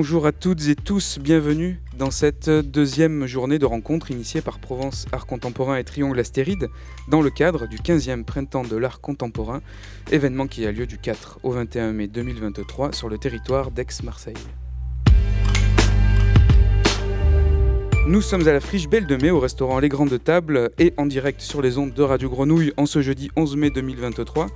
Bonjour à toutes et tous, bienvenue dans cette deuxième journée de rencontre initiée par Provence Art Contemporain et Triangle Astéride dans le cadre du 15e Printemps de l'Art Contemporain, événement qui a lieu du 4 au 21 mai 2023 sur le territoire d'Aix-Marseille. Nous sommes à la Friche Belle de Mai au restaurant Les Grandes Tables et en direct sur les ondes de Radio Grenouille en ce jeudi 11 mai 2023.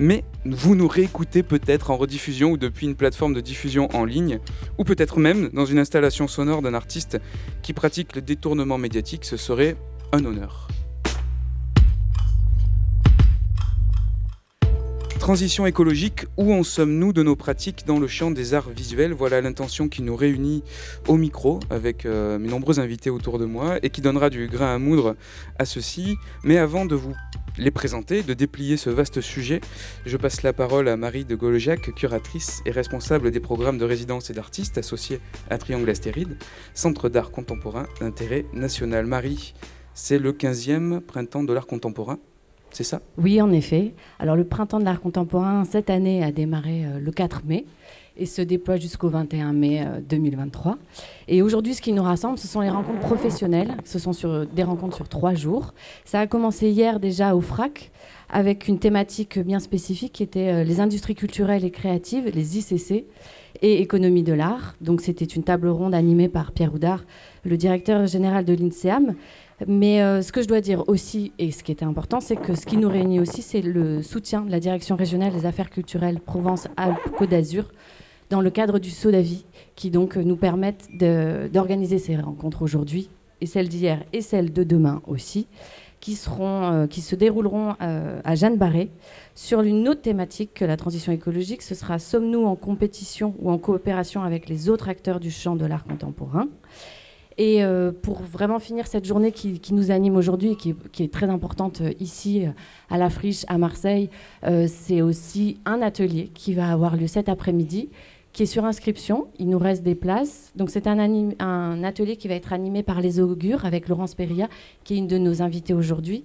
Mais vous nous réécoutez peut-être en rediffusion ou depuis une plateforme de diffusion en ligne ou peut-être même dans une installation sonore d'un artiste qui pratique le détournement médiatique. Ce serait un honneur. Transition écologique, où en sommes-nous de nos pratiques dans le champ des arts visuels? Voilà l'intention qui nous réunit au micro avec euh, mes nombreux invités autour de moi et qui donnera du grain à moudre à ceci. Mais avant de vous les présenter, de déplier ce vaste sujet, je passe la parole à Marie de Gaulejac, curatrice et responsable des programmes de résidence et d'artistes associés à Triangle Astéride, Centre d'art contemporain d'intérêt national. Marie, c'est le 15e printemps de l'art contemporain c'est ça? Oui, en effet. Alors le printemps de l'art contemporain, cette année, a démarré euh, le 4 mai et se déploie jusqu'au 21 mai 2023. Euh, et aujourd'hui, ce qui nous rassemble, ce sont les rencontres professionnelles. Ce sont sur, des rencontres sur trois jours. Ça a commencé hier déjà au FRAC avec une thématique bien spécifique qui était euh, les industries culturelles et créatives, les ICC, et économie de l'art. Donc c'était une table ronde animée par Pierre Houdard, le directeur général de l'INSEAM. Mais euh, ce que je dois dire aussi, et ce qui était important, c'est que ce qui nous réunit aussi, c'est le soutien de la Direction régionale des affaires culturelles Provence-Alpes-Côte d'Azur dans le cadre du SODAVI, qui donc nous permettent d'organiser ces rencontres aujourd'hui, et celles d'hier et celles de demain aussi, qui, seront, euh, qui se dérouleront euh, à Jeanne Barré sur une autre thématique que la transition écologique. Ce sera Sommes-nous en compétition ou en coopération avec les autres acteurs du champ de l'art contemporain? Et euh, pour vraiment finir cette journée qui, nous anime aujourd'hui et qui, est très importante euh, ici euh, à la Friche, à Marseille, c'est aussi un atelier qui va avoir lieu cet après-midi qui est sur inscription. Il nous reste des places. Donc c'est un, atelier qui va être animé par les augures avec Laurence Perria, qui est une de nos invités aujourd'hui.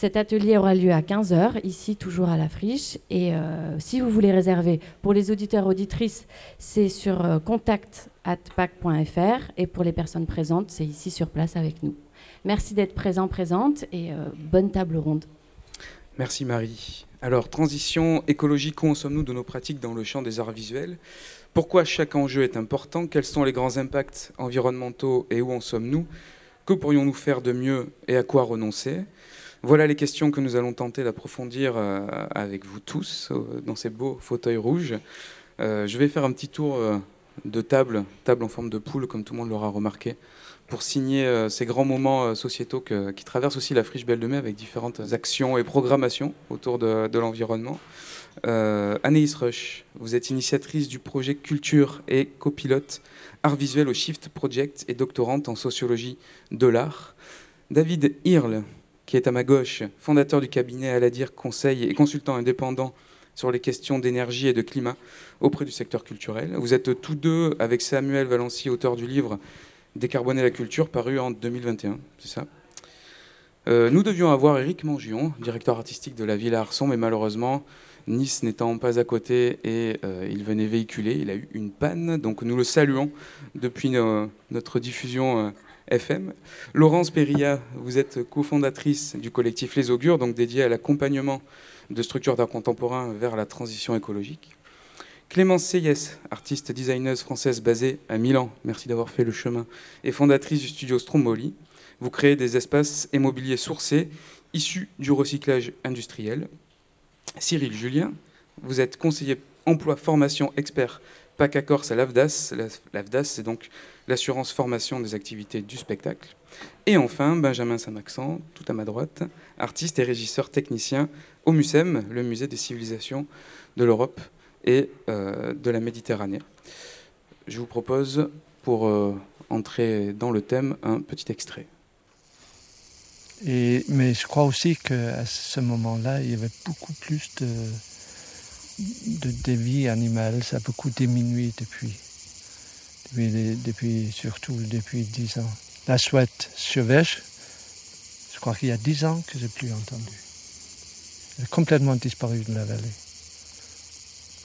Cet atelier aura lieu à 15h, ici toujours à la friche. Et euh, si vous voulez réserver, pour les auditeurs auditrices, c'est sur euh, contact.pac.fr et pour les personnes présentes, c'est ici sur place avec nous. Merci d'être présent, présente et euh, bonne table ronde. Merci Marie. Alors, transition écologique, où en sommes-nous de nos pratiques dans le champ des arts visuels? Pourquoi chaque enjeu est important? Quels sont les grands impacts environnementaux et où en sommes-nous? Que pourrions-nous faire de mieux et à quoi renoncer? Voilà les questions que nous allons tenter d'approfondir euh, avec vous tous euh, dans ces beaux fauteuils rouges. Euh, je vais faire un petit tour de table, table en forme de poule, comme tout le monde l'aura remarqué, pour signer ces grands moments sociétaux qui traversent aussi la friche Belle de Mai avec différentes actions et programmations autour de l'environnement. Euh, Anaïs Rush, vous êtes initiatrice du projet Culture et copilote art visuel au Shift Project et doctorante en sociologie de l'art. David Hirle, qui est à ma gauche, fondateur du cabinet Aladir Conseil et consultant indépendant sur les questions d'énergie et de climat auprès du secteur culturel. Vous êtes tous deux avec Samuel Valency, auteur du livre Décarboner la culture, paru en 2021, c'est ça? Euh, Nous devions avoir Éric Mangion, directeur artistique de la Villa Arson, mais malheureusement, Nice n'étant pas à côté et euh, il venait véhiculer, il a eu une panne, donc nous le saluons depuis notre diffusion euh, FM. Laurence Perria, vous êtes cofondatrice du collectif Les Augures, donc dédié à l'accompagnement de structures d'art contemporain vers la transition écologique. Clémence Seyès, artiste designeuse française basée à Milan, merci d'avoir fait le chemin, et fondatrice du studio Stromboli. Vous créez des espaces immobiliers sourcés issus du recyclage industriel. Cyril Julien, vous êtes conseiller emploi formation expert PACA Corse à l'AFDAS. L'AFDAS, c'est donc l'assurance formation des activités du spectacle. Et enfin, Benjamin Saint-Maxent, tout à ma droite, artiste et régisseur technicien au MUSEM, le musée des civilisations de l'Europe et euh, de la Méditerranée. Je vous propose, pour euh, entrer dans le thème, un petit extrait mais je crois aussi qu'à ce moment-là, il y avait beaucoup plus de, de, vie animale. Ça a beaucoup diminué depuis, depuis, surtout depuis dix ans. La chouette sauvage, je crois qu'il y a dix ans que je n'ai plus entendu. Elle a complètement disparu de la vallée.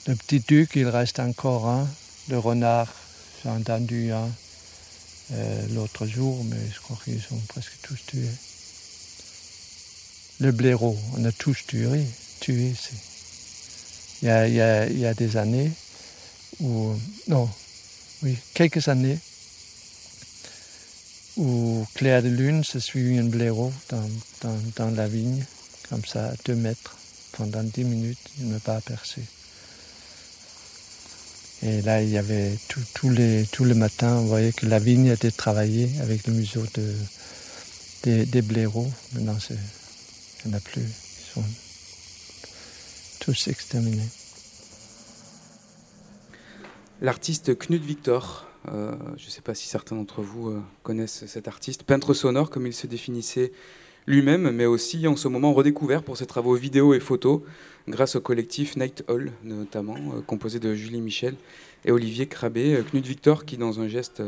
Le petit duc, il reste encore un. Le renard, J'ai entendu un euh, l'autre jour, mais je crois qu'ils sont presque tous tués. Le blaireau, on a tous tué, tué ici. Il y a, il y a, il y a des années où, non, oui, quelques années, où clair de lune se suit un blaireau dans, dans, la vigne, comme ça, à deux mètres, pendant dix minutes, il ne m'a pas aperçu. Et là, il y avait tous les, tout le matin, on voyait que la vigne était travaillée avec le museau de, des, des blaireaux. Maintenant, il n'y en a plus. Ils sont tous exterminés. L'artiste Knut Victor, euh, je ne sais pas si certains d'entre vous euh, connaissent cet artiste, peintre sonore comme il se définissait lui-même, mais aussi en ce moment redécouvert pour ses travaux vidéo et photos, grâce au collectif Night Hall notamment, euh, composé de Julie Michel et Olivier Crabé. Knut Victor qui, dans un geste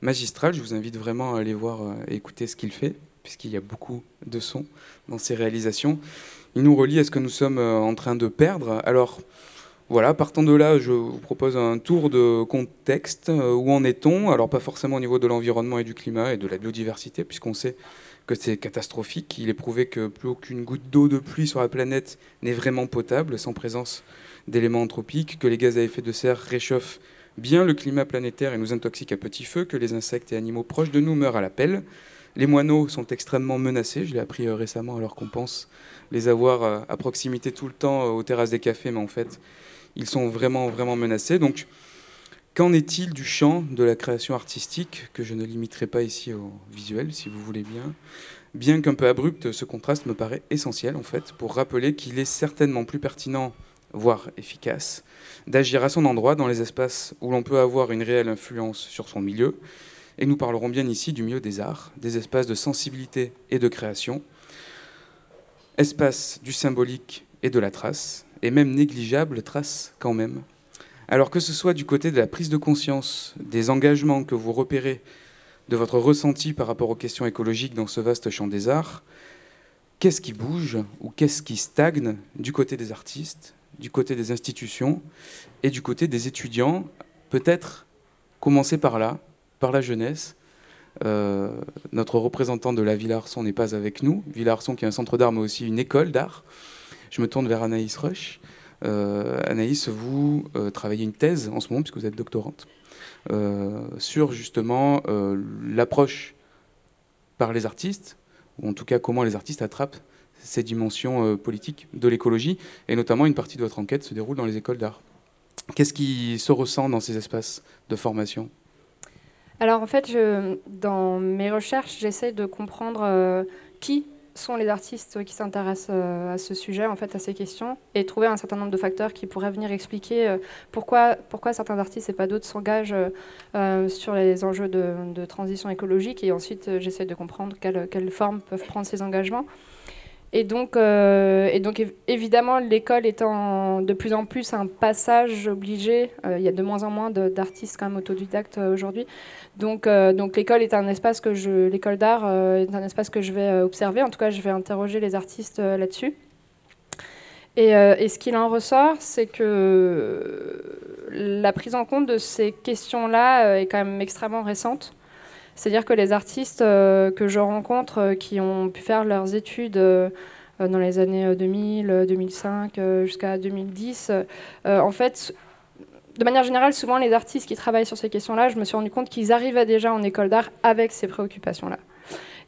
magistral, je vous invite vraiment à aller voir et écouter ce qu'il fait, puisqu'il y a beaucoup de sons dans ses réalisations, il nous relie à ce que nous sommes en train de perdre. Alors, voilà, partant de là, je vous propose un tour de contexte. Où en est-on? Alors pas forcément au niveau de l'environnement et du climat et de la biodiversité, puisqu'on sait que c'est catastrophique. Il est prouvé que plus aucune goutte d'eau de pluie sur la planète n'est vraiment potable sans présence d'éléments anthropiques, que les gaz à effet de serre réchauffent bien le climat planétaire et nous intoxiquent à petit feu, que les insectes et animaux proches de nous meurent à la pelle. Les moineaux sont extrêmement menacés, je l'ai appris récemment alors qu'on pense les avoir à proximité tout le temps aux terrasses des cafés, mais en fait, ils sont vraiment, vraiment menacés. Donc, qu'en est-il du champ de la création artistique, que je ne limiterai pas ici au visuel, si vous voulez bien? Bien qu'un peu abrupt, ce contraste me paraît essentiel, en fait, pour rappeler qu'il est certainement plus pertinent, voire efficace, d'agir à son endroit dans les espaces où l'on peut avoir une réelle influence sur son milieu. Et nous parlerons bien ici du milieu des arts, des espaces de sensibilité et de création, espace du symbolique et de la trace, et même négligeable trace quand même. Alors que ce soit du côté de la prise de conscience, des engagements que vous repérez, de votre ressenti par rapport aux questions écologiques dans ce vaste champ des arts, qu'est-ce qui bouge ou qu'est-ce qui stagne du côté des artistes, du côté des institutions et du côté des étudiants Peut-être commencer par là, par la jeunesse. Euh, notre représentant de la Villa Arson n'est pas avec nous. Villa Arson qui est un centre d'art mais aussi une école d'art. Je me tourne vers Anaïs Rush. Euh, Anaïs, vous euh, travaillez une thèse en ce moment, puisque vous êtes doctorante, euh, sur justement l'approche par les artistes, ou en tout cas comment les artistes attrapent ces dimensions politiques de l'écologie, et notamment une partie de votre enquête se déroule dans les écoles d'art. Qu'est-ce qui se ressent dans ces espaces de formation? Alors en fait, dans mes recherches, j'essaie de comprendre qui sont les artistes qui s'intéressent euh, à ce sujet, en fait, à ces questions, et trouver un certain nombre de facteurs qui pourraient venir expliquer euh, pourquoi, certains artistes et pas d'autres s'engagent euh, sur les enjeux de, transition écologique. Et ensuite, j'essaie de comprendre quelles, quelles formes peuvent prendre ces engagements. Et donc, euh, et donc évidemment, l'école étant de plus en plus un passage obligé, euh, il y a de moins en moins d'artistes quand même autodidactes euh, aujourd'hui. Donc, donc l'école est un espace que je, l'école d'art est un espace que je vais observer. En tout cas, je vais interroger les artistes là-dessus. Et, et, ce qu'il en ressort, c'est que la prise en compte de ces questions-là est quand même extrêmement récente. C'est-à-dire que les artistes euh, que je rencontre euh, qui ont pu faire leurs études euh, dans les années 2000, 2005 jusqu'à 2010, en fait, de manière générale, souvent les artistes qui travaillent sur ces questions-là, je me suis rendu compte qu'ils arrivaient déjà en école d'art avec ces préoccupations-là.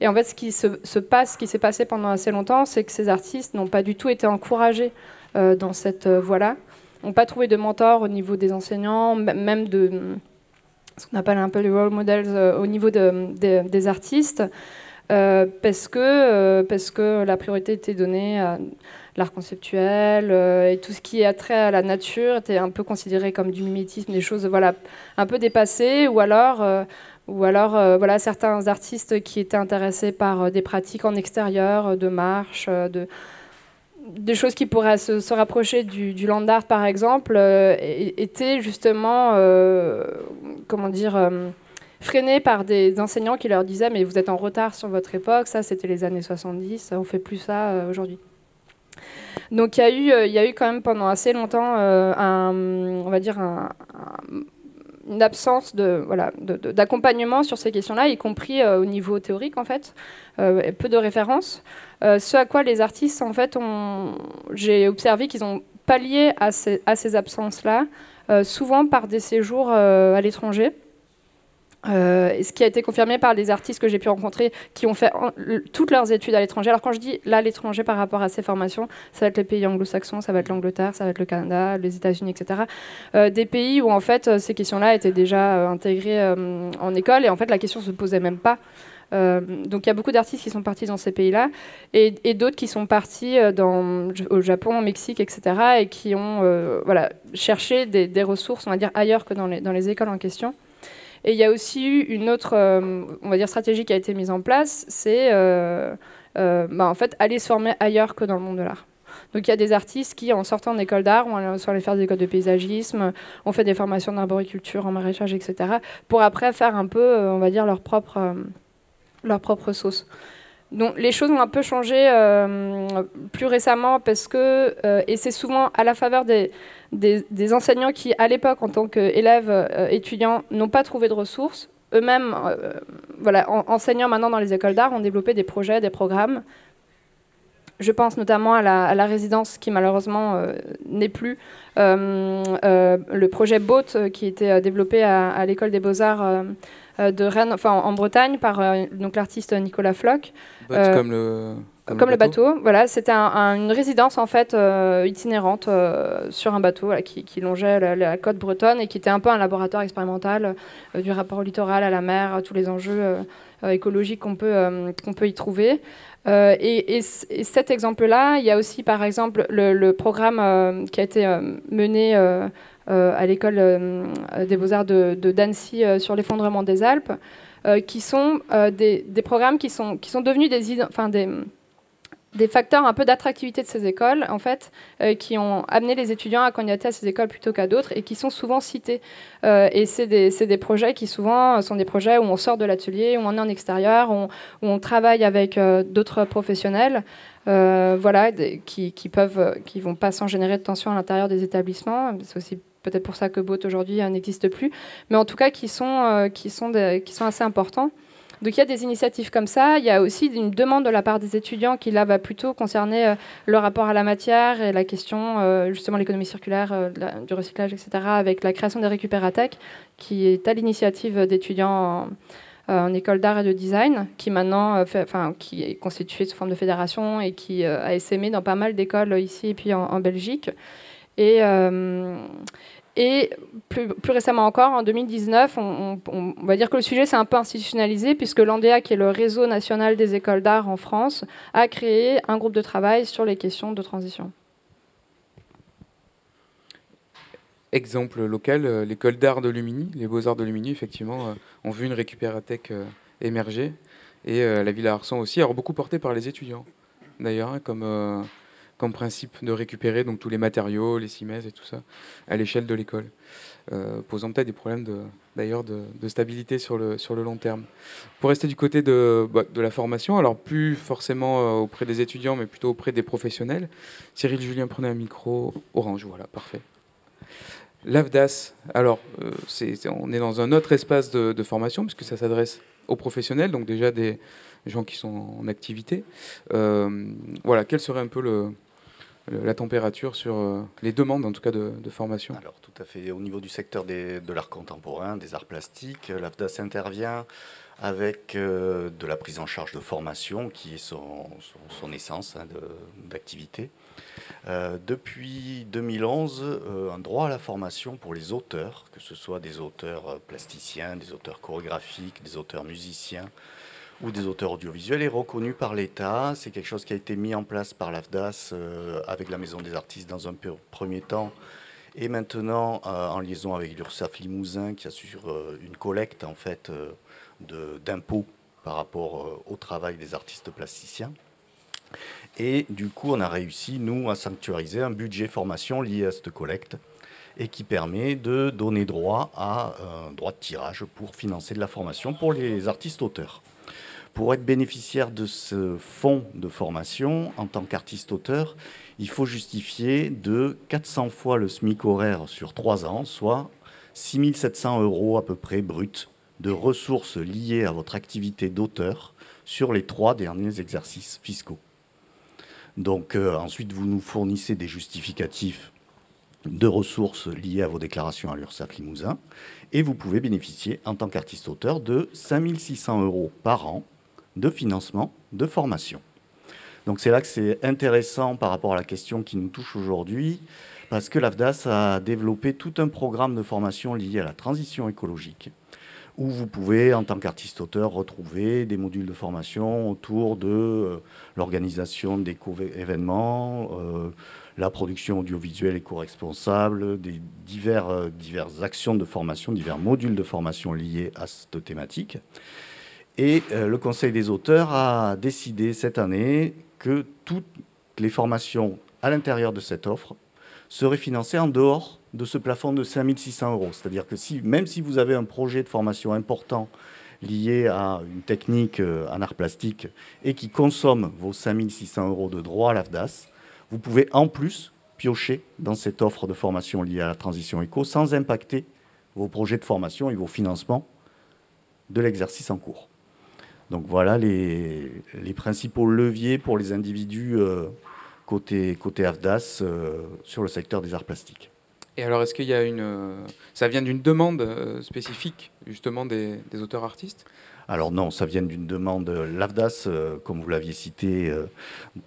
Et en fait, ce qui se, passe, ce qui s'est passé pendant assez longtemps, c'est que ces artistes n'ont pas du tout été encouragés dans cette voie-là, n'ont pas trouvé de mentor au niveau des enseignants, même de ce qu'on appelle un peu les role models euh, au niveau des artistes, euh, parce, que, euh, parce que la priorité était donnée à l'art conceptuel et tout ce qui est trait à la nature était un peu considéré comme du mimétisme, des choses voilà, un peu dépassées, ou alors, ou alors voilà, certains artistes qui étaient intéressés par des pratiques en extérieur, de marche, de des choses qui pourraient se, rapprocher du, land art, par exemple, euh, étaient justement, euh, comment dire, euh, freinées par des enseignants qui leur disaient mais vous êtes en retard sur votre époque, ça c'était les années 70, on fait plus ça aujourd'hui. Donc il y, a eu, y a eu quand même pendant assez longtemps un, on va dire un, une absence de, voilà, d'accompagnement sur ces questions-là, y compris au niveau théorique en fait, peu de références. ce à quoi les artistes, en fait, j'ai observé qu'ils ont pallié à ces absences-là, souvent par des séjours à l'étranger. Euh, ce qui a été confirmé par des artistes que j'ai pu rencontrer qui ont fait toutes leurs études à l'étranger. Alors quand je dis là l'étranger par rapport à ces formations, ça va être les pays anglo-saxons, ça va être l'Angleterre, ça va être le Canada, les États-Unis, etc. Euh, des pays où en fait ces questions-là étaient déjà euh, intégrées en école et en fait la question se posait même pas. donc il y a beaucoup d'artistes qui sont partis dans ces pays-là et, d'autres qui sont partis au Japon, au Mexique, etc. et qui ont voilà, cherché des, ressources, on va dire, ailleurs que dans les écoles en question. Et il y a aussi eu une autre, euh, on va dire, stratégie qui a été mise en place, c'est euh, euh, bah, en fait aller se former ailleurs que dans le monde de l'art. Donc il y a des artistes qui, en sortant en école d'art, vont soit aller faire des écoles de paysagisme, ont fait des formations d'arboriculture, en maraîchage, etc., pour après faire un peu, on va dire, leur propre, leur propre sauce. Donc les choses ont un peu changé plus récemment parce que, et c'est souvent à la faveur des, enseignants qui, à l'époque, en tant qu'élèves euh, étudiants, n'ont pas trouvé de ressources. Eux-mêmes, euh, voilà, enseignants maintenant dans les écoles d'art, ont développé des projets, des programmes. Je pense notamment à la, résidence qui malheureusement euh, n'est plus. le projet BOAT qui était développé à, l'école des beaux-arts de Rennes, enfin en, Bretagne, par donc l'artiste Nicolas Floch. comme le comme, le bateau. Voilà, c'était une résidence en fait euh, itinérante euh, sur un bateau qui, longeait la, côte bretonne et qui était un peu un laboratoire expérimental euh, du rapport au littoral, à la mer, tous les enjeux écologiques qu'on peut, qu'on peut y trouver. Et, cet exemple-là, il y a aussi par exemple le, programme qui a été mené à l'école des beaux-arts de, de d'Annecy sur l'effondrement des Alpes, qui sont des, des, programmes qui sont, qui sont devenus des, enfin, des des facteurs un peu d'attractivité de ces écoles, en fait, euh, qui ont amené les étudiants à candidater à ces écoles plutôt qu'à d'autres et qui sont souvent cités. Euh, et c'est des, des, projets qui souvent sont des projets où on sort de l'atelier, où on est en extérieur, où on, travaille avec euh, d'autres professionnels, voilà, qui, peuvent, qui vont pas sans générer de tension à l'intérieur des établissements. C'est aussi peut-être pour ça que BOT aujourd'hui n'existe plus, mais en tout cas qui sont, qui sont, qui sont assez importants. Donc il y a des initiatives comme ça. Il y a aussi une demande de la part des étudiants qui là va plutôt concerner euh, le rapport à la matière et la question euh, justement l'économie circulaire, euh, du recyclage, etc. Avec la création des récupératech qui est à l'initiative d'étudiants en, école d'art et de design, qui maintenant enfin, qui est constituée sous forme de fédération et qui a essaimé dans pas mal d'écoles ici et puis en, en Belgique. Et, et plus, récemment encore, en 2019, on, va dire que le sujet s'est un peu institutionnalisé puisque l'ANDEA, qui est le réseau national des écoles d'art en France, a créé un groupe de travail sur les questions de transition. Exemple local, euh, l'école d'art de Lumini, les beaux-arts de Lumini, effectivement, euh, ont vu une récupérathèque euh, émerger. Et la ville à Arsan aussi, alors beaucoup portée par les étudiants, d'ailleurs, hein, comme comme principe de récupérer donc tous les matériaux, les cimaises et tout ça à l'échelle de l'école, euh, posant peut-être des problèmes d'ailleurs de, stabilité sur le, long terme. Pour rester du côté de, bah, la formation, alors plus forcément euh, auprès des étudiants, mais plutôt auprès des professionnels, Cyril Julien prenait un micro orange, voilà, parfait. L'AFDAS, alors euh, on est dans un autre espace de formation puisque ça s'adresse aux professionnels, donc déjà des gens qui sont en activité. voilà, quel serait un peu le, la température sur euh, les demandes, en tout cas, de, formation Alors, tout à fait. Au niveau du secteur de l'art contemporain, des arts plastiques, euh, l'AFDAS intervient avec euh, de la prise en charge de formation, qui est son, essence hein, d'activité. depuis 2011, un droit à la formation pour les auteurs, que ce soit des auteurs plasticiens, des auteurs chorégraphiques, des auteurs musiciens, ou des auteurs audiovisuels est reconnu par l'État. C'est quelque chose qui a été mis en place par l'AFDAS euh, avec la Maison des artistes dans un premier temps et maintenant euh, en liaison avec l'URSSAF Limousin qui assure euh, une collecte en fait d'impôts par rapport au travail des artistes plasticiens. Et du coup, on a réussi, nous, à sanctuariser un budget formation lié à cette collecte et qui permet de donner droit à un droit de tirage pour financer de la formation pour les artistes auteurs. Pour être bénéficiaire de ce fonds de formation en tant qu'artiste-auteur, il faut justifier de 400 fois le SMIC horaire sur 3 ans, soit 6700 euros à peu près bruts de ressources liées à votre activité d'auteur sur les trois derniers exercices fiscaux. Donc euh, ensuite, vous nous fournissez des justificatifs de ressources liées à vos déclarations à l'URSSAF Limousin et vous pouvez bénéficier en tant qu'artiste-auteur de 5600 euros par an de financement de formation. Donc c'est là que c'est intéressant par rapport à la question qui nous touche aujourd'hui, parce que l'AFDAS a développé tout un programme de formation lié à la transition écologique, où vous pouvez, en tant qu'artiste-auteur, retrouver des modules de formation autour de euh, l'organisation d'éco-événements, euh, la production audiovisuelle éco-responsable, des divers, euh, diverses actions de formation, divers modules de formation liés à cette thématique. Et euh, le Conseil des auteurs a décidé cette année que toutes les formations à l'intérieur de cette offre seraient financées en dehors de ce plafond de 5600 euros. C'est-à-dire que même si vous avez un projet de formation important lié à une technique euh, en art plastique et qui consomme vos 5600 euros de droit à l'AFDAS, vous pouvez en plus piocher dans cette offre de formation liée à la transition éco sans impacter vos projets de formation et vos financements de l'exercice en cours. Donc voilà les, les, principaux leviers pour les individus euh, côté, côté AFDAS euh, sur le secteur des arts plastiques. Et alors, est-ce qu'il y a une. Euh, ça vient d'une demande spécifique, justement, des, des auteurs artistes? Alors non, ça vient d'une demande. L'AFDAS, comme vous l'aviez cité,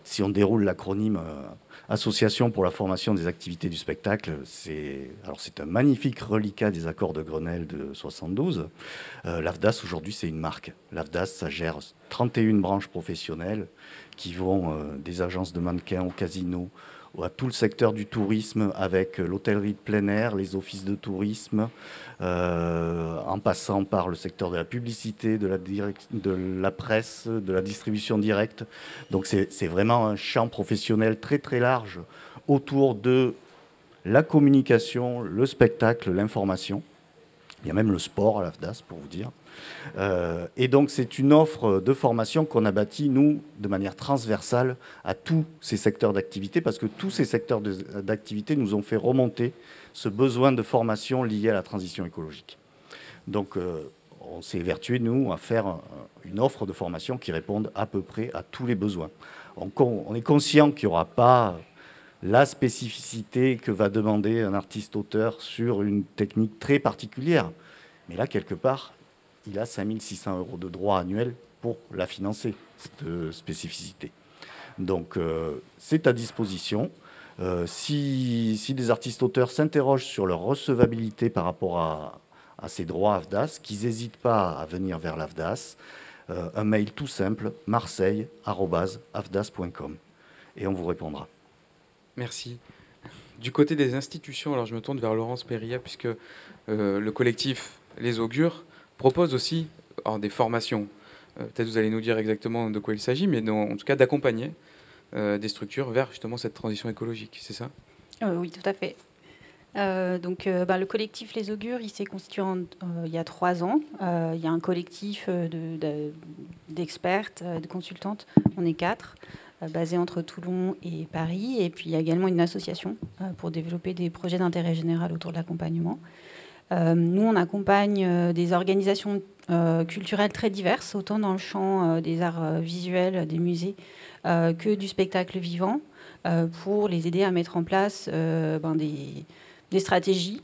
si on déroule l'acronyme Association pour la formation des activités du spectacle, c'est un magnifique reliquat des accords de Grenelle de 72. L'AFDAS aujourd'hui c'est une marque. L'AFDAS ça gère 31 branches professionnelles qui vont des agences de mannequins au casino, à tout le secteur du tourisme avec l'hôtellerie de plein air, les offices de tourisme, euh, en passant par le secteur de la publicité, de la, de la presse, de la distribution directe. Donc c'est vraiment un champ professionnel très très large autour de la communication, le spectacle, l'information. Il y a même le sport à l'AFDAS, pour vous dire. Euh, et donc, c'est une offre de formation qu'on a bâtie, nous, de manière transversale à tous ces secteurs d'activité, parce que tous ces secteurs d'activité nous ont fait remonter ce besoin de formation lié à la transition écologique. Donc, euh, on s'est vertué, nous, à faire une offre de formation qui réponde à peu près à tous les besoins. On, est conscient qu'il n'y aura pas la spécificité que va demander un artiste-auteur sur une technique très particulière. Mais là, quelque part, il a 5600 euros de droits annuels pour la financer, cette spécificité. Donc, euh, c'est à disposition. Euh, si, des artistes-auteurs s'interrogent sur leur recevabilité par rapport à, ces droits AFDAS, qu'ils n'hésitent pas à venir vers l'AFDAS, euh, un mail tout simple, marseille.afdas.com, et on vous répondra. Merci. Du côté des institutions, alors je me tourne vers Laurence Perria, puisque le collectif Les Augures propose aussi des formations. Euh, peut-être vous allez nous dire exactement de quoi il s'agit, mais en tout cas d'accompagner euh, des structures vers justement cette transition écologique, c'est ça? Euh, Oui, tout à fait. donc, bah, le collectif Les Augures, il s'est constitué il y a trois ans. il y a un collectif d'expertes, de, de, consultantes. On est quatre, basés entre Toulon et Paris. Et puis, il y a également une association pour développer des projets d'intérêt général autour de l'accompagnement. Euh, nous, on accompagne euh, des organisations euh, culturelles très diverses, autant dans le champ des arts visuels, des musées, que du spectacle vivant, pour les aider à mettre en place ben, des, stratégies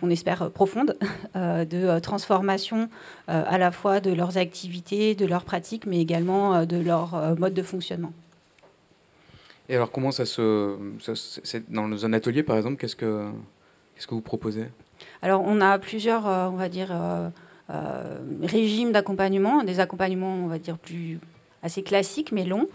qu'on espère profondes de transformation à la fois de leurs activités, de leurs pratiques, mais également de leur mode de fonctionnement. Et alors comment ça se... dans un atelier par exemple, qu'est-ce que, qu'est-ce que vous proposez? Alors, on a plusieurs, euh, on va dire, euh, euh, régimes d'accompagnement, des accompagnements, on va dire, plus assez classiques mais longs,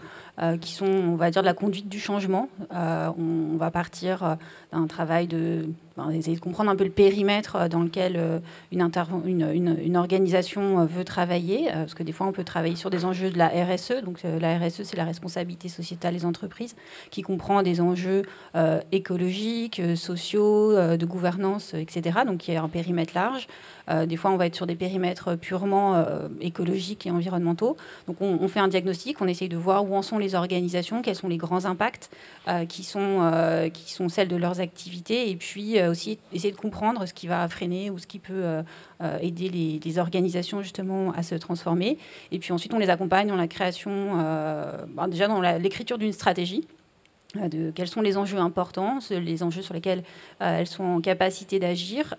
qui sont, on va dire, de la conduite du changement. on, va partir d'un travail de essayer de comprendre un peu le périmètre dans lequel une, une, organisation veut travailler, parce que des fois on peut travailler sur des enjeux de la RSE. Donc la RSE, c'est la responsabilité sociétale des entreprises, qui comprend des enjeux écologiques, sociaux, de gouvernance, etc. Donc il y a un périmètre large. des fois, on va être sur des périmètres purement écologiques et environnementaux. Donc on, on fait un diagnostic, on essaye de voir où en sont les organisations, quels sont les grands impacts qui, sont, qui sont celles de leurs activités, et puis aussi essayer de comprendre ce qui va freiner ou ce qui peut aider les, organisations justement à se transformer. Et puis ensuite, on les accompagne dans la création, ben, déjà dans l'écriture d'une stratégie de quels sont les enjeux importants, les enjeux sur lesquels elles sont en capacité d'agir,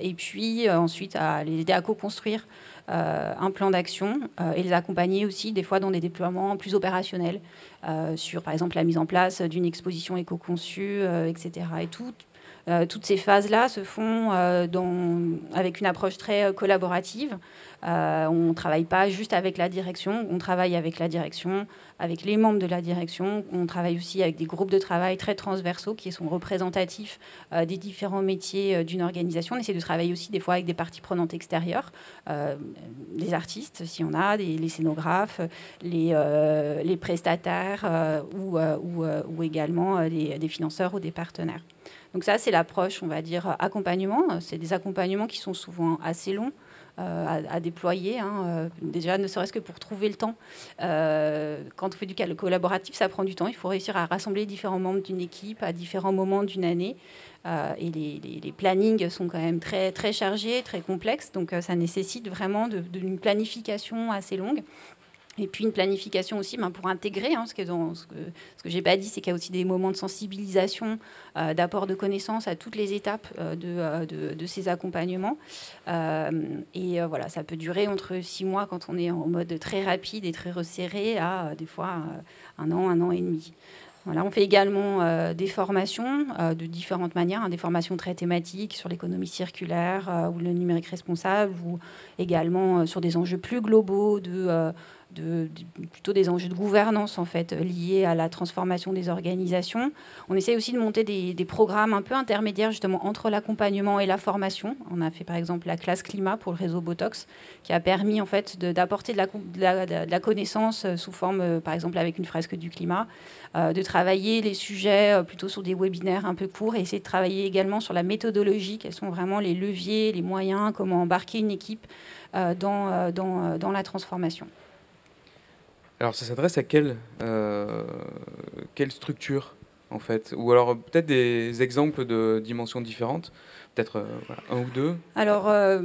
et puis ensuite à les aider à co-construire euh, un plan d'action euh, et les accompagner aussi des fois dans des déploiements plus opérationnels euh, sur par exemple la mise en place d'une exposition éco-conçue, etc. Et tout, toutes ces phases-là se font dans, avec une approche très collaborative euh, on ne travaille pas juste avec la direction, on travaille avec la direction, avec les membres de la direction. On travaille aussi avec des groupes de travail très transversaux qui sont représentatifs euh, des différents métiers euh, d'une organisation. On essaie de travailler aussi des fois avec des parties prenantes extérieures, des artistes, si on a, des, les scénographes, les, prestataires ou, également des financeurs ou des partenaires. Donc ça, c'est l'approche, on va dire, accompagnement. C'est des accompagnements qui sont souvent assez longs. Euh, à, déployer. Hein, euh, déjà, ne serait-ce que pour trouver le temps. Euh, quand on fait du collaboratif, ça prend du temps. Il faut réussir à rassembler différents membres d'une équipe à différents moments d'une année. et les, plannings sont quand même très, très chargés, très complexes. Donc, ça nécessite vraiment de, une planification assez longue. Et puis une planification aussi ben, pour intégrer, hein, ce que, ce que j'ai pas dit, c'est qu'il y a aussi des moments de sensibilisation, euh, d'apport de connaissances à toutes les étapes euh, euh, de, de, ces accompagnements. et voilà, ça peut durer entre six mois quand on est en mode très rapide et très resserré à des fois un an, un an et demi. Voilà, on fait également des formations de différentes manières, hein, des formations très thématiques sur l'économie circulaire ou le numérique responsable, ou également sur des enjeux plus globaux de plutôt des enjeux de gouvernance en fait liés à la transformation des organisations. On essaie aussi de monter des, programmes un peu intermédiaires justement entre l'accompagnement et la formation. On a fait par exemple la classe climat pour le réseau Botox qui a permis en fait d'apporter de, la, connaissance euh, sous forme euh, par exemple avec une fresque du climat, euh, de travailler les sujets plutôt sur des webinaires un peu courts et essayer de travailler également sur la méthodologie, quels sont vraiment les leviers, les moyens, comment embarquer une équipe dans la transformation. Alors ça s'adresse à quelle, euh, quelle structure en fait? Ou alors peut-être des exemples de dimensions différentes? Peut-être euh, un ou deux? Alors euh,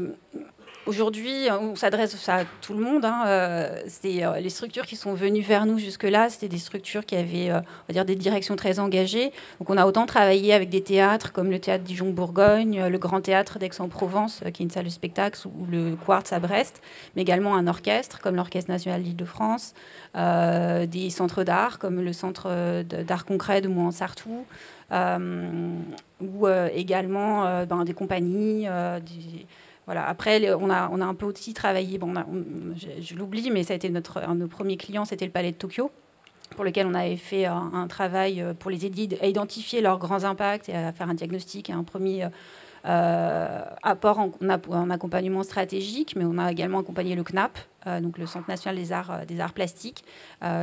Aujourd'hui, on s'adresse à tout le monde. Hein, euh, c'est euh, les structures qui sont venues vers nous jusque-là, c'était des structures qui avaient, euh, on va dire, des directions très engagées. Donc, on a autant travaillé avec des théâtres comme le théâtre Dijon-Bourgogne, le Grand Théâtre d'Aix-en-Provence, qui est une salle de spectacle, ou le Quartz à Brest, mais également un orchestre comme l'Orchestre national d'Île-de-France, des centres d'art comme le Centre d'art concret de Mouansartou, ou également ben, des compagnies, des voilà. Après, on a, un peu aussi travaillé, je, l'oublie, mais ça a été notre, un de nos premiers clients, c'était le Palais de Tokyo, pour lequel on avait fait un, travail euh, pour les aider à identifier leurs grands impacts et à faire un diagnostic et un premier euh, apport en, accompagnement stratégique, mais on a également accompagné le CNAP, euh, donc le Centre national des arts, des arts plastiques,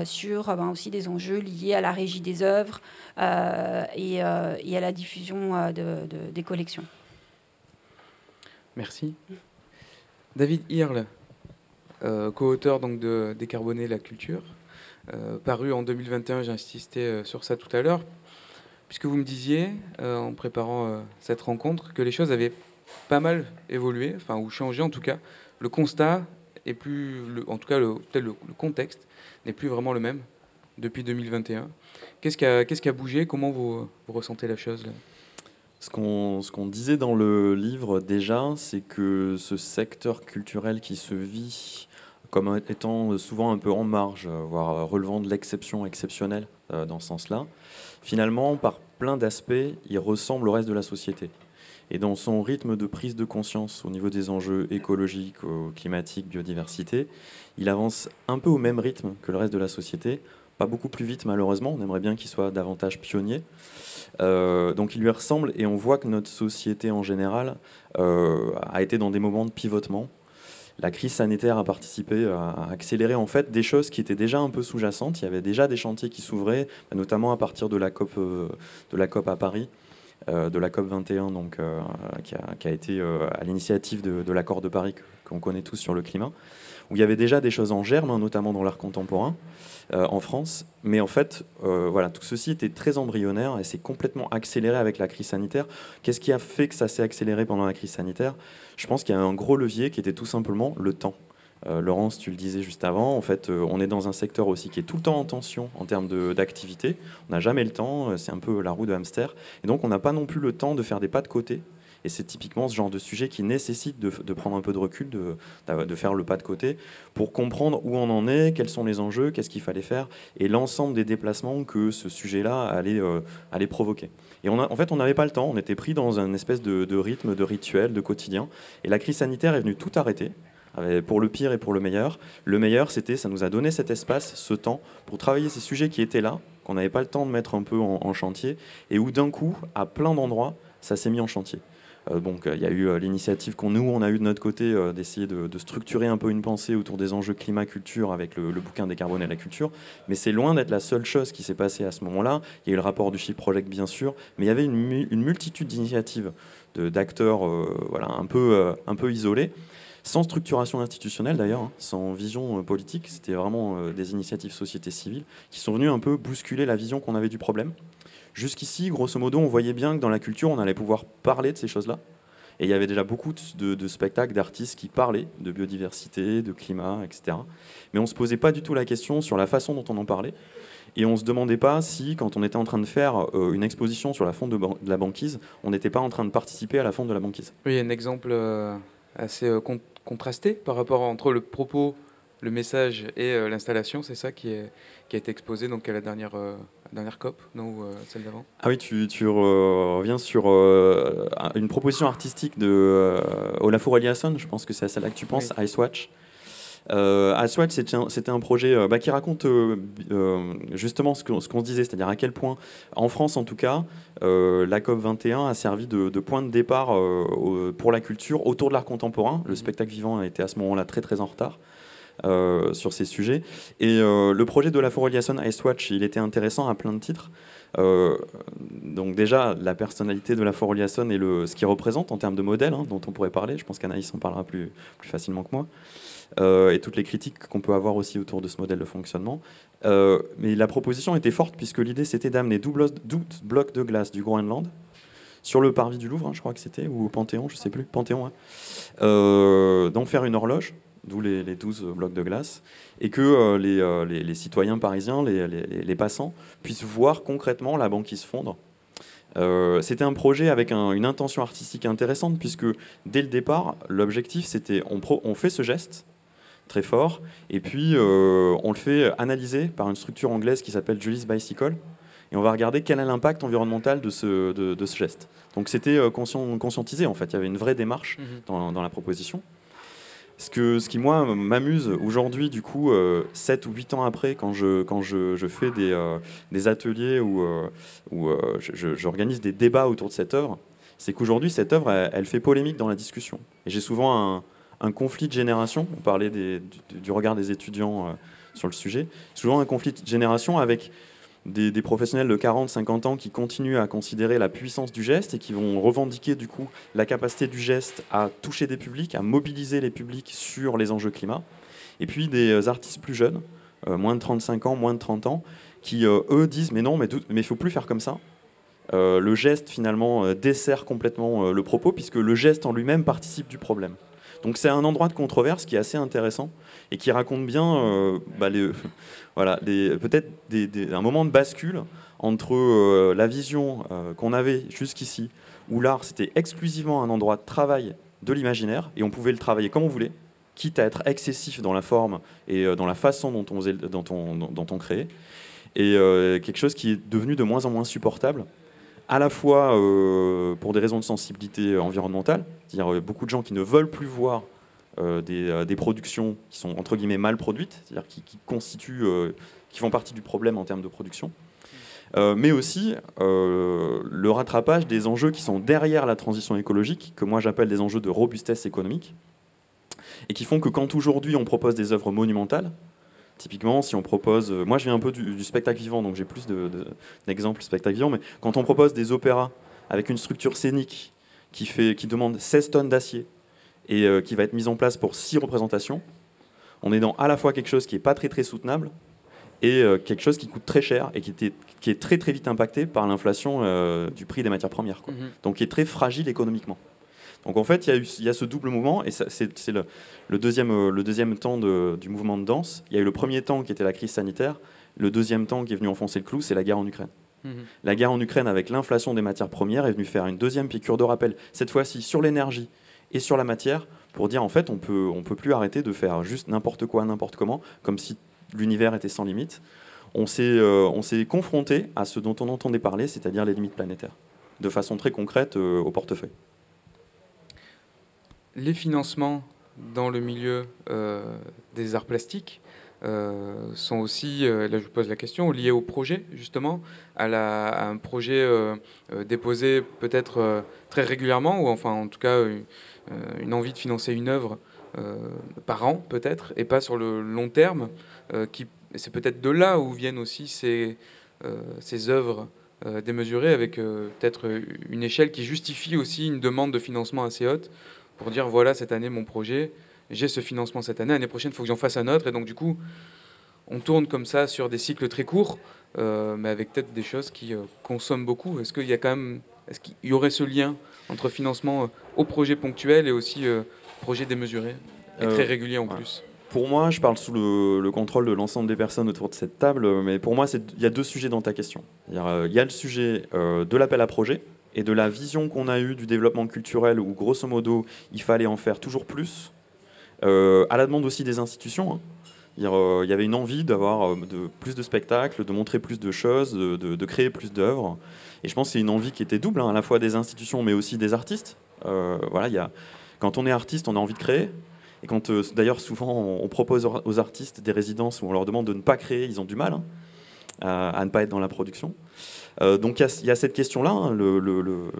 sur ben, aussi des enjeux liés à la régie des œuvres et, à la diffusion des collections. Merci. David Hirle, euh, co-auteur donc de Décarboner la culture, euh, paru en 2021, j'ai insisté euh, sur ça tout à l'heure, puisque vous me disiez, en préparant cette rencontre, que les choses avaient pas mal évolué, enfin, ou changé en tout cas. Le constat est plus, en tout cas, le, le, contexte n'est plus vraiment le même depuis 2021. Qu'est-ce qui a, bougé? Comment vous, ressentez la chose ce qu'on disait dans le livre déjà, c'est que ce secteur culturel qui se vit comme étant souvent un peu en marge, voire relevant de l'exception exceptionnelle euh, dans ce sens-là, finalement, par plein d'aspects, il ressemble au reste de la société. Et dans son rythme de prise de conscience au niveau des enjeux écologiques, climatiques, biodiversité, il avance un peu au même rythme que le reste de la société, pas beaucoup plus vite malheureusement, on aimerait bien qu'il soit davantage pionnier. Euh, donc il lui ressemble et on voit que notre société en général euh, a été dans des moments de pivotement. La crise sanitaire a participé à accélérer en fait des choses qui étaient déjà un peu sous-jacentes. Il y avait déjà des chantiers qui s'ouvraient, notamment à partir de la COP, euh, de la COP à Paris, de la COP 21, donc, qui a, été à l'initiative de, l'accord de Paris qu'on connaît tous sur le climat, où il y avait déjà des choses en germe, hein, notamment dans l'art contemporain en France. Mais en fait, voilà, tout ceci était très embryonnaire et s'est complètement accéléré avec la crise sanitaire. Qu'est-ce qui a fait que ça s'est accéléré pendant la crise sanitaire? Je pense qu'il y a un gros levier qui était tout simplement le temps. Euh, Laurence, tu le disais juste avant, en fait, euh, on est dans un secteur aussi qui est tout le temps en tension en termes d'activité. On n'a jamais le temps, euh, c'est un peu la roue de hamster. Et donc, on n'a pas non plus le temps de faire des pas de côté. Et c'est typiquement ce genre de sujet qui nécessite de, prendre un peu de recul, de, faire le pas de côté, pour comprendre où on en est, quels sont les enjeux, qu'est-ce qu'il fallait faire, et l'ensemble des déplacements que ce sujet-là allait, allait provoquer. Et en fait, on n'avait pas le temps, on était pris dans un espèce de, de rythme, de rituel, de quotidien. Et la crise sanitaire est venue tout arrêter pour le pire et pour le meilleur. Le meilleur, c'était, ça nous a donné cet espace, ce temps, pour travailler ces sujets qui étaient là, qu'on n'avait pas le temps de mettre un peu en, chantier, et où d'un coup, à plein d'endroits, ça s'est mis en chantier. Euh, donc il y a eu euh, l'initiative qu'on nous, on a eu de notre côté euh, d'essayer de, structurer un peu une pensée autour des enjeux climat-culture avec le, bouquin Décarboner la culture, mais c'est loin d'être la seule chose qui s'est passée à ce moment-là. Il y a eu le rapport du Chip Project bien sûr, mais il y avait une, multitude d'initiatives d'acteurs voilà, un, peu, un peu isolés sans structuration institutionnelle d'ailleurs, hein, sans vision euh, politique. C'était vraiment euh, des initiatives société civile qui sont venues un peu bousculer la vision qu'on avait du problème. Jusqu'ici, grosso modo, on voyait bien que dans la culture, on allait pouvoir parler de ces choses-là. Et il y avait déjà beaucoup de, spectacles, d'artistes qui parlaient de biodiversité, de climat, etc. Mais on ne se posait pas du tout la question sur la façon dont on en parlait. Et on ne se demandait pas si, quand on était en train de faire euh, une exposition sur la fonte de, la banquise, on n'était pas en train de participer à la fonte de la banquise. Oui, un exemple assez contrasté par rapport entre le propos, le message et euh, l'installation. C'est ça qui, est, qui a été exposé donc à la dernière, euh, dernière COP, non ou euh, celle d'avant? Ah oui, tu, tu reviens sur une proposition artistique de Olafur Eliasson. Je pense que c'est à celle-là que tu penses, Ice Watch. Euh, Aswad, c'était un, projet bah, qui raconte justement ce qu'on ce se disait, c'est-à-dire à quel point, en France en tout cas, la COP 21 a servi de, point de départ pour la culture autour de l'art contemporain. Le spectacle vivant était à ce moment-là très très en retard. Sur ces sujets. Et le projet de la Foreliason Ice Watch, il était intéressant à plein de titres. donc déjà, la personnalité de la Foreliason et le, ce qu'il représente en termes de modèle, hein, dont on pourrait parler. Je pense qu'Anaïs en parlera plus, plus facilement que moi. Euh, et toutes les critiques qu'on peut avoir aussi autour de ce modèle de fonctionnement. Euh, mais la proposition était forte puisque l'idée c'était d'amener 12 blocs de glace du Groenland sur le parvis du Louvre, hein, je crois que c'était, ou au Panthéon, je sais plus, Panthéon, hein. euh, d'en faire une horloge, d'où les, 12 blocs de glace, et que les, citoyens parisiens, les, passants, puissent voir concrètement la banquise fondre. c'était un projet avec une intention artistique intéressante, puisque dès le départ, l'objectif c'était on, on fait ce geste, très fort. Et puis, euh, on le fait analyser par une structure anglaise qui s'appelle Julie's Bicycle. Et on va regarder quel est l'impact environnemental de ce, de, ce geste. Donc c'était euh, conscient, conscientisé, en fait. Il y avait une vraie démarche mhm. dans, dans, la proposition. Ce, que, ce qui, moi, m'amuse aujourd'hui, du coup, euh, 7 ou 8 ans après, quand je, quand je, fais des, euh, des, ateliers où, où j'organise des débats autour de cette œuvre, c'est qu'aujourd'hui, cette œuvre, elle, fait polémique dans la discussion. Et j'ai souvent un, un conflit de génération. On parlait du, regard des étudiants euh, sur le sujet. Souvent un conflit de génération avec des, professionnels de 40, 50 ans qui continuent à considérer la puissance du geste et qui vont revendiquer du coup la capacité du geste à toucher des publics, à mobiliser les publics sur les enjeux climat. Et puis des euh, artistes plus jeunes, euh, moins de 35 ans, moins de 30 ans, qui eux disent mais non, mais il ne faut plus faire comme ça. le geste finalement dessert complètement le propos puisque le geste en lui-même participe du problème. Donc c'est un endroit de controverse qui est assez intéressant et qui raconte bien euh, bah, voilà, peut-être un moment de bascule entre euh, la vision euh, qu'on avait jusqu'ici, où l'art c'était exclusivement un endroit de travail de l'imaginaire et on pouvait le travailler comme on voulait, quitte à être excessif dans la forme et dans la façon dont on, on créait, et quelque chose qui est devenu de moins en moins supportable à la fois pour des raisons de sensibilité environnementale, c'est-à-dire beaucoup de gens qui ne veulent plus voir euh, des, productions qui sont entre guillemets mal produites, c'est-à-dire qui, constituent, qui font partie du problème en termes de production, mais aussi le rattrapage des enjeux qui sont derrière la transition écologique, que moi j'appelle des enjeux de robustesse économique, et qui font que quand aujourd'hui on propose des œuvres monumentales, Typiquement, si on propose, euh, moi je viens un peu du, spectacle vivant, donc j'ai plus d'exemples de, spectacle vivant, mais quand on propose des opéras avec une structure scénique qui, fait, qui demande 16 tonnes d'acier et euh, qui va être mise en place pour 6 représentations, on est dans à la fois quelque chose qui n'est pas très très soutenable et euh, quelque chose qui coûte très cher et qui, était, qui est très très vite impacté par l'inflation euh, du prix des matières premières. Quoi. Mhm. Donc qui est très fragile économiquement. Donc en fait, il y, a eu- il y a ce double mouvement, et c'est le, le deuxième, le deuxième temps de- du mouvement de danse. Il y a eu le premier temps qui était la crise sanitaire, le deuxième temps qui est venu enfoncer le clou, c'est la guerre en Ukraine. Mhm. La guerre en Ukraine, avec l'inflation des matières premières, est venue faire une deuxième piqûre de rappel, cette fois-ci sur l'énergie et sur la matière, pour dire en fait, on peut, on peut plus arrêter de faire juste n'importe quoi, n'importe comment, comme si l'univers était sans limite. On s'est euh, on s'est confronté à ce dont on entendait parler, c'est-à-dire les limites planétaires, de façon très concrète euh, au portefeuille. Les financements dans le milieu euh, des arts plastiques euh, sont aussi, euh, là je vous pose la question, liés au projet justement, à, la- à un projet euh, déposé peut-être très régulièrement, ou enfin en tout cas une, envie de financer une œuvre par an peut-être, et pas sur le long terme. qui, c'est peut-être de là où viennent aussi ces, ces œuvres démesurées, avec peut-être une échelle qui justifie aussi une demande de financement assez haute pour dire voilà cette année mon projet, j'ai ce financement cette année, l'année prochaine il faut que j'en fasse un autre et donc du coup on tourne comme ça sur des cycles très courts, euh, mais avec peut-être des choses qui euh, consomment beaucoup. Est-ce qu'il y a quand même, est-ce qu'il y aurait ce lien entre financement euh, au projet ponctuel et aussi projet démesuré et très régulier en ouais. plus? Pour moi, je parle sous le, le contrôle de l'ensemble des personnes autour de cette table, mais pour moi, il y a deux sujets dans ta question. Il y a le sujet de l'appel à projet et de la vision qu'on a eue du développement culturel, où grosso modo, il fallait en faire toujours plus, à la demande aussi des institutions. hein. Euh, Il y avait une envie d'avoir euh, de, plus de spectacles, de montrer plus de choses, de, créer plus d'œuvres. Et je pense que c'est une envie qui était double, hein, à la fois des institutions, mais aussi des artistes. Euh, voilà, quand on est artiste, on a envie de créer. Et quand, euh, d'ailleurs, souvent, on, propose aux- artistes des résidences où on leur demande de ne pas créer, ils ont du mal hein, à, ne pas être dans la production. Euh, donc il y a- cette question-là,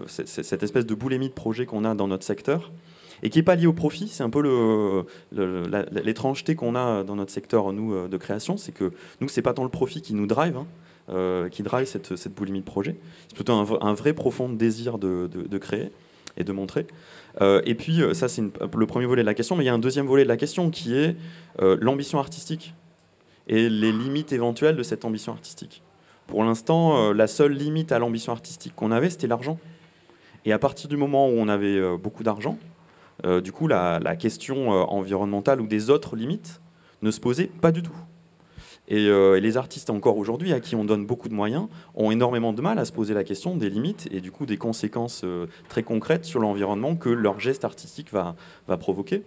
cette espèce de boulémie de projet qu'on a dans notre secteur, et qui n'est pas liée au profit. C'est un peu l'étrangeté qu'on a dans notre secteur, nous, euh, de création, c'est que nous, c'est pas tant le profit qui nous drive, hein, euh, qui drive cette, boulimie de projet. C'est plutôt un, vrai profond désir de, créer et de montrer. Euh, et puis, ça, c'est le premier volet de la question, mais il y a un deuxième volet de la question qui est l'ambition artistique et les limites éventuelles de cette ambition artistique. Pour l'instant, la seule limite à l'ambition artistique qu'on avait, c'était l'argent. Et à partir du moment où on avait beaucoup d'argent, euh, du coup, la, la question euh, environnementale ou des autres limites ne se posait pas du tout. Et, euh, et les artistes encore aujourd'hui, à qui on donne beaucoup de moyens, ont énormément de mal à se poser la question des limites et du coup des conséquences très concrètes sur l'environnement que leur geste artistique va, va provoquer.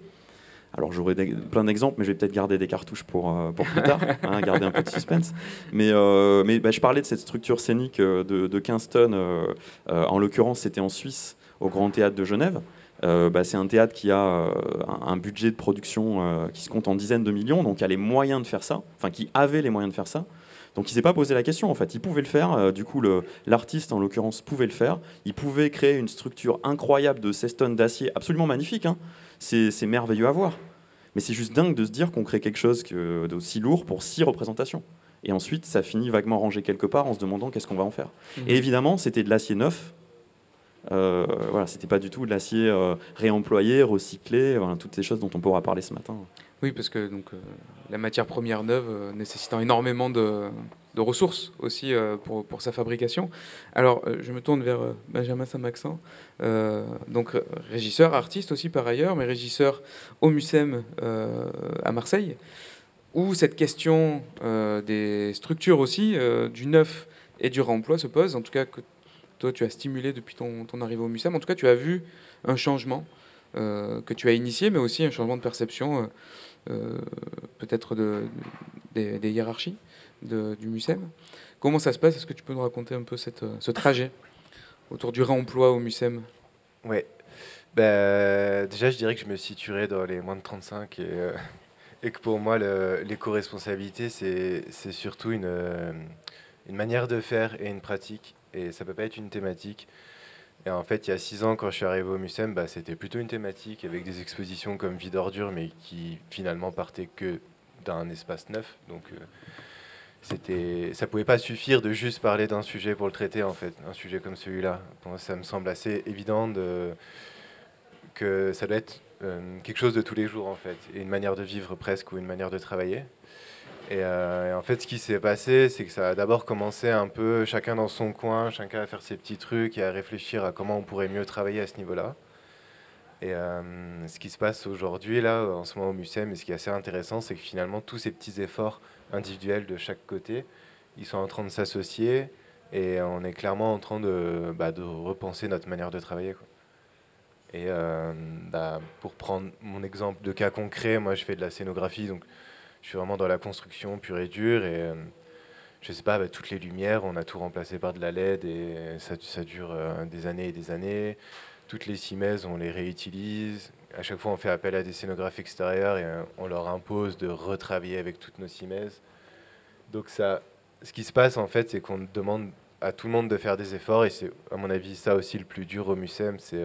Alors j'aurais plein d'exemples, mais je vais peut-être garder des cartouches pour, euh, pour plus tard, hein, garder un peu de suspense. Mais, euh, mais bah, je parlais de cette structure scénique de, de 15 tonnes, euh, en l'occurrence c'était en Suisse, au Grand Théâtre de Genève. Euh, bah, c'est un théâtre qui a euh, un, budget de production euh, qui se compte en dizaines de millions, donc qui a les moyens de faire ça, enfin qui avait les moyens de faire ça. Donc il s'est pas posé la question en fait, il pouvait le faire, du coup l'artiste en l'occurrence pouvait le faire, il pouvait créer une structure incroyable de 16 tonnes d'acier, absolument magnifique, hein. c'est merveilleux à voir. Mais c'est juste dingue de se dire qu'on crée quelque chose que- d'aussi lourd pour six représentations. Et ensuite ça finit vaguement rangé quelque part en se demandant qu'est-ce qu'on va en faire. Mhm. Et évidemment c'était de l'acier neuf, euh, voilà, c'était pas du tout de l'acier euh, réemployé, recyclé, toutes ces choses dont on pourra parler ce matin. Oui, parce que donc, euh, la matière première neuve euh, nécessitant énormément de, ressources aussi pour, sa fabrication. Alors, je me tourne vers Benjamin Saint-Maxent, donc régisseur, artiste aussi par ailleurs, mais régisseur au MUSEM à Marseille, où cette question des structures aussi, du neuf et du réemploi se pose, en tout cas que tu as stimulé depuis ton, arrivée au MUSEM, en tout cas tu as vu un changement euh, que tu as initié, mais aussi un changement de perception euh, euh, peut-être de, des, hiérarchies du MUSEM. Comment ça se passe? Est-ce que tu peux nous raconter un peu cette, ce trajet autour du réemploi au MUSEM Ouais. Bah, déjà, je dirais que je me situerais dans les moins de 35 et, et que pour moi, l'éco-responsabilité, c'est surtout une, une manière de faire et une pratique. Et ça peut pas être une thématique. Et en fait, il y a six ans, quand je suis arrivé au MUSEM, bah, c'était plutôt une thématique avec des expositions comme Vie d'ordure, mais qui finalement partaient que d'un espace neuf. Donc, euh, c'était, ça pouvait pas suffire de juste parler d'un sujet pour le traiter en fait, un sujet comme celui-là. Ça me semble assez évident de, que ça doit être euh, quelque chose de tous les jours en fait, et une manière de vivre presque ou une manière de travailler. Euh, et, en fait, ce qui s'est passé, c'est que ça a d'abord commencé un peu chacun dans son coin, chacun à faire ses petits trucs et à réfléchir à comment on pourrait mieux travailler à ce niveau-là. Et euh, ce qui se passe aujourd'hui, là, en ce moment au MUSEM, et ce qui est assez intéressant, c'est que finalement, tous ces petits efforts individuels de chaque côté, ils sont en train de s'associer et on est clairement en train de, bah, de repenser notre manière de travailler. Et euh, bah, pour prendre mon exemple de cas concret, moi je fais de la scénographie, donc je suis vraiment dans la construction pure et dure. Et euh, je sais pas, bah, toutes les lumières, on a tout remplacé par de la LED et ça, dure euh, des années et des années. Toutes les cimaises, on les réutilise. À chaque fois, on fait appel à des scénographes extérieurs et on leur impose de retravailler avec toutes nos cimaises. Donc ça, ce qui se passe en fait, c'est qu'on demande à tout le monde de faire des efforts et c'est à mon avis ça aussi le plus dur au MUSEM, c'est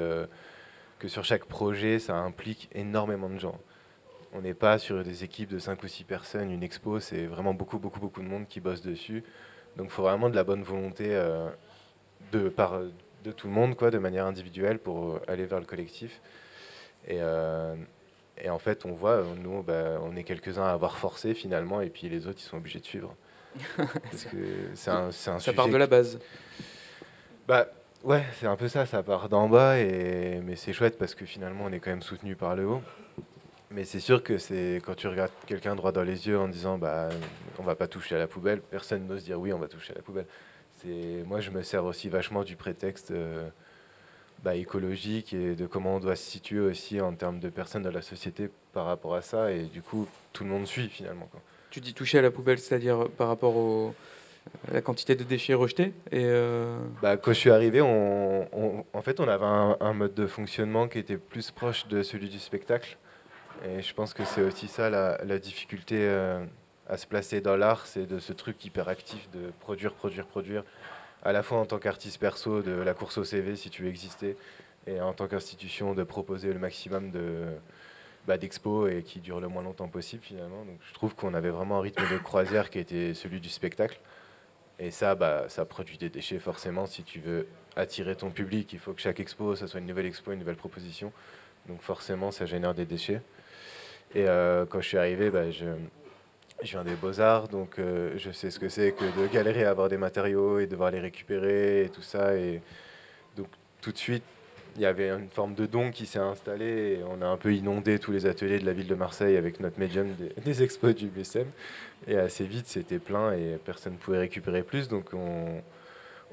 que sur chaque projet, ça implique énormément de gens. On n'est pas sur des équipes de 5 ou 6 personnes, une expo, c'est vraiment beaucoup, beaucoup, beaucoup de monde qui bosse dessus. Donc il faut vraiment de la bonne volonté euh, de, par, de tout le monde, quoi, de manière individuelle pour aller vers le collectif. Et, euh, et en fait, on voit, nous, bah, on est quelques-uns à avoir forcé finalement, et puis les autres, ils sont obligés de suivre. Parce que c'est un, un Ça part de la base. Bah, Ouais, c'est un peu ça, ça part d'en bas, et... mais c'est chouette parce que finalement on est quand même soutenu par le haut. Mais c'est sûr que c'est quand tu regardes quelqu'un droit dans les yeux en disant bah on va pas toucher à la poubelle, personne n'ose dire oui on va toucher à la poubelle. C'est moi je me sers aussi vachement du prétexte euh, bah, écologique et de comment on doit se situer aussi en termes de personnes de la société par rapport à ça et du coup tout le monde suit finalement. Quoi. Tu dis toucher à la poubelle, c'est-à-dire par rapport au la quantité de déchets rejetés et euh, bah, Quand je suis arrivé, on, en fait, on avait un, mode de fonctionnement qui était plus proche de celui du spectacle. Et je pense que c'est aussi ça la, difficulté euh, à se placer dans l'art, c'est de ce truc hyper actif de produire, produire, produire, à la fois en tant qu'artiste perso de la course au CV si tu veux exister, et en tant qu'institution de proposer le maximum de bah, d'expos et qui dure le moins longtemps possible finalement. Donc je trouve qu'on avait vraiment un rythme de croisière qui était celui du spectacle. Et ça, bah, ça produit des déchets forcément. Si tu veux attirer ton public, il faut que chaque expo, ça soit une nouvelle expo, une nouvelle proposition. Donc forcément, ça génère des déchets. Et euh, quand je suis arrivé, bah, je, je, viens des beaux-arts, donc euh, je sais ce que c'est que de galérer à avoir des matériaux et devoir les récupérer et tout ça. Et donc tout de suite, il y avait une forme de don qui s'est installé et on a un peu inondé tous les ateliers de la ville de Marseille avec notre médium des, expos du BSM. Et assez vite, c'était plein et personne ne pouvait récupérer plus. Donc on,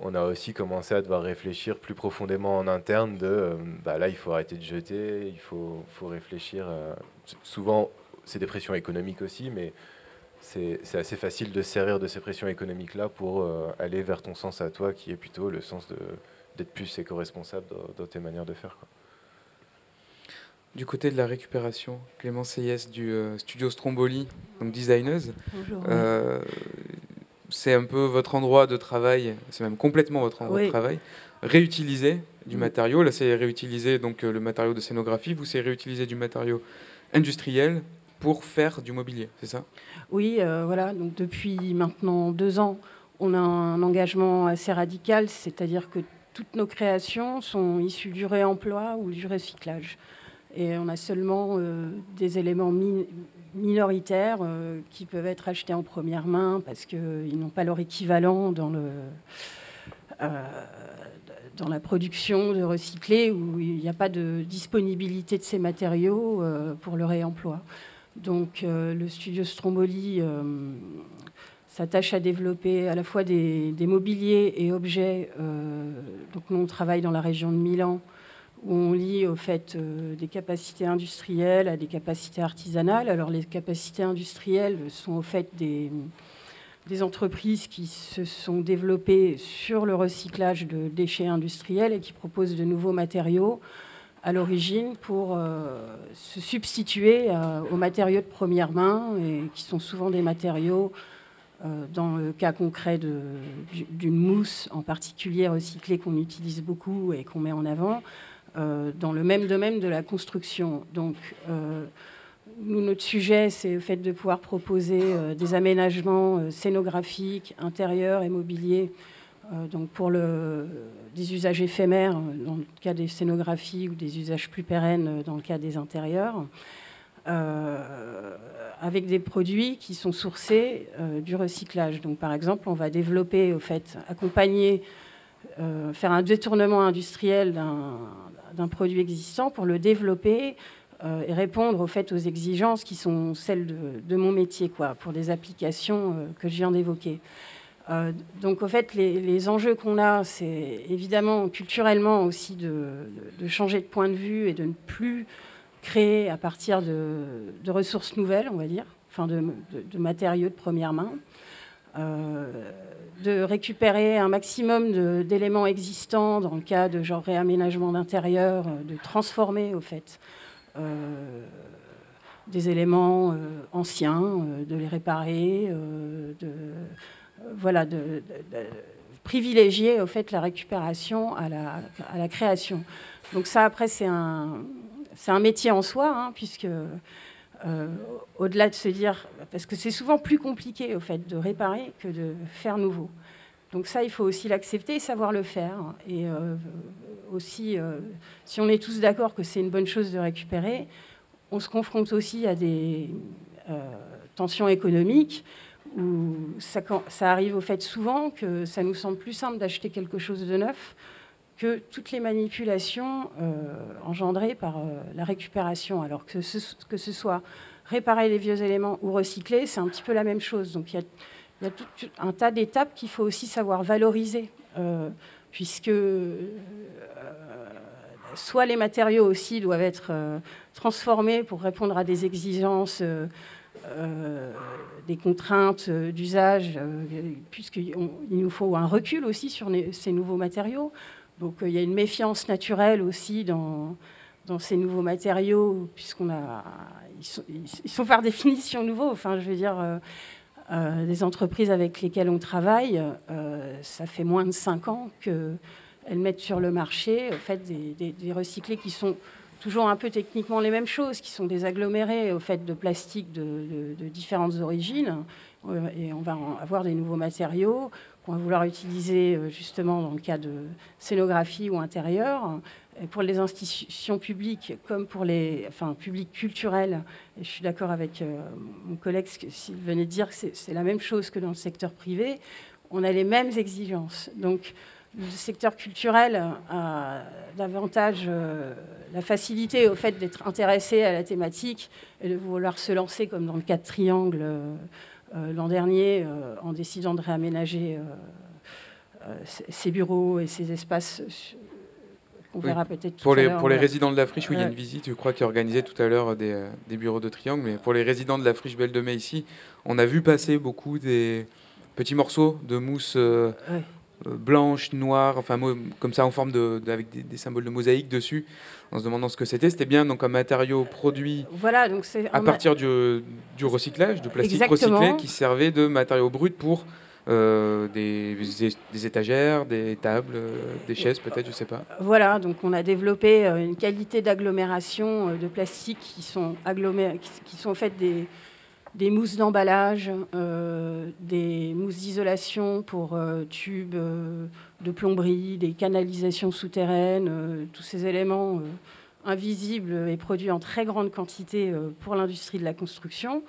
on, a aussi commencé à devoir réfléchir plus profondément en interne de euh, bah là, il faut arrêter de jeter, il faut, faut réfléchir. souvent, c'est des pressions économiques aussi, mais c'est assez facile de servir de ces pressions économiques-là pour euh, aller vers ton sens à toi, qui est plutôt le sens de d'être plus éco-responsable dans, tes manières de faire. Du côté de la récupération, Clément Seyès du euh, studio Stromboli, donc designeuse. Euh, c'est un peu votre endroit de travail, c'est même complètement votre endroit de travail. Réutiliser du mm. matériau, là c'est réutiliser donc euh, le matériau de scénographie, vous c'est réutiliser du matériau industriel pour faire du mobilier, c'est ça? Oui, voilà. Donc depuis maintenant deux ans, on a un engagement assez radical, c'est-à-dire que toutes nos créations sont issues du réemploi ou du recyclage. Et on a seulement euh, des éléments minoritaires euh, qui peuvent être achetés en première main parce qu'ils n'ont pas leur équivalent euh, dans la production de recyclés où il n'y a pas de disponibilité de ces matériaux pour le réemploi. Donc le studio Stromboli s'attache à développer à la fois des, mobiliers et objets. Euh, donc nous, on travaille dans la région de Milan, où on lie au fait euh, des capacités industrielles à des capacités artisanales. Alors les capacités industrielles sont au fait des, entreprises qui se sont développées sur le recyclage de déchets industriels et qui proposent de nouveaux matériaux à l'origine pour euh, se substituer aux matériaux de première main, qui sont souvent des matériaux euh, dans le cas concret d'une mousse en particulier recyclée qu'on utilise beaucoup et qu'on met en avant, euh, dans le même domaine de la construction. Donc, euh, nous, notre sujet, c'est le fait de pouvoir proposer des aménagements scénographiques, intérieurs et mobiliers donc pour des usages éphémères dans le cas des scénographies ou des usages plus pérennes dans le cas des intérieurs. Euh, avec des produits qui sont sourcés euh, du recyclage. Donc, par exemple, on va développer, au fait, accompagner, euh, faire un détournement industriel d'un produit existant pour le développer et répondre au fait aux exigences qui sont celles de, mon métier, quoi, pour des applications que je viens d'évoquer. donc, au fait, les, enjeux qu'on a, c'est évidemment culturellement aussi de, de, changer de point de vue et de ne plus créer à partir de, ressources nouvelles, on va dire, enfin de, matériaux de première main, euh, de récupérer un maximum d'éléments existants dans le cas de genre réaménagement d'intérieur, euh, de transformer au fait euh, des éléments anciens, de les réparer, de, voilà, de, privilégier au fait la récupération à la, à la création. Donc ça après c'est un un métier en soi, hein, puisque euh, au-delà de se dire, parce que c'est souvent plus compliqué au fait de réparer que de faire nouveau. Donc ça, il faut aussi l'accepter et savoir le faire. Et euh, aussi, euh, si on est tous d'accord que c'est une bonne chose de récupérer, on se confronte aussi à des tensions économiques où ça, ça, arrive au fait souvent que ça nous semble plus simple d'acheter quelque chose de neuf que toutes les manipulations euh, engendrées par euh, la récupération, alors que ce, soit réparer les vieux éléments ou recycler, c'est un petit peu la même chose. Donc il y a, tout un tas d'étapes qu'il faut aussi savoir valoriser, euh, puisque soit les matériaux aussi doivent être transformés pour répondre à des exigences. des contraintes d'usage, puisqu'il nous faut un recul aussi sur ces nouveaux matériaux. Donc euh, il y a une méfiance naturelle aussi dans, ces nouveaux matériaux, puisqu'on a, sont, par définition nouveaux. Enfin, je veux dire, euh, euh, les entreprises avec lesquelles on travaille, ça fait moins de 5 ans qu'elles mettent sur le marché fait, des, recyclés qui sont toujours un peu techniquement les mêmes choses, qui sont des agglomérés au fait de plastique de, de différentes origines. Et on va avoir des nouveaux matériaux qu'on va vouloir utiliser euh, justement dans le cas de scénographie ou intérieur. Et pour les institutions publiques comme pour les enfin, publics culturels, et je suis d'accord avec euh, mon collègue s'il venait de dire que c'est la même chose que dans le secteur privé, on a les mêmes exigences. Donc le secteur culturel a davantage euh, la facilité au fait d'être intéressé à la thématique et de vouloir se lancer comme dans le cas de Triangle. Euh, l'an dernier euh, en décidant de réaménager ses euh, bureaux et ses espaces on verra peut-être pour les, Pour les résidents de la friche, oui, il y a une visite, je crois, qui est organisée tout à l'heure des, des, bureaux de Triangle. Mais pour les résidents de la friche Belle de Mai ici, on a vu passer beaucoup des petits morceaux de mousse blanche, noire, enfin comme ça en forme de, avec des, symboles de mosaïque dessus en se demandant ce que c'était. C'était bien donc un matériau produit voilà, donc à partir du, du, recyclage, de plastique recyclé qui servait de matériau brut pour euh, des, des, étagères, des tables, euh, des chaises peut-être, je sais pas. Voilà, donc on a développé euh, une qualité d'agglomération de plastique qui sont, qui, sont faites des, des mousses d'emballage, des mousses d'isolation pour tubes de plomberie, des canalisations souterraines, tous ces éléments invisibles et produits en très grande quantité pour l'industrie de la construction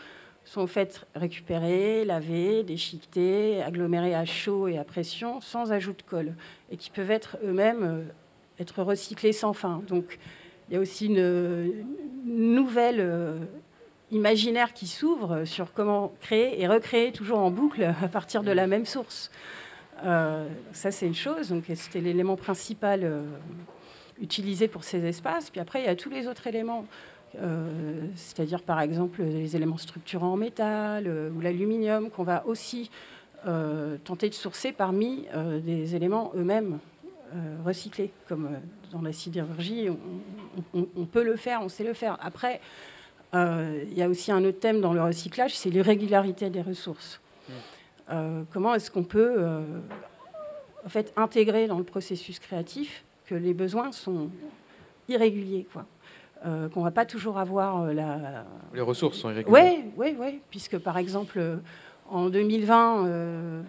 sont en fait récupérés, lavés, déchiquetés, agglomérés à chaud et à pression sans ajout de colle et qui peuvent être eux-mêmes euh, être recyclés sans fin. Donc il y a aussi une, nouvelle euh, imaginaire qui s'ouvre sur comment créer et recréer toujours en boucle à partir de la même source. Euh, ça c'est une chose, donc c'était l'élément principal utilisé pour ces espaces. Puis après il y a tous les autres éléments euh, c'est-à-dire par exemple les éléments structurants en métal euh, ou l'aluminium qu'on va aussi euh, tenter de sourcer parmi des éléments eux-mêmes recyclés, comme dans la sidérurgie, on, peut le faire, on sait le faire. Après, il y a aussi un autre thème dans le recyclage, c'est l'irrégularité des ressources. comment est-ce qu'on peut en fait, intégrer dans le processus créatif que les besoins sont irréguliers quoi. euh, qu'on va pas toujours avoir la... Les ressources sont irrégulières. Oui, oui, oui, puisque par exemple, en 2020,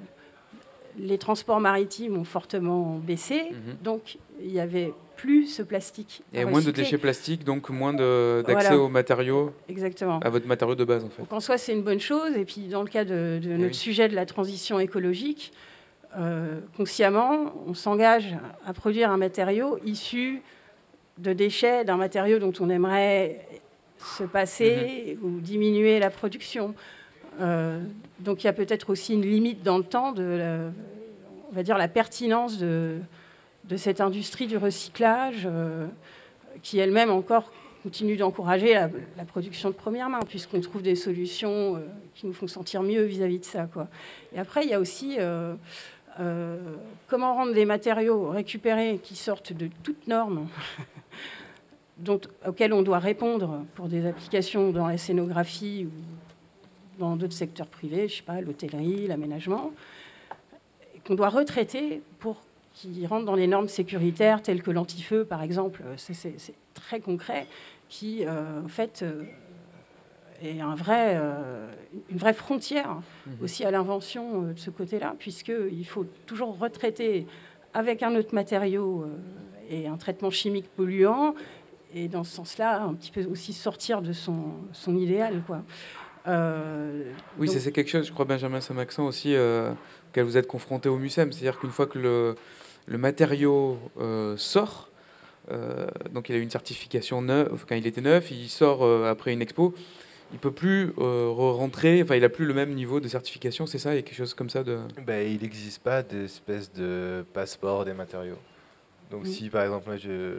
les transports maritimes ont fortement baissé, mhm. donc il y avait plus ce plastique. A moins de déchets plastiques, donc moins d'accès aux matériaux. Exactement. À votre matériau de base, en fait. Donc en soi, c'est une bonne chose. Et puis, dans le cas de, notre sujet de la transition écologique, euh, consciemment, on s'engage à produire un matériau issu de déchets d'un matériau dont on aimerait se passer mhm. ou diminuer la production. Euh, donc il y a peut-être aussi une limite dans le temps de, la, on va dire, la pertinence de, de cette industrie du recyclage euh, qui elle-même encore continue d'encourager la, production de première main, puisqu'on trouve des solutions euh, qui nous font sentir mieux vis-à-vis de ça. Quoi. Et après, il y a aussi euh, comment rendre des matériaux récupérés qui sortent de toutes normes dont, on doit répondre pour des applications dans la scénographie ou dans d'autres secteurs privés, je sais pas, l'hôtellerie, l'aménagement, qu'on doit retraiter pour qui rentrent dans les normes sécuritaires telles que l'antifeu, par exemple, euh, c'est très concret, qui euh, en fait euh, est un vrai, une vraie frontière mhm. aussi à l'invention de ce côté-là, puisqu'il faut toujours retraiter avec un autre matériau et un traitement chimique polluant, et dans ce sens-là, un petit peu aussi sortir de son, son idéal. Quoi. oui, c'est quelque chose, je crois, Benjamin Samaxan aussi, auquel vous êtes confronté au MUSEM. C'est-à-dire qu'une fois que le, le matériau euh, sort, euh, donc il a eu une certification neuve, quand il était neuf, il sort euh, après une expo, il peut plus rentrer, enfin il a plus le même niveau de certification, c'est ça, il y a quelque chose comme ça de... Ben, il n'existe pas d'espèce de passeport des matériaux. Donc si par exemple je...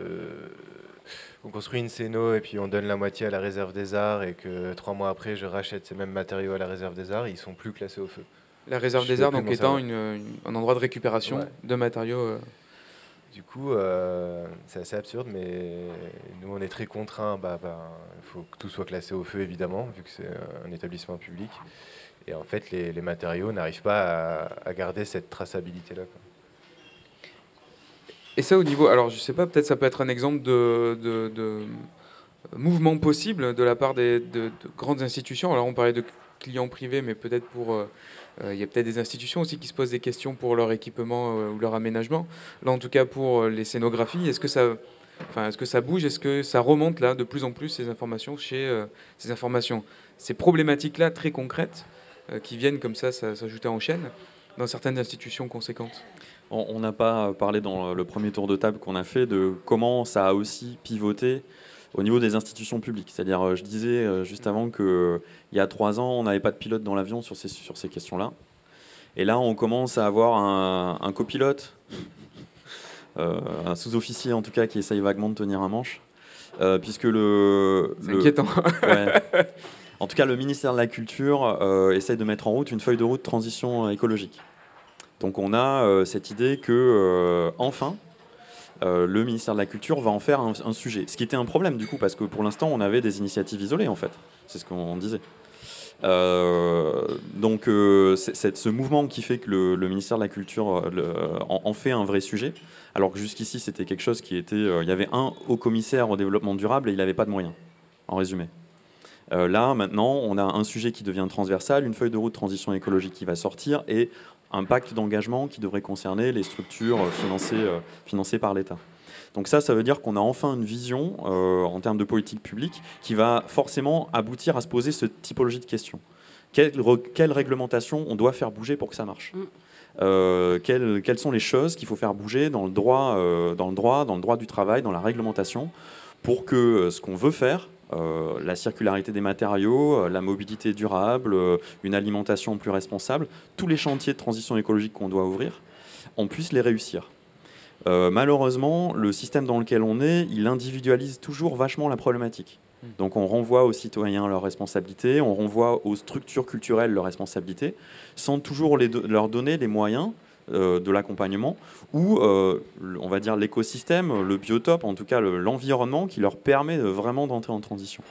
on construit une scéno et puis on donne la moitié à la réserve des arts et que trois mois après je rachète ces mêmes matériaux à la réserve des arts, ils sont plus classés au feu. La réserve des arts, donc étant un endroit de récupération de matériaux. Euh. Du coup, euh, c'est assez absurde, mais nous, on est très contraints. Bah, bah, il faut que tout soit classé au feu, évidemment, vu que c'est un établissement public. Et en fait, les, matériaux n'arrivent pas à, garder cette traçabilité-là. Et ça, au niveau. Alors, je sais pas, peut-être ça peut être un exemple de, mouvement possible de la part des, de, grandes institutions. Alors, on parlait de clients privés, mais peut-être pour. Euh, il y a peut-être des institutions aussi qui se posent des questions pour leur équipement euh, ou leur aménagement. Là, en tout cas, pour les scénographies, est-ce que ça. Enfin, est-ce que ça bouge? Est-ce que ça remonte là de plus en plus ces informations chez ces informations, ces problématiques-là très concrètes qui viennent comme ça s'ajouter en chaîne dans certaines institutions conséquentes On n'a pas parlé dans le premier tour de table qu'on a fait de comment ça a aussi pivoté au niveau des institutions publiques. C'est-à-dire, euh, je disais euh, juste avant qu'il euh, y a trois ans, on n'avait pas de pilote dans l'avion sur ces, sur ces questions-là. Et là, on commence à avoir un, copilote, un sous-officier en tout cas, qui essaye vaguement de tenir un manche. puisque le. C'est inquiétant. En tout cas, le ministère de la Culture essaye de mettre en route une feuille de route transition écologique. Donc on a cette idée que, enfin, euh, le ministère de la Culture va en faire un, sujet. Ce qui était un problème du coup, parce que pour l'instant, on avait des initiatives isolées en fait. C'est ce qu'on disait. Euh, donc euh, ce mouvement qui fait que le, ministère de la Culture en, fait un vrai sujet, alors que jusqu'ici c'était quelque chose qui était, il y avait un haut commissaire au développement durable et il n'avait pas de moyens, en résumé. là maintenant on a un sujet qui devient transversal, une feuille de route transition écologique qui va sortir et un pacte d'engagement qui devrait concerner les structures financées, euh, financées par l'État. Donc ça, ça veut dire qu'on a enfin une vision euh, en termes de politique publique qui va forcément aboutir à se poser ce typologie de questions. Quelle, quelle réglementation on doit faire bouger pour que ça marche? Mm. euh, quelles, quelles, sont les choses qu'il faut faire bouger dans le, droit, dans le droit, dans le droit du travail, dans la réglementation, pour que ce qu'on veut faire euh, la circularité des matériaux, euh, la mobilité durable, euh, une alimentation plus responsable, tous les chantiers de transition écologique qu'on doit ouvrir, on puisse les réussir. malheureusement, le système dans lequel on est, il individualise toujours vachement la problématique. Hmm. Donc on renvoie aux citoyens leurs responsabilités, on renvoie aux structures culturelles leurs responsabilités, sans toujours leur donner les moyens de l'accompagnement ou, euh, on va dire, l'écosystème, le biotope, en tout cas l'environnement qui leur permet vraiment d'entrer en transition.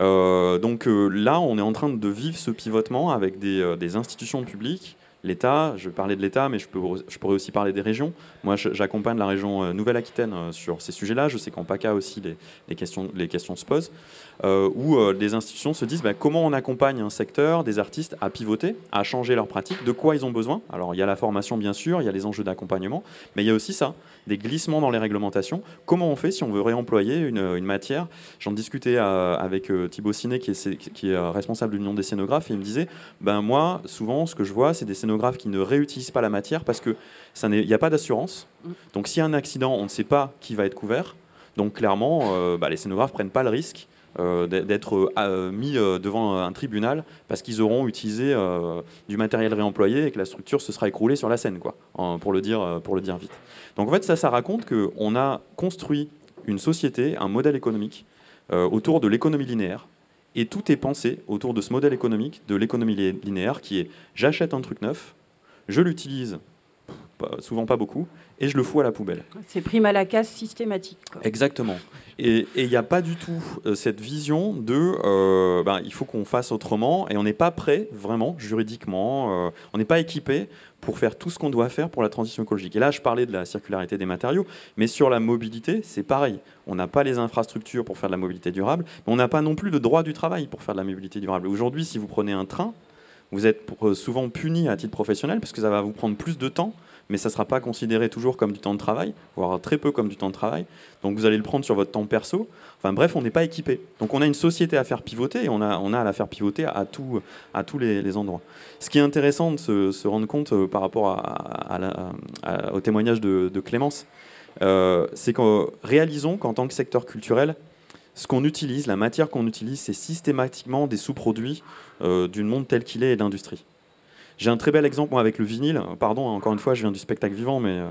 Euh, donc là, on est en train de vivre ce pivotement avec des, institutions publiques, l'État, je parlais de l'État, mais je, peux, je, pourrais aussi parler des régions. Moi, j'accompagne la région euh, Nouvelle-Aquitaine euh, sur ces sujets-là. Je sais qu'en PACA aussi, les, questions, les questions se posent, euh, où des institutions se disent bah, comment on accompagne un secteur, des artistes à pivoter, à changer leurs pratiques, de quoi ils ont besoin. Alors, il y a la formation, bien sûr, il y a les enjeux d'accompagnement, mais il y a aussi ça, des glissements dans les réglementations. Comment on fait si on veut réemployer une, matière? J'en discutais avec Thibaut Ciné, qui est, qui est responsable de l'Union des scénographes, et il me disait ben, moi, souvent, ce que je vois, c'est des scénographes qui ne réutilisent pas la matière parce qu'il n'y a pas d'assurance. Mm. Donc s'il y a un accident, on ne sait pas qui va être couvert. Donc clairement, euh, bah, les scénographes ne prennent pas le risque euh, d'être euh, mis devant un tribunal parce qu'ils auront utilisé du matériel réemployé et que la structure se sera écroulée sur la scène, quoi, pour, le dire, pour le dire vite. Donc en fait, ça, ça raconte qu'on a construit une société, un modèle économique autour de l'économie linéaire, et tout est pensé autour de ce modèle économique, de l'économie linéaire, qui est j'achète un truc neuf, je l'utilise, souvent pas beaucoup, et je le fous à la poubelle. C'est prime à la casse systématique. Exactement. Et il n'y a pas du tout euh, cette vision de euh, ben, il faut qu'on fasse autrement, et on n'est pas prêt, vraiment, juridiquement, euh, on n'est pas équipé pour faire tout ce qu'on doit faire pour la transition écologique. Et là, je parlais de la circularité des matériaux, mais sur la mobilité, c'est pareil. On n'a pas les infrastructures pour faire de la mobilité durable, mais on n'a pas non plus de droit du travail pour faire de la mobilité durable. Aujourd'hui, si vous prenez un train, vous êtes souvent puni à titre professionnel parce que ça va vous prendre plus de temps mais ça ne sera pas considéré toujours comme du temps de travail, voire très peu comme du temps de travail. Donc vous allez le prendre sur votre temps perso. Enfin bref, on n'est pas équipé. Donc on a une société à faire pivoter et on a, à la faire pivoter à, à tous les, endroits. Ce qui est intéressant de se, rendre compte euh, par rapport à, au témoignage de, Clémence, euh, c'est que réalisons qu'en tant que secteur culturel, ce qu'on utilise, la matière qu'on utilise, c'est systématiquement des sous-produits euh, monde tel qu'il est et d'industrie. J'ai un très bel exemple moi, avec le vinyle. Pardon, encore une fois, je viens du spectacle vivant, mais euh,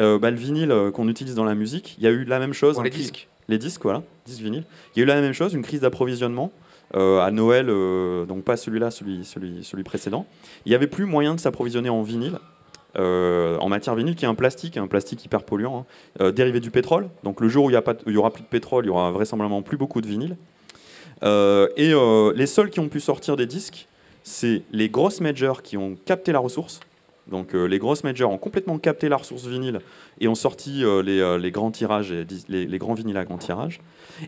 euh, bah, le vinyle euh, qu'on utilise dans la musique, il y a eu la même chose. les disques. Les disques, voilà, disques vinyles. Il y a eu la même chose, une crise d'approvisionnement. à Noël, donc pas celui-là, celui, celui, celui précédent. Il n'y avait plus moyen de s'approvisionner en vinyle, en matière vinyle, qui est un plastique, un plastique hyper polluant, hein, dérivé du pétrole. Donc le jour où il n'y aura plus de pétrole, il y aura vraisemblablement plus beaucoup de vinyle. et les seuls qui ont pu sortir des disques, c'est les grosses majors qui ont capté la ressource. Donc euh, les grosses majors ont complètement capté la ressource vinyle et ont sorti euh, euh, les, grands tirages, les, grands vinyles à grand tirage.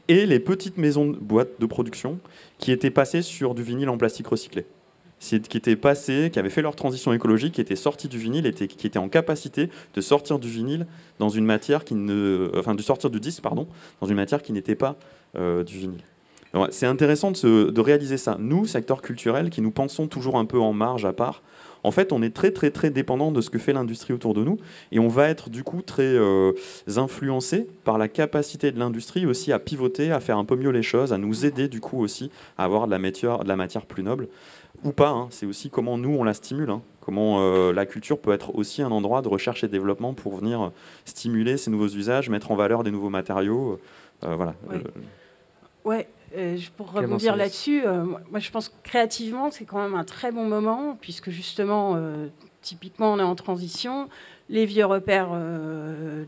Et les petites maisons de boîtes de production qui étaient passées sur du vinyle en plastique recyclé. Qui étaient passées, qui avaient fait leur transition écologique, qui étaient sortis du vinyle, qui étaient en capacité de sortir du vinyle dans une matière qui ne, enfin de sortir du disque pardon, dans une matière qui n'était pas du vinyle. C'est intéressant de, réaliser ça. Nous, secteur culturel, qui nous pensons toujours un peu en marge à part, en fait, on est très très très dépendant de ce que fait l'industrie autour de nous et on va être du coup très euh, influencé par la capacité de l'industrie aussi à pivoter, à faire un peu mieux les choses, à nous aider du coup aussi à avoir de la matière, de la matière plus noble ou pas. Hein. C'est aussi comment nous on la stimule, hein. comment euh, la culture peut être aussi un endroit de recherche et développement pour venir stimuler ces nouveaux usages, mettre en valeur des nouveaux matériaux. Euh, voilà. Ouais. Euh, pour rebondir là-dessus, euh, moi je pense que créativement c'est quand même un très bon moment puisque justement, euh, typiquement on est en transition, les vieux repères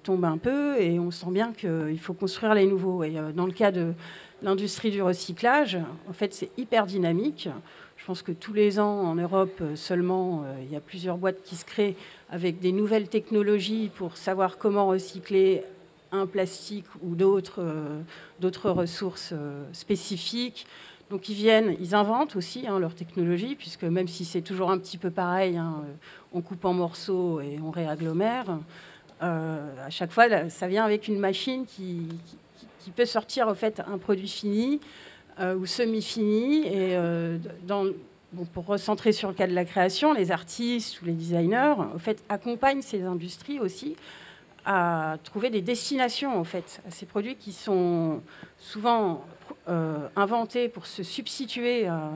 tombent un peu et on sent bien qu'il faut construire les nouveaux. Et dans le cas de l'industrie du recyclage, en fait c'est hyper dynamique. Je pense que tous les ans en Europe seulement, il y a plusieurs boîtes qui se créent avec des nouvelles technologies pour savoir comment recycler un plastique ou d'autres euh, ressources euh, spécifiques. Donc ils viennent, ils inventent aussi hein, leur technologie, puisque même si c'est toujours un petit peu pareil, hein, euh, on coupe en morceaux et on réagglomère, à chaque fois, ça vient avec une machine qui, peut sortir au fait un produit fini ou semi-fini. Et pour recentrer sur le cas de la création, les artistes ou les designers, accompagnent ces industries aussi à trouver des destinations en fait à ces produits qui sont souvent euh, inventés pour se substituer à,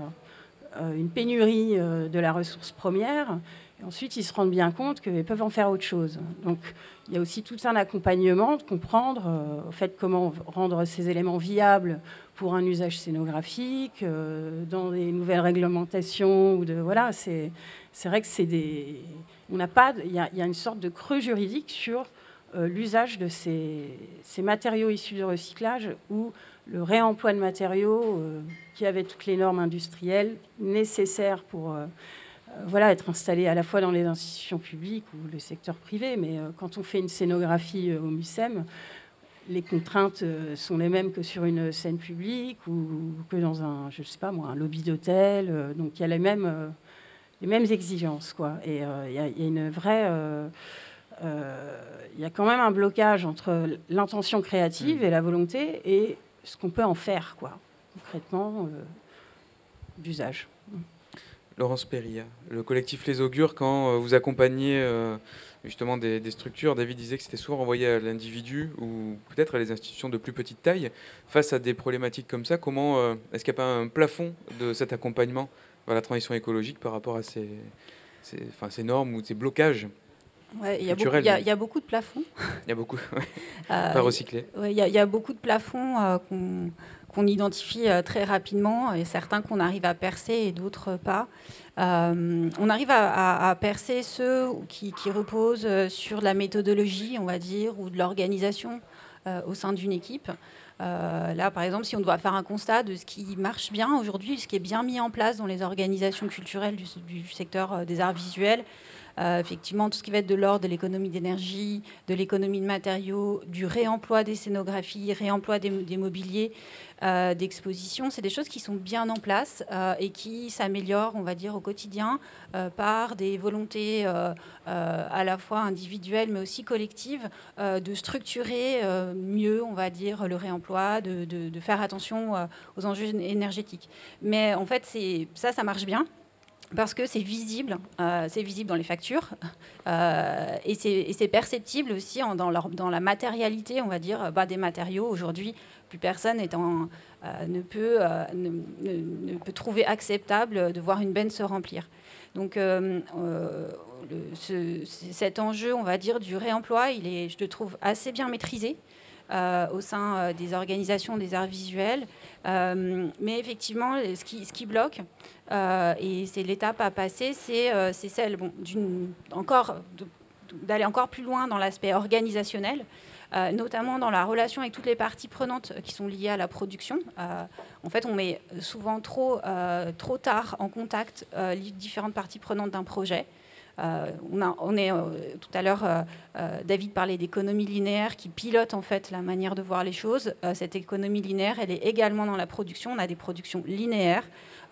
une pénurie euh, de la ressource première. Et ensuite, ils se rendent bien compte qu'ils peuvent en faire autre chose. Donc, il y a aussi tout un accompagnement de comprendre euh, fait comment rendre ces éléments viables pour un usage scénographique, dans des nouvelles réglementations ou de voilà. C'est vrai que c'est des on n'a pas il y, y, a une sorte de creux juridique sur euh, l'usage de ces, matériaux issus de recyclage ou le réemploi de matériaux euh, qui avaient toutes les normes industrielles nécessaires pour, voilà, être installé à la fois dans les institutions publiques ou le secteur privé. Mais quand on fait une scénographie au MUSEM, les contraintes sont les mêmes que sur une scène publique ou que dans un, je sais pas moi, un lobby d'hôtel. Donc il y a les mêmes, les mêmes exigences, quoi. Et il y, a une vraie il y a quand même un blocage entre l'intention créative mmh. et la volonté et ce qu'on peut en faire, quoi, concrètement, d'usage. Laurence Perria, le collectif Les Augures, quand euh, vous accompagnez euh, justement des, structures, David disait que c'était souvent envoyé à l'individu ou peut-être à les institutions de plus petite taille. Face à des problématiques comme ça, comment euh, est-ce qu'il n'y a pas un plafond de cet accompagnement vers la transition écologique par rapport à ces, enfin, ces normes ou ces blocages il y, a beaucoup de plafonds. Il y a beaucoup, pas recyclés. Il y, a beaucoup de plafonds qu'on qu'on identifie euh, très rapidement, et certains qu'on arrive à percer et d'autres pas. Euh, on arrive à, percer ceux qui, reposent euh, sur la méthodologie, on va dire, ou de l'organisation au sein d'une équipe. là, par exemple, si on doit faire un constat de ce qui marche bien aujourd'hui, ce qui est bien mis en place dans les organisations culturelles du secteur des arts visuels, euh, effectivement, tout ce qui va être de l'ordre de l'économie d'énergie, de l'économie de matériaux, du réemploi des scénographies, réemploi des, mobiliers, euh, d'exposition, c'est des choses qui sont bien en place euh, et qui s'améliorent, on va dire, au quotidien par des volontés à la fois individuelles mais aussi collectives de structurer mieux, on va dire, le réemploi, de, de faire attention aux enjeux énergétiques. Mais en fait, ça, ça marche bien parce que c'est visible, euh, c'est visible dans les factures euh, et c'est perceptible aussi dans, la matérialité, on va dire, bah, des matériaux. Aujourd'hui, plus personne euh, ne, peut, ne, peut trouver acceptable de voir une benne se remplir. Donc cet enjeu, on va dire, du réemploi, il est, je le trouve assez bien maîtrisé. Au sein des organisations des arts visuels. mais effectivement, ce qui, ce qui bloque, euh, et c'est l'étape à passer, c'est euh, celle bon, d'aller encore plus loin dans l'aspect organisationnel, euh, notamment dans la relation avec toutes les parties prenantes qui sont liées à la production. en fait, on met souvent trop, trop tard en contact les différentes parties prenantes d'un projet. On, a, on, est tout à l'heure, David parlait d'économie linéaire qui pilote en fait la manière de voir les choses. cette économie linéaire, elle est également dans la production. On a des productions linéaires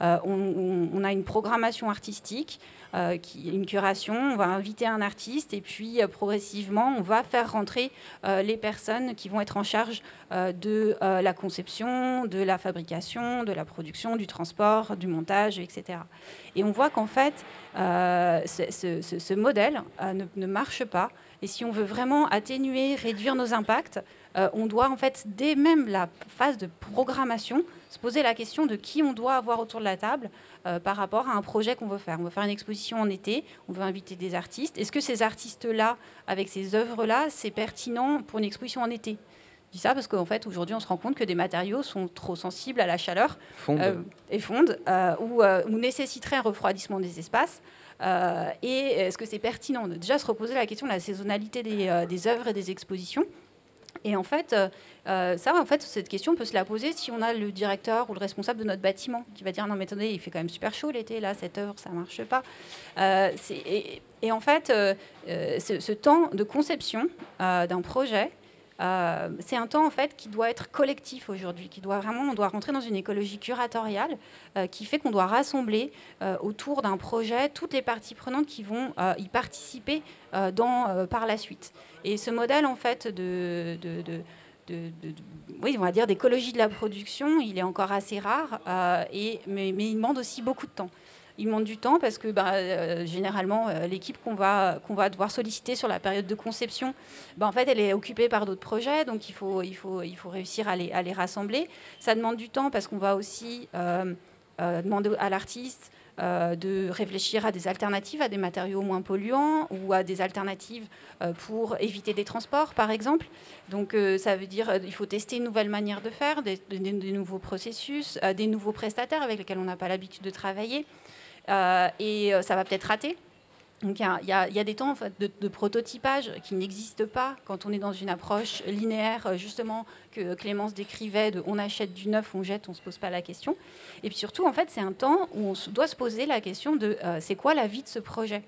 euh, on, a une programmation artistique, euh, une curation, on va inviter un artiste et puis euh, progressivement, on va faire rentrer les personnes qui vont être en charge de la conception, de la fabrication, de la production, du transport, du montage, etc. Et on voit qu'en fait, ce, modèle ne, marche pas. Et si on veut vraiment atténuer, réduire nos impacts, on doit en fait, dès même la phase de programmation, se poser la question de qui on doit avoir autour de la table euh, par rapport à un projet qu'on veut faire. On veut faire une exposition en été, on veut inviter des artistes. Est-ce que ces artistes-là, avec ces œuvres-là, c'est pertinent pour une exposition en été? Je dis ça parce qu'en fait, aujourd'hui, on se rend compte que des matériaux sont trop sensibles à la chaleur euh, et fondent euh, ou, ou, nécessiteraient un refroidissement des espaces. et est-ce que c'est pertinent? De déjà se reposer la question de la saisonnalité des, des œuvres et des expositions et en fait, euh, euh, ça, en fait, cette question peut se la poser si on a le directeur ou le responsable de notre bâtiment qui va dire non mais attendez, il fait quand même super chaud l'été, là, cette œuvre, ça marche pas. Euh, et, en fait, ce, temps de conception d'un projet, euh, c'est un temps en fait qui doit être collectif aujourd'hui, qui doit vraiment, on doit rentrer dans une écologie curatoriale euh, qui fait qu'on doit rassembler euh, autour d'un projet toutes les parties prenantes qui vont y participer par la suite. Et ce modèle en fait de, oui, on va dire d'écologie de la production, il est encore assez rare, et, mais, il demande aussi beaucoup de temps il demande du temps parce que bah, euh, généralement, euh, l'équipe qu'on va, qu'on va devoir solliciter sur la période de conception, bah, en fait, elle est occupée par d'autres projets, donc il faut, il faut, il faut réussir à les, à les rassembler. Ça demande du temps parce qu'on va aussi euh, demander à l'artiste de réfléchir à des alternatives, à des matériaux moins polluants ou à des alternatives pour éviter des transports, par exemple. Donc ça veut dire qu'il faut tester une nouvelle manière de faire, des, des nouveaux processus, des nouveaux prestataires avec lesquels on n'a pas l'habitude de travailler. Euh, et euh, ça va peut-être rater. Donc il y, a des temps de, prototypage qui n'existent pas quand on est dans une approche linéaire, euh, justement, que Clémence décrivait on achète du neuf, on jette, on ne se pose pas la question. Et puis surtout, en fait, c'est un temps où on doit se poser la question de c'est quoi la vie de ce projet?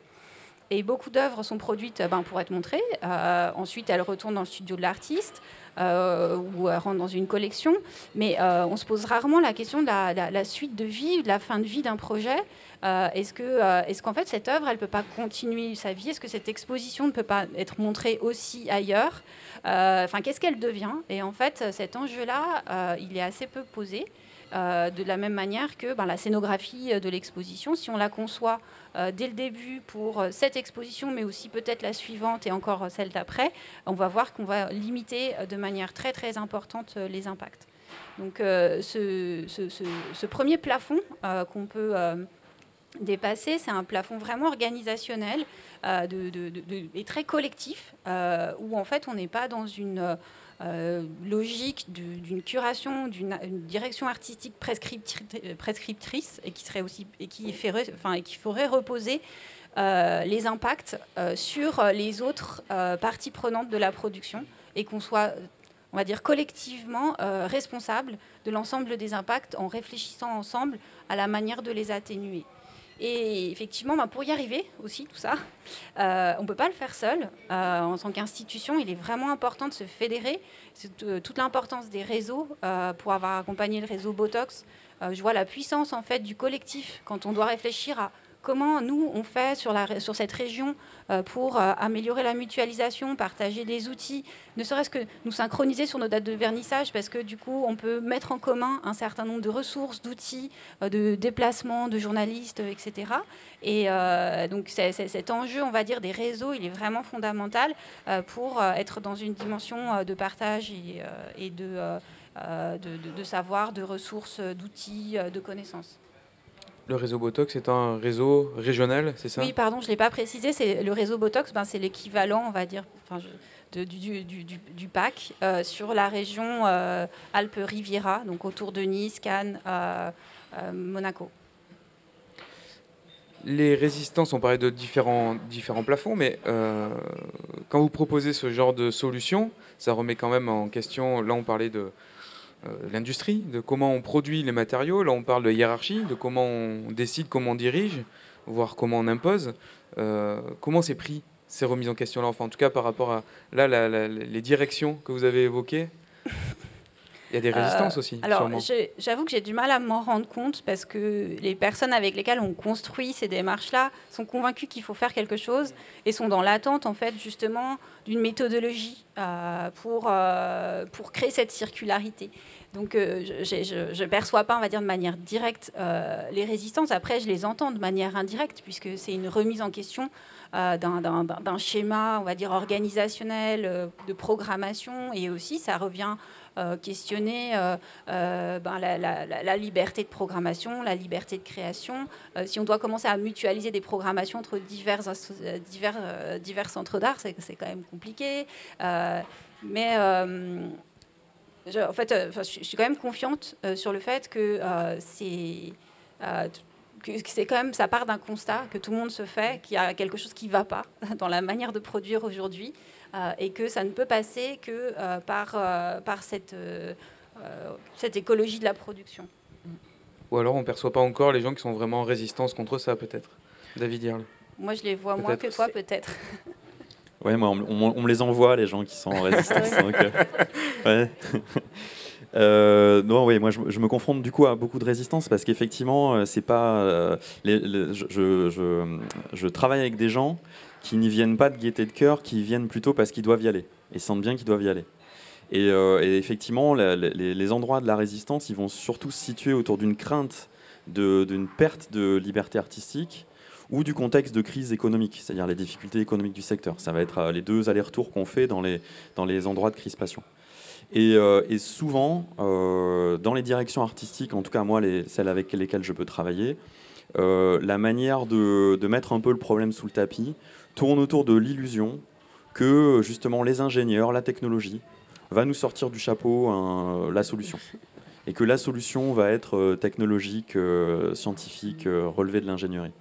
Et beaucoup d'œuvres sont produites ben, pour être montrées. Ensuite, elles retournent dans le studio de l'artiste ou rentrent dans une collection. Mais on se pose rarement la question de la, suite de vie, de la fin de vie d'un projet. Est-ce, que, est-ce qu'en fait, cette œuvre, elle peut pas continuer sa vie? Est-ce que cette exposition ne peut pas être montrée aussi ailleurs? Enfin, qu'est-ce qu'elle devient? Et en fait, cet enjeu-là, il est assez peu posé. de la même manière que ben, la scénographie de l'exposition, si on la conçoit euh, dès le début pour euh, cette exposition, mais aussi peut-être la suivante et encore celle d'après, on va voir qu'on va limiter euh, de manière très très importante les impacts. Donc ce, premier plafond qu'on peut dépasser, c'est un plafond vraiment organisationnel de, et très collectif, où en fait on n'est pas dans une euh, logique d'une curation, d'une direction artistique prescriptrice et qui serait aussi et qui ferait, enfin, et qui ferait reposer euh, les impacts euh, sur les autres parties prenantes de la production et qu'on soit on va dire collectivement responsable de l'ensemble des impacts en réfléchissant ensemble à la manière de les atténuer. Et effectivement, bah, pour y arriver aussi, tout ça, euh, on ne peut pas le faire seul. Euh, en tant qu'institution, il est vraiment important de se fédérer. C'est euh, toute l'importance des réseaux pour avoir accompagné le réseau Botox. je vois la puissance en fait du collectif quand on doit réfléchir à comment nous, on fait sur, cette région euh, pour euh, améliorer la mutualisation, partager des outils, ne serait-ce que nous synchroniser sur nos dates de vernissage, parce que du coup, on peut mettre en commun un certain nombre de ressources, d'outils, euh, de déplacements, de journalistes, etc. Et donc, cet enjeu, on va dire, des réseaux, il est vraiment fondamental pour être dans une dimension de partage et, de savoir, de ressources, d'outils, de connaissances. Le réseau Botox est un réseau régional, c'est ça? Oui, pardon, je ne l'ai pas précisé. C'est le réseau Botox, ben, c'est l'équivalent, on va dire, du, du, PAC euh, sur la région euh, Alpes-Riviera, donc autour de Nice, Cannes, euh, Monaco. Les résistances, on parlait de différents, différents plafonds, mais quand vous proposez ce genre de solution, ça remet quand même en question, là on parlait de, l'industrie, de comment on produit les matériaux. Là, on parle de hiérarchie, de comment on décide, comment on dirige, voire comment on impose. Euh, comment c'est pris ces remises en question-là enfin, En tout cas, par rapport à là, les directions que vous avez évoquées? Il y a des résistances aussi. Euh, alors, j'avoue que j'ai du mal à m'en rendre compte parce que les personnes avec lesquelles on construit ces démarches-là sont convaincues qu'il faut faire quelque chose et sont dans l'attente, en fait, justement, d'une méthodologie pour, pour créer cette circularité. Donc euh, je ne perçois pas, on va dire, de manière directe euh, les résistances. Après, je les entends de manière indirecte, puisque c'est une remise en question euh, d'un schéma, on va dire, organisationnel, de programmation. Et aussi, ça revient questionner ben, la, liberté de programmation, la liberté de création. si on doit commencer à mutualiser des programmations entre divers, divers, divers centres d'art, c'est quand même compliqué. mais en fait, euh, je suis quand même confiante euh, sur le fait que euh, c'est c'est quand même, ça part d'un constat que tout le monde se fait, qu'il y a quelque chose qui ne va pas dans la manière de produire aujourd'hui, et que ça ne peut passer que par, par cette, cette écologie de la production. Ou alors on ne perçoit pas encore les gens qui sont vraiment en résistance contre ça, peut-être David Hirle Moi, je les vois moins que toi, peut-être. Ouais, moi, on, me les envoie, les gens qui sont en résistance. Euh, euh, non, oui, moi je, me confronte du coup à beaucoup de résistance parce qu'effectivement, euh, c'est pas. je, je, travaille avec des gens qui n'y viennent pas de gaieté de cœur, qui viennent plutôt parce qu'ils doivent y aller et sentent bien qu'ils doivent y aller. Et, effectivement, les, endroits de la résistance, ils vont surtout se situer autour d'une crainte d'une perte de liberté artistique ou du contexte de crise économique, c'est-à-dire les difficultés économiques du secteur. Ça va être euh, les deux allers-retours qu'on fait dans les, dans les endroits de crispation. Et, euh, et souvent, euh, dans les directions artistiques, en tout cas moi, les, celles avec lesquelles je peux travailler, la manière de, mettre un peu le problème sous le tapis tourne autour de l'illusion que justement les ingénieurs, la technologie, va nous sortir du chapeau la solution. et que la solution va être euh, technologique, euh, scientifique, euh, relevée de l'ingénierie.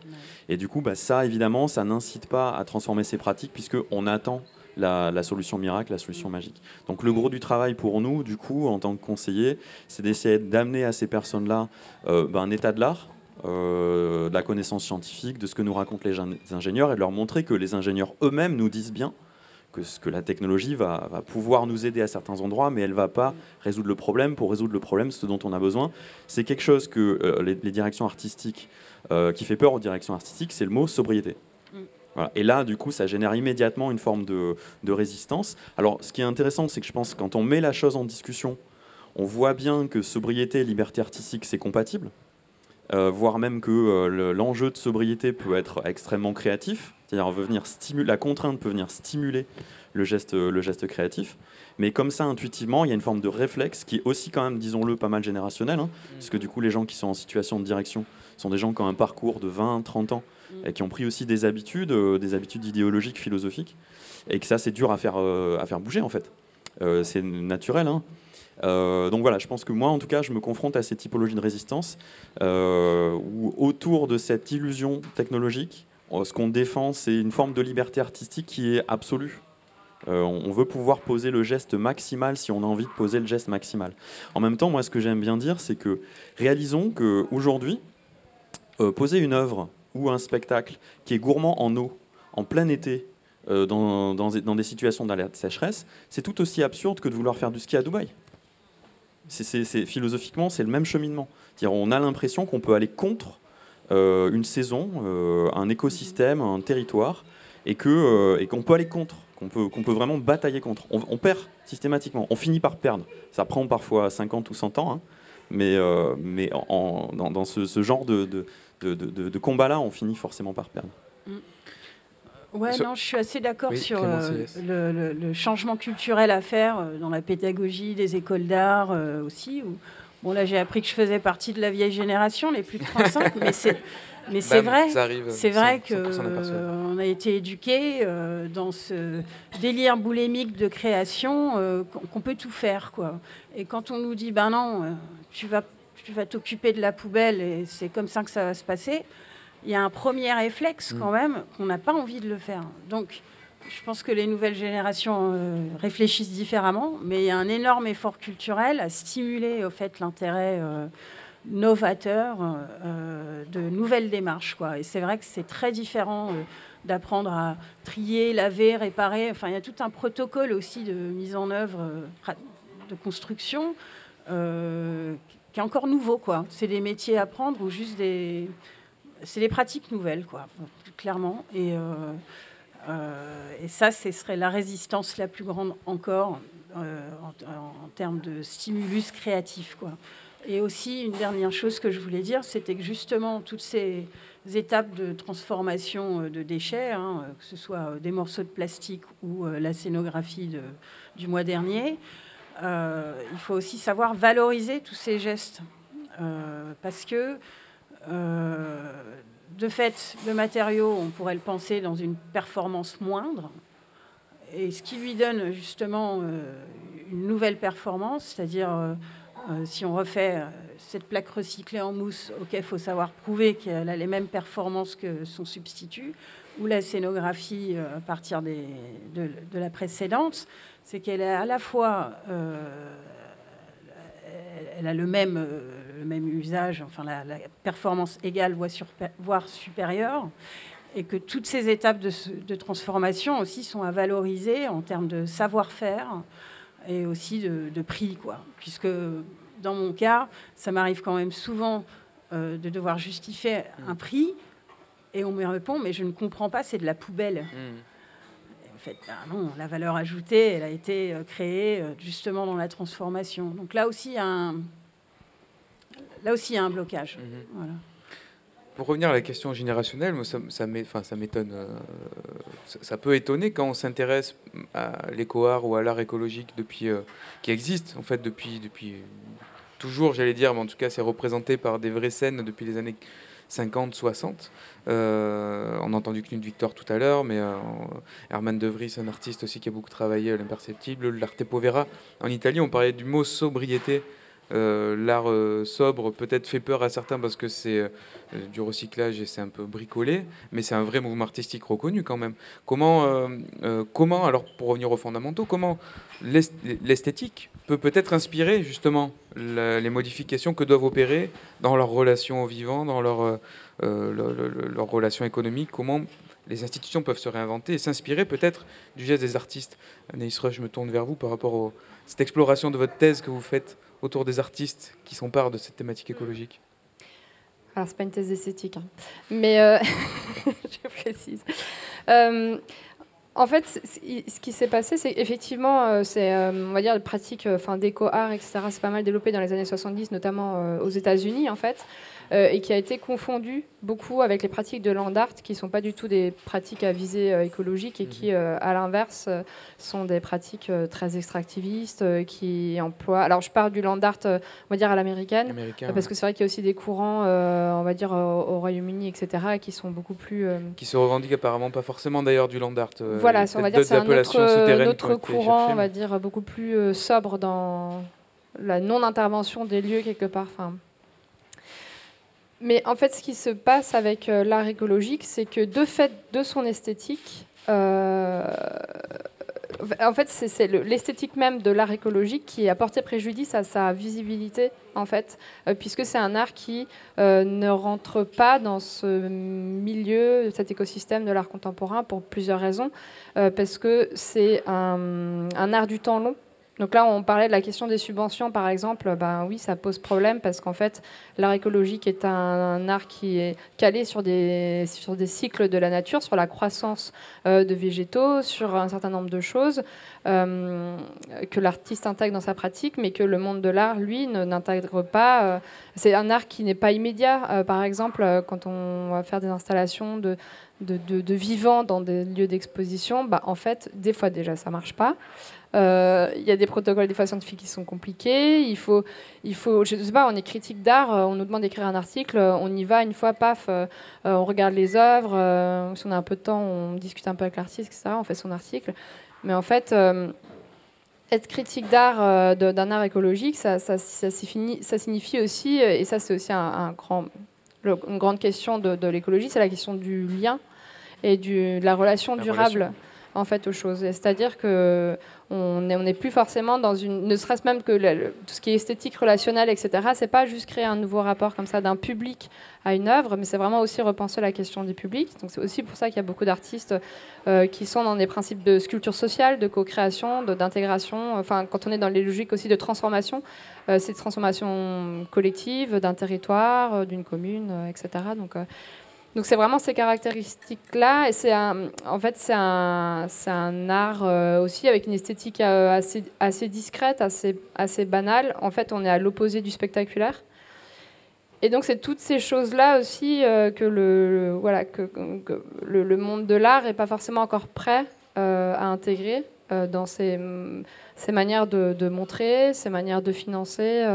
Et du coup, bah, ça, évidemment, ça n'incite pas à transformer ces pratiques, puisqu'on attend la, la, solution miracle, la solution magique. Donc le gros du travail pour nous, du coup, en tant que conseiller, c'est d'essayer d'amener à ces personnes-là euh, bah, un état de l'art, de la connaissance scientifique, de ce que nous racontent les ingénieurs, et de leur montrer que les ingénieurs eux-mêmes nous disent bien que, que la technologie va, va, pouvoir nous aider à certains endroits, mais elle ne va pas résoudre le problème. Pour résoudre le problème, ce dont on a besoin, c'est quelque chose que euh, les, les, directions artistiques, euh, qui fait peur aux directions artistiques, c'est le mot sobriété. Mm. Voilà. Et là, du coup, ça génère immédiatement une forme de, de résistance. Alors, ce qui est intéressant, c'est que je pense que quand on met la chose en discussion, on voit bien que sobriété et liberté artistique, c'est compatible. Euh, voire même que euh, l'enjeu de sobriété peut être extrêmement créatif, c'est-à-dire venir stimuler, la contrainte peut venir stimuler le geste, le geste créatif. Mais comme ça, intuitivement, il y a une forme de réflexe qui est aussi quand même, disons-le, pas mal générationnel, hein, mmh. parce que du coup, les gens qui sont en situation de direction sont des gens qui ont un parcours de 20, 30 ans, mmh. et qui ont pris aussi des habitudes, euh, des habitudes idéologiques, philosophiques, et que ça, c'est dur à faire, euh, à faire bouger, en fait. Euh, c'est naturel, hein. Euh, donc voilà, je pense que moi, en tout cas, je me confronte à ces typologies de résistance euh, où autour de cette illusion technologique, ce qu'on défend, c'est une forme de liberté artistique qui est absolue. Euh, on veut pouvoir poser le geste maximal si on a envie de poser le geste maximal. En même temps, moi, ce que j'aime bien dire, c'est que réalisons qu'aujourd'hui, euh, poser une œuvre ou un spectacle qui est gourmand en eau, en plein été, euh, dans, dans, des situations d'alerte sécheresse, c'est tout aussi absurde que de vouloir faire du ski à Dubaï. C'est, philosophiquement, c'est le même cheminement. On a l'impression qu'on peut aller contre euh, une saison, euh, un écosystème, un territoire, et, que, euh, et qu'on peut aller contre, qu'on peut, qu'on peut vraiment batailler contre. On, perd systématiquement, on finit par perdre. Ça prend parfois 50 ou 100 ans, hein, mais, mais en, dans, ce, genre de, de, de, de combat-là, on finit forcément par perdre. Mm. Ouais, non, je suis assez d'accord oui, sur euh, le, le, le, changement culturel à faire euh, dans la pédagogie des écoles d'art euh, aussi. Où, bon, là, j'ai appris que je faisais partie de la vieille génération, les plus de 35, mais c'est. Mais c'est vrai, c'est vrai que euh, on a été éduqué euh, dans ce délire boulémique de création qu'on peut tout faire quoi. Et quand on nous dit ben non, tu vas tu vas t'occuper de la poubelle et c'est comme ça que ça va se passer, il y a un premier réflexe quand même qu'on n'a pas envie de le faire. Donc, je pense que les nouvelles générations euh, réfléchissent différemment, mais il y a un énorme effort culturel à stimuler au fait l'intérêt euh, novateur euh, de nouvelles démarches. Quoi. Et c'est vrai que c'est très différent d'apprendre à trier, laver, réparer. Enfin, il y a tout un protocole aussi de mise en œuvre, de construction, qui est encore nouveau. Quoi. C'est des métiers à apprendre ou juste des c'est des pratiques nouvelles, quoi, clairement. Et, euh, euh, et ça, ce serait la résistance la plus grande encore euh, en, termes de stimulus créatif. Quoi. Et aussi, une dernière chose que je voulais dire, c'était que justement, toutes ces étapes de transformation de déchets, hein, que ce soit des morceaux de plastique ou la scénographie du mois dernier, il faut aussi savoir valoriser tous ces gestes. Parce que de fait, le matériau, on pourrait le penser dans une performance moindre. Et ce qui lui donne justement euh, une nouvelle performance, c'est-à-dire euh, euh, si on refait euh, cette plaque recyclée en mousse, ok, il faut savoir prouver qu'elle a les mêmes performances que son substitut, ou la scénographie euh, à partir de, la précédente, c'est qu'elle est à la fois elle a le même, euh, le même usage, enfin la, la performance égale, voire, supérieure, et que toutes ces étapes de, de, transformation aussi sont à valoriser en termes de savoir-faire et aussi de, de, prix, quoi. Puisque dans mon cas, ça m'arrive quand même souvent euh, de devoir justifier un prix, et on me répond, mais je ne comprends pas, c'est de la poubelle. Mmh fait, ben non, la valeur ajoutée, elle a été euh, créée euh, justement dans la transformation. Donc là aussi, il y a un, là aussi, il y a un blocage. Mmh. Voilà. Pour revenir à la question générationnelle, moi, ça, ça m'étonne. Euh, ça, ça, peut étonner quand on s'intéresse à l'éco-art ou à l'art écologique depuis, euh, qui existe en fait depuis, depuis toujours, j'allais dire, mais en tout cas, c'est représenté par des vraies scènes depuis les années 50, 60. Euh, on a entendu Knut Victor tout à l'heure, mais euh, Herman De Vries, un artiste aussi qui a beaucoup travaillé à l'imperceptible, l'arte povera. En Italie, on parlait du mot sobriété Euh, l'art euh, sobre peut-être fait peur à certains parce que c'est du recyclage et c'est un peu bricolé, mais c'est un vrai mouvement artistique reconnu quand même. Comment, comment alors pour revenir aux fondamentaux, comment l'esthétique peut peut-être inspirer justement les modifications que doivent opérer dans leur relation au vivant, dans leur, leur relation économique, comment les institutions peuvent se réinventer et s'inspirer peut-être du geste des artistes. Anaïs je me tourne vers vous par rapport à cette exploration de votre thèse que vous faites autour des artistes qui s'emparent de cette thématique écologique Alors, c'est pas une thèse esthétique, hein. mais euh, je précise. Euh, en fait, ce qui s'est passé, c'est effectivement, euh, c'est, on va dire, pratique, enfin, d'éco-art, etc. C'est pas mal développé dans les années 70, notamment aux États-Unis, en fait. Euh, et qui a été confondu beaucoup avec les pratiques de land art, qui ne sont pas du tout des pratiques à visée euh, écologique et qui, mhm. euh, à l'inverse, sont des pratiques très extractivistes, qui emploient... Alors, je parle du land art, on va dire, à l'américaine, parce que c'est vrai qu'il y a aussi des courants, on va dire, au, Royaume-Uni, etc., qui sont beaucoup plus... Qui se revendiquent apparemment pas forcément, d'ailleurs, du land art. voilà, on va dire c'est un autre, autre courant, on va dire, beaucoup plus sobre dans la non-intervention des lieux, quelque part. Enfin, mais en fait, ce qui se passe avec euh, l'art écologique, c'est que de fait de son esthétique, euh, en fait, c'est l'esthétique même de l'art écologique qui a porté préjudice à sa visibilité, en fait, euh, puisque c'est un art qui ne rentre pas dans ce milieu, cet écosystème de l'art contemporain pour plusieurs raisons, parce que c'est un, un, art du temps long. Donc là, on parlait de la question des subventions, par exemple. Ben oui, ça pose problème parce qu'en fait, l'art écologique est un, art qui est calé sur des, sur des cycles de la nature, sur la croissance euh, de végétaux, sur un certain nombre de choses euh, que l'artiste intègre dans sa pratique, mais que le monde de l'art, lui, n'intègre pas. Euh, c'est un art qui n'est pas immédiat. par exemple, quand on va faire des installations de, de, de, vivants dans des lieux d'exposition, bah, en fait, des fois déjà, ça marche pas. Euh, il y a des protocoles des fois scientifiques qui sont compliqués. Il faut, il faut, je sais pas, on est critique d'art, euh, on nous demande d'écrire un article, euh, on y va une fois, paf, on regarde les œuvres. si on a un peu de temps, on discute un peu avec l'artiste, etc. On fait son article. Mais en fait, être critique d'art, d'un art écologique, ça, ça, ça, signifie aussi, et ça c'est aussi un, grand, une grande question de, l'écologie, c'est la question du lien et du, de la relation durable en fait aux choses. C'est-à-dire que on n'est plus forcément dans une, ne serait-ce même que tout ce qui est esthétique, relationnel, etc. C'est pas juste créer un nouveau rapport comme ça d'un public à une œuvre, mais c'est vraiment aussi repenser la question du public. Donc c'est aussi pour ça qu'il y a beaucoup d'artistes euh, qui sont dans des principes de sculpture sociale, de co-création, d'intégration. Enfin, quand on est dans les logiques aussi de transformation, euh, c'est transformation collective d'un territoire, euh, d'une commune, etc. Donc donc c'est vraiment ces caractéristiques-là, et c'est en fait c'est un, un, art euh, aussi avec une esthétique euh, assez, assez discrète, assez, assez banale. En fait, on est à l'opposé du spectaculaire. Et donc c'est toutes ces choses-là aussi euh, que, le, voilà, que, le, monde de l'art n'est pas forcément encore prêt à intégrer dans ses, ses manières de, de, montrer, ses manières de financer,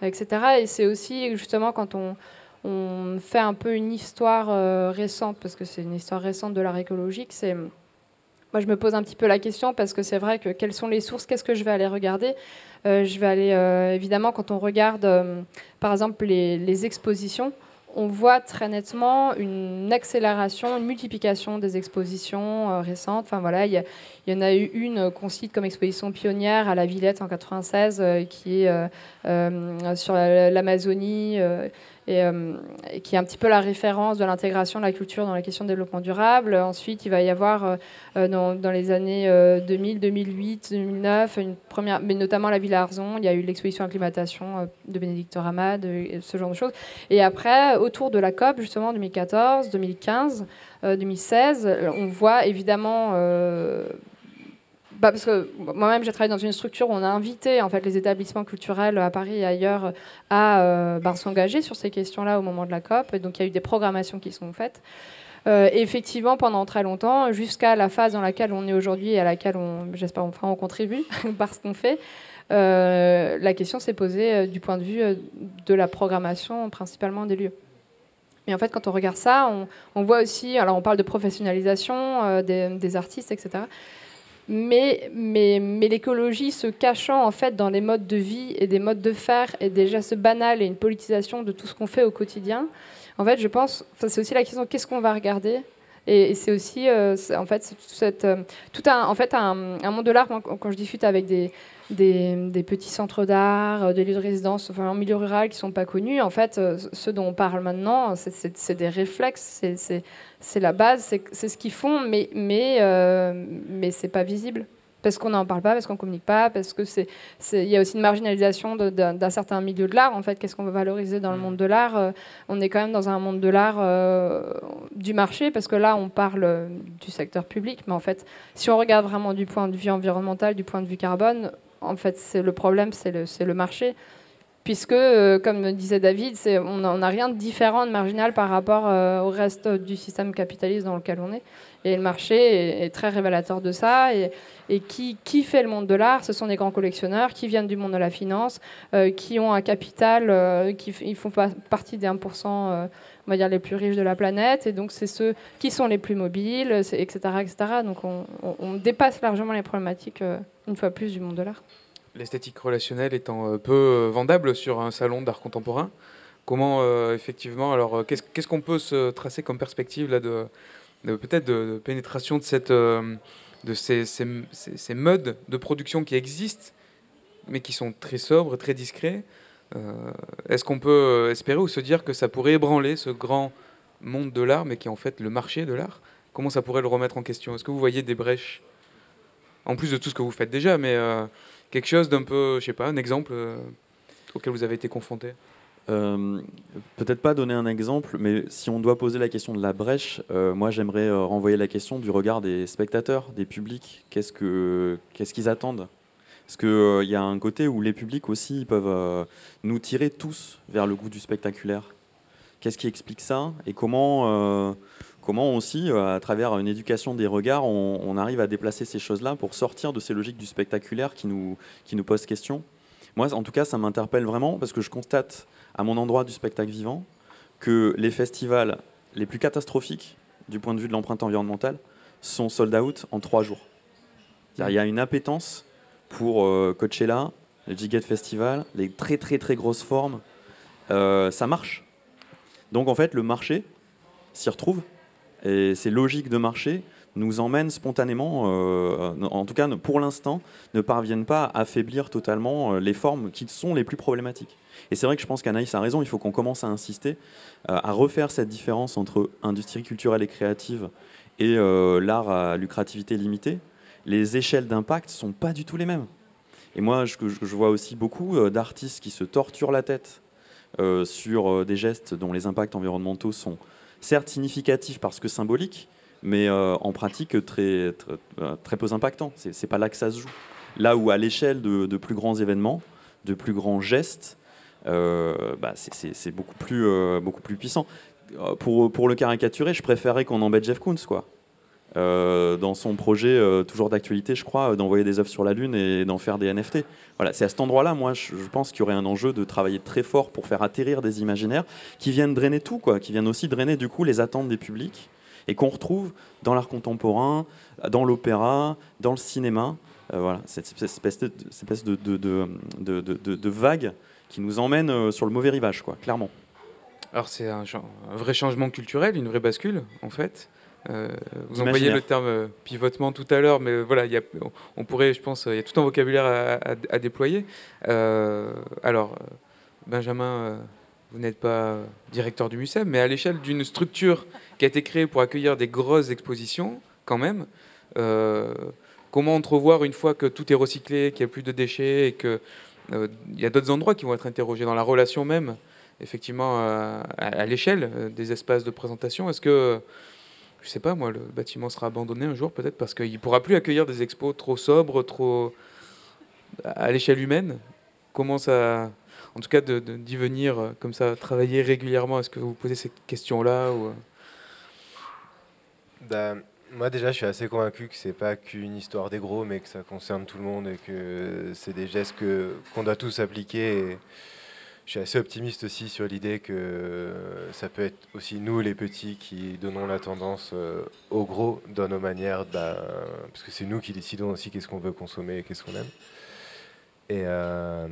etc. Et c'est aussi justement quand on on fait un peu une histoire euh, récente, parce que c'est une histoire récente de l'art écologique. C'est moi, je me pose un petit peu la question parce que c'est vrai que quelles sont les sources Qu'est-ce que je vais aller regarder? Euh, Je vais aller, euh, évidemment, quand on regarde, par exemple, les, expositions, on voit très nettement une accélération, une multiplication des expositions récentes. Enfin, voilà, il y, en a eu une qu'on cite comme exposition pionnière à la Villette en 96, qui est sur l'Amazonie euh, et, qui est un petit peu la référence de l'intégration de la culture dans la question de développement durable. Ensuite, il va y avoir euh, euh, dans, les années 2000, 2008, 2009, une première, mais notamment la Ville Arzon, il y a eu l'exposition acclimatation de Bénédicte Ramad, ce genre de choses. Et après, autour de la COP, justement, 2014, 2015, 2016, on voit évidemment bah, parce que moi-même, j'ai travaillé dans une structure où on a invité en fait, les établissements culturels à Paris et ailleurs à euh, bah, s'engager sur ces questions-là au moment de la COP. Donc, il y a eu des programmations qui sont faites. Euh, effectivement, pendant très longtemps, jusqu'à la phase dans laquelle on est aujourd'hui et à laquelle, j'espère, enfin, on contribue par ce qu'on fait, euh, la question s'est posée du point de vue de la programmation, principalement des lieux. Mais en fait, quand on regarde ça, on, voit aussi, alors on parle de professionnalisation des, artistes, etc. mais, mais, mais l'écologie se cachant en fait dans les modes de vie et des modes de faire et des gestes banals et une politisation de tout ce qu'on fait au quotidien. En fait, je pense, c'est aussi la question qu'est-ce qu'on va regarder? Et, c'est aussi, euh, en fait, euh, tout un, en fait, un, monde de l'art. Quand je discute avec des, des, petits centres d'art, euh, des lieux de résidence, enfin, en milieu rural qui sont pas connus, en fait, ceux dont on parle maintenant, c'est des réflexes, c'est la base, c'est ce qu'ils font, mais mais mais c'est pas visible. Parce qu'on n'en parle pas, parce qu'on communique pas, parce que c'est, il y a aussi une marginalisation d'un certain milieu de l'art. En fait, qu'est-ce qu'on va valoriser dans le monde de l'art euh, On est quand même dans un monde de l'art euh, du marché, parce que là, on parle euh, du secteur public, mais en fait, si on regarde vraiment du point de vue environnemental, du point de vue carbone, en fait, c'est le problème, c'est le, le marché puisque, comme disait David, on n'a rien de différent, de marginal par rapport au reste du système capitaliste dans lequel on est. Et le marché est, très révélateur de ça. Et, qui, fait le monde de l'art Ce sont des grands collectionneurs qui viennent du monde de la finance, euh, qui ont un capital, euh, qui ils font partie des 1%, euh, on va dire, les plus riches de la planète. Et donc, c'est ceux qui sont les plus mobiles, etc. etc. Donc, on, on, dépasse largement les problématiques, une fois plus, du monde de l'art. L'esthétique relationnelle étant peu vendable sur un salon d'art contemporain, comment, effectivement, alors, qu'est-ce qu'on peut se tracer comme perspective là de peut-être de, pénétration de, cette, euh, de ces, ces, modes de production qui existent, mais qui sont très sobres, très discrets. Euh, est-ce qu'on peut espérer ou se dire que ça pourrait ébranler ce grand monde de l'art, mais qui est en fait le marché de l'art? Comment ça pourrait le remettre en question? Est-ce que vous voyez des brèches? En plus de tout ce que vous faites déjà, mais euh, quelque chose d'un peu, je sais pas, un exemple auquel vous avez été confronté euh, peut-être pas donner un exemple, mais si on doit poser la question de la brèche, euh, moi j'aimerais euh, renvoyer la question du regard des spectateurs, des publics. Qu'est-ce que qu'ils attendent? Parce qu'il y a un côté où les publics aussi peuvent nous tirer tous vers le goût du spectaculaire? Qu'est-ce qui explique ça? Et comment comment aussi, à travers une éducation des regards, on, arrive à déplacer ces choses-là pour sortir de ces logiques du spectaculaire qui nous qui nous posent question Moi, en tout cas, ça m'interpelle vraiment parce que je constate à mon endroit du spectacle vivant que les festivals les plus catastrophiques du point de vue de l'empreinte environnementale sont sold out en trois jours. Il y a une appétence pour euh, Coachella, le Giget Festival, les très très très grosses formes. Euh, ça marche. Donc en fait, le marché s'y retrouve. Et c'est logique de marché nous emmène spontanément, euh, en tout cas pour l'instant, ne parviennent pas à affaiblir totalement les formes qui sont les plus problématiques. Et c'est vrai que je pense qu'Anaïs a raison, il faut qu'on commence à insister, euh, à refaire cette différence entre industrie culturelle et créative et euh, l'art à lucrativité limitée. Les échelles d'impact ne sont pas du tout les mêmes. Et moi, je, vois aussi beaucoup euh, d'artistes qui se torturent la tête sur des gestes dont les impacts environnementaux sont certes significatifs parce que symboliques, mais en pratique très, très, très peu impactants. C'est pas là que ça se joue. Là où à l'échelle de, plus grands événements, de plus grands gestes, euh, bah, c'est beaucoup, plus, euh, beaucoup plus puissant. Euh, pour, pour le caricaturer, je préférais qu'on embête Jeff Koons, quoi. Dans son projet toujours d'actualité, je crois, d'envoyer des œuvres sur la Lune et d'en faire des NFT. Voilà, c'est à cet endroit-là, moi, je, pense qu'il y aurait un enjeu de travailler très fort pour faire atterrir des imaginaires qui viennent drainer tout, quoi, qui viennent aussi drainer du coup les attentes des publics et qu'on retrouve dans l'art contemporain, dans l'opéra, dans le cinéma. voilà, cette espèce de, vague qui nous emmène euh, sur le mauvais rivage, quoi, clairement. Alors c'est un, vrai changement culturel, une vraie bascule, en fait. Euh, vous employez le terme euh, pivotement tout à l'heure, mais voilà, y a, on pourrait, je pense, il y a tout un vocabulaire à, déployer. alors, Benjamin, vous n'êtes pas directeur du MUSEM, mais à l'échelle d'une structure qui a été créée pour accueillir des grosses expositions, quand même, comment entrevoir une fois que tout est recyclé, qu'il n'y a plus de déchets et que euh, il y a d'autres endroits qui vont être interrogés dans la relation même, effectivement, euh, à, l'échelle euh, des espaces de présentation. Est-ce que, je sais pas, moi, le bâtiment sera abandonné un jour peut-être parce qu'il pourra plus accueillir des expos trop sobres, trop à l'échelle humaine Comment ça, en tout cas, d'y venir comme ça, travailler régulièrement Est-ce que vous posez ces questions-là ou... Ben, moi déjà, je suis assez convaincu que c'est pas qu'une histoire des gros, mais que ça concerne tout le monde et que c'est des gestes qu'on doit tous appliquer. Je suis assez optimiste aussi sur l'idée que ça peut être aussi nous, les petits, qui donnons la tendance euh, au gros dans nos manières, bah, parce que c'est nous qui décidons aussi qu'est-ce qu'on veut consommer et qu'est-ce qu'on aime. Et euh,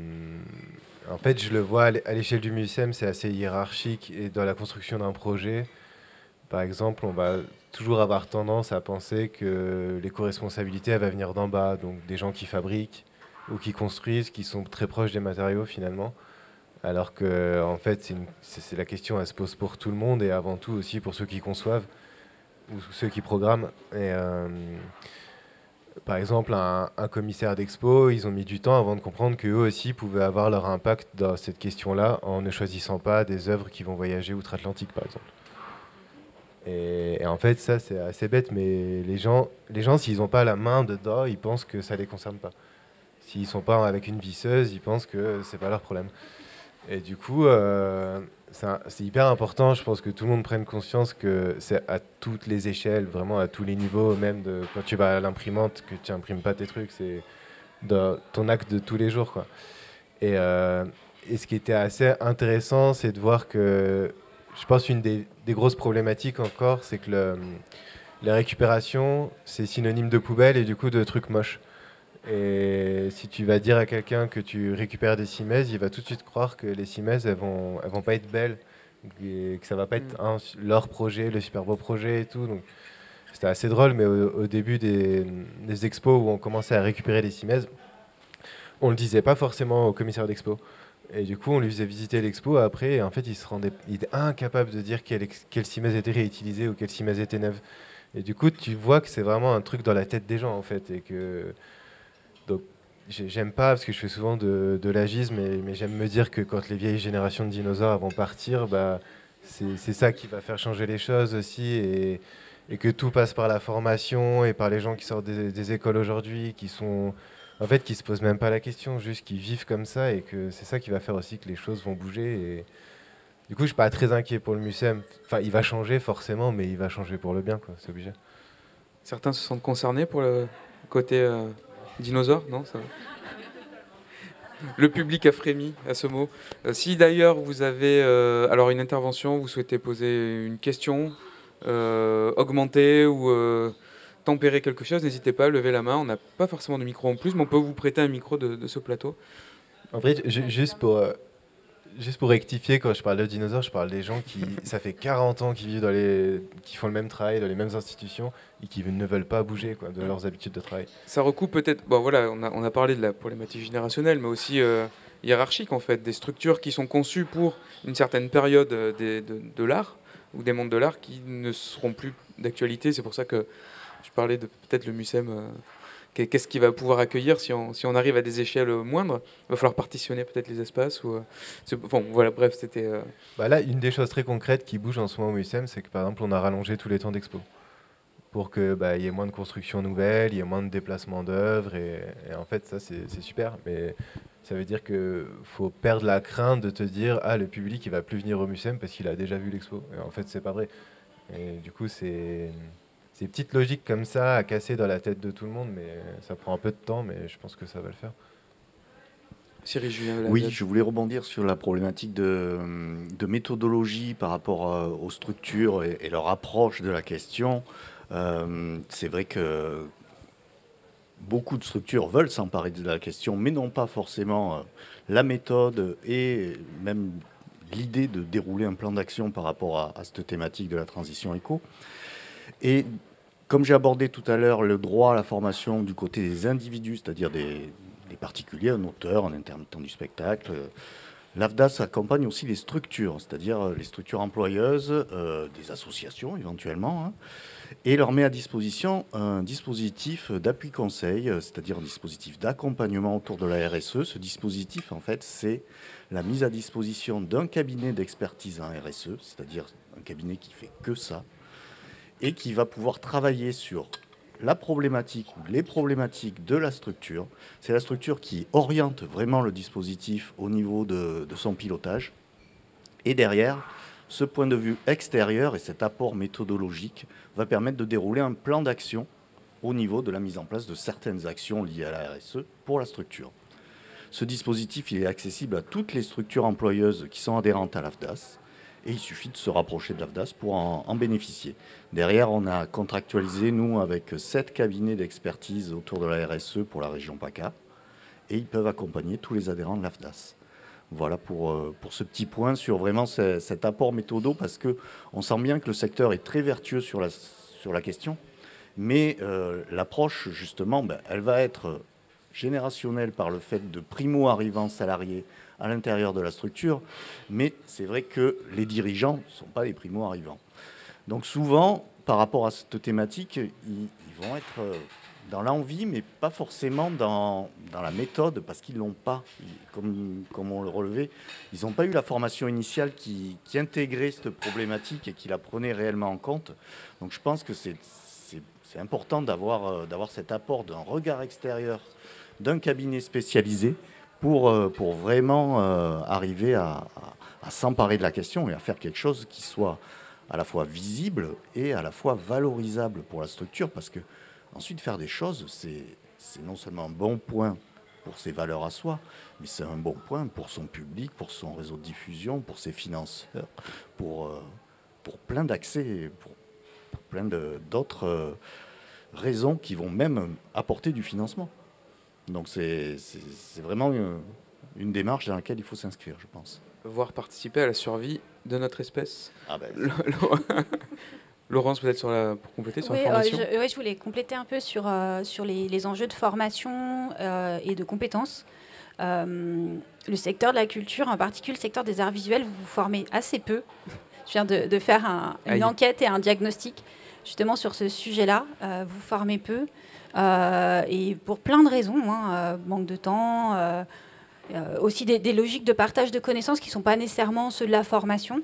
en fait, je le vois à l'échelle du MUSEM, c'est assez hiérarchique. Et dans la construction d'un projet, par exemple, on va toujours avoir tendance à penser que l'éco-responsabilité, va venir d'en bas, donc des gens qui fabriquent ou qui construisent, qui sont très proches des matériaux finalement. Alors que, en fait, c'est la question, elle se pose pour tout le monde et avant tout aussi pour ceux qui conçoivent ou ceux qui programment. Et, euh, par exemple, un, commissaire d'expo, ils ont mis du temps avant de comprendre qu'eux aussi pouvaient avoir leur impact dans cette question-là en ne choisissant pas des œuvres qui vont voyager outre-Atlantique, par exemple. Et, en fait, ça, c'est assez bête, mais les gens, les gens s'ils n'ont pas la main dedans, ils pensent que ça ne les concerne pas. S'ils ne sont pas avec une visseuse, ils pensent que c'est pas leur problème. Et du coup, euh, c'est hyper important, je pense que tout le monde prenne conscience que c'est à toutes les échelles, vraiment à tous les niveaux, même de, quand tu vas à l'imprimante, que tu n'imprimes pas tes trucs, c'est ton acte de tous les jours. Euh, et ce qui était assez intéressant, c'est de voir que, je pense, une des, des grosses problématiques encore, c'est que le, la récupération, c'est synonyme de poubelle et du coup de trucs moches. Et si tu vas dire à quelqu'un que tu récupères des cimaises, il va tout de suite croire que les cimaises, elles vont, elles vont pas être belles, et que ça va pas être mm. leur projet, le super beau projet et tout. Donc c'était assez drôle, mais au, début des, des, expos où on commençait à récupérer des cimaises, on le disait pas forcément au commissaire d'expo. Et du coup, on lui faisait visiter l'expo après, et en fait, il se rendait, il était incapable de dire quelle, quelle cimaise était réutilisée ou quelle cimaise était neuve. Et du coup, tu vois que c'est vraiment un truc dans la tête des gens, en fait, et que j'aime pas, parce que je fais souvent de, l'agisme, mais, j'aime me dire que quand les vieilles générations de dinosaures vont partir, bah, c'est ça qui va faire changer les choses aussi, et, et, que tout passe par la formation et par les gens qui sortent des, écoles aujourd'hui, qui sont en fait qui se posent même pas la question, juste qui vivent comme ça, et que c'est ça qui va faire aussi que les choses vont bouger. Et du coup, je suis pas très inquiet pour le MUSEM. Enfin, il va changer forcément, mais il va changer pour le bien, quoi. C'est obligé. Certains se sentent concernés pour le côté euh, Dinosaure Non ça Le public a frémi à ce mot. Euh, si d'ailleurs vous avez euh, alors une intervention, vous souhaitez poser une question, euh, augmenter ou tempérer quelque chose, n'hésitez pas à lever la main. On n'a pas forcément de micro en plus, mais on peut vous prêter un micro de, ce plateau. En fait, juste pour Juste pour rectifier, quand je parle de dinosaures, je parle des gens qui, ça fait 40 ans qu'ils vivent dans les, qui font le même travail dans les mêmes institutions et qui ne veulent pas bouger quoi, de leurs habitudes de travail. Ça recoupe peut-être, bon voilà, on a, on a, parlé de la problématique générationnelle, mais aussi euh, hiérarchique en fait, des structures qui sont conçues pour une certaine période euh, de, de l'art ou des mondes de l'art qui ne seront plus d'actualité. C'est pour ça que je parlais de peut-être le MUSEM. Euh, qu'est-ce qu'il va pouvoir accueillir si on, si on arrive à des échelles moindres? Il va falloir partitionner peut-être les espaces. Ou, euh, bon, voilà, bref, c'était. Euh, bah là, une des choses très concrètes qui bouge en ce moment au USM, c'est que par exemple, on a rallongé tous les temps d'expo pour qu'il bah, y ait moins de construction nouvelles, il y ait moins de déplacements d'œuvres. Et, en fait, ça, c'est super. Mais ça veut dire qu'il faut perdre la crainte de te dire Ah, le public, il va plus venir au MUSEM parce qu'il a déjà vu l'expo. En fait, c'est pas vrai. Et du coup, c'est des petites logiques comme ça à casser dans la tête de tout le monde, mais ça prend un peu de temps, mais je pense que ça va le faire. Cyril Julien Oui, je voulais rebondir sur la problématique de, méthodologie par rapport aux structures et, leur approche de la question. Euh, c'est vrai que beaucoup de structures veulent s'emparer de la question, mais n'ont pas forcément euh, la méthode et même l'idée de dérouler un plan d'action par rapport à, à, cette thématique de la transition éco. Et comme j'ai abordé tout à l'heure le droit à la formation du côté des individus, c'est-à-dire des, particuliers, un auteur, un intermittent du spectacle, l'AFDAS accompagne aussi les structures, c'est-à-dire les structures employeuses, euh, des associations éventuellement, hein, et leur met à disposition un dispositif d'appui conseil, c'est-à-dire un dispositif d'accompagnement autour de la RSE. Ce dispositif, en fait, c'est la mise à disposition d'un cabinet d'expertise en RSE, c'est-à-dire un cabinet qui fait que ça, et qui va pouvoir travailler sur la problématique ou les problématiques de la structure. C'est la structure qui oriente vraiment le dispositif au niveau de, son pilotage. Et derrière, ce point de vue extérieur et cet apport méthodologique va permettre de dérouler un plan d'action au niveau de la mise en place de certaines actions liées à la RSE pour la structure. Ce dispositif est accessible à toutes les structures employeuses qui sont adhérentes à l'AFDAS. Et il suffit de se rapprocher de l'AFDAS pour en, bénéficier. Derrière, on a contractualisé, nous, avec sept cabinets d'expertise autour de la RSE pour la région PACA. Et ils peuvent accompagner tous les adhérents de l'AFDAS. Voilà pour, euh, pour ce petit point sur vraiment cet apport méthodo, parce qu'on sent bien que le secteur est très vertueux sur la, sur la question, mais euh, l'approche, justement, ben, elle va être générationnelle par le fait de primo-arrivants salariés à l'intérieur de la structure, mais c'est vrai que les dirigeants ne sont pas les primo-arrivants. Donc souvent, par rapport à cette thématique, ils, vont être euh, dans l'envie, mais pas forcément dans, dans la méthode, parce qu'ils l'ont pas, comme, comme on le relevait, ils n'ont pas eu la formation initiale qui, qui, intégrait cette problématique et qui la prenait réellement en compte. Donc je pense que c'est important euh, d'avoir cet apport d'un regard extérieur d'un cabinet spécialisé pour, euh, pour vraiment euh, arriver à, s'emparer de la question et à faire quelque chose qui soit à la fois visible et à la fois valorisable pour la structure, parce que Ensuite, faire des choses, c'est non seulement un bon point pour ses valeurs à soi, mais c'est un bon point pour son public, pour son réseau de diffusion, pour ses financeurs, pour, euh, plein d'accès, pour, plein d'autres raisons qui vont même apporter du financement. Donc c'est vraiment une, une, démarche dans laquelle il faut s'inscrire, je pense. Voir participer à la survie de notre espèce. Ah ben, Laurence, peut-être sur la, pour compléter sur oui, la formation euh, je, oui, je voulais compléter un peu sur, euh, sur les, les, enjeux de formation euh, et de compétences. Euh, le secteur de la culture, en particulier le secteur des arts visuels, vous vous formez assez peu. Je viens de, de faire un, une Aïe. enquête et un diagnostic justement sur ce sujet-là. Euh, vous formez peu et pour plein de raisons, hein, manque de temps, aussi des, logiques de partage de connaissances qui ne sont pas nécessairement ceux de la formation.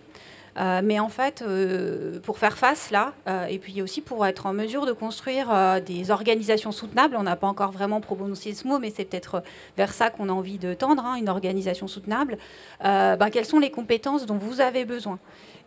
Euh, mais en fait, euh, pour faire face là, euh, et puis aussi pour être en mesure de construire euh, des organisations soutenables, on n'a pas encore vraiment prononcé ce mot, mais c'est peut-être vers ça qu'on a envie de tendre, hein, une organisation soutenable, ben, quelles sont les compétences dont vous avez besoin?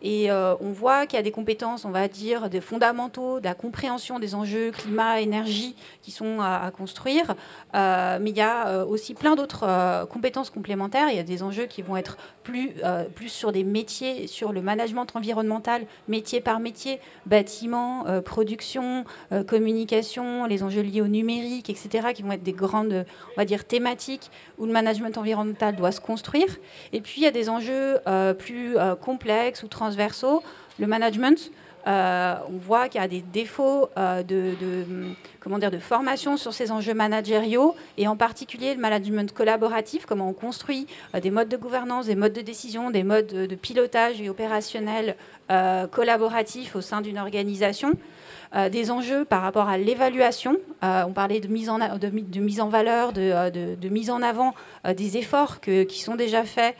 Et euh, on voit qu'il y a des compétences, on va dire, des fondamentaux, de la compréhension des enjeux climat, énergie qui sont à, construire. Euh, mais il y a euh, aussi plein d'autres compétences complémentaires. Il y a des enjeux qui vont être plus, euh, plus sur des métiers, sur le management environnemental, métier par métier, bâtiment, euh, production, communication, les enjeux liés au numérique, etc., qui vont être des grandes, on va dire, thématiques où le management environnemental doit se construire. Et puis il y a des enjeux plus complexes ou trans transversaux, le management, euh, on voit qu'il y a des défauts euh, de, de, formation sur ces enjeux managériaux et en particulier le management collaboratif, comment on construit euh, des modes de gouvernance, des modes de décision, des modes de, de pilotage et opérationnel collaboratifs au sein d'une organisation. Euh, des enjeux par rapport à l'évaluation. Euh, on parlait de mise en, de, mise en valeur, de, euh, de, mise en avant des efforts qui sont déjà faits.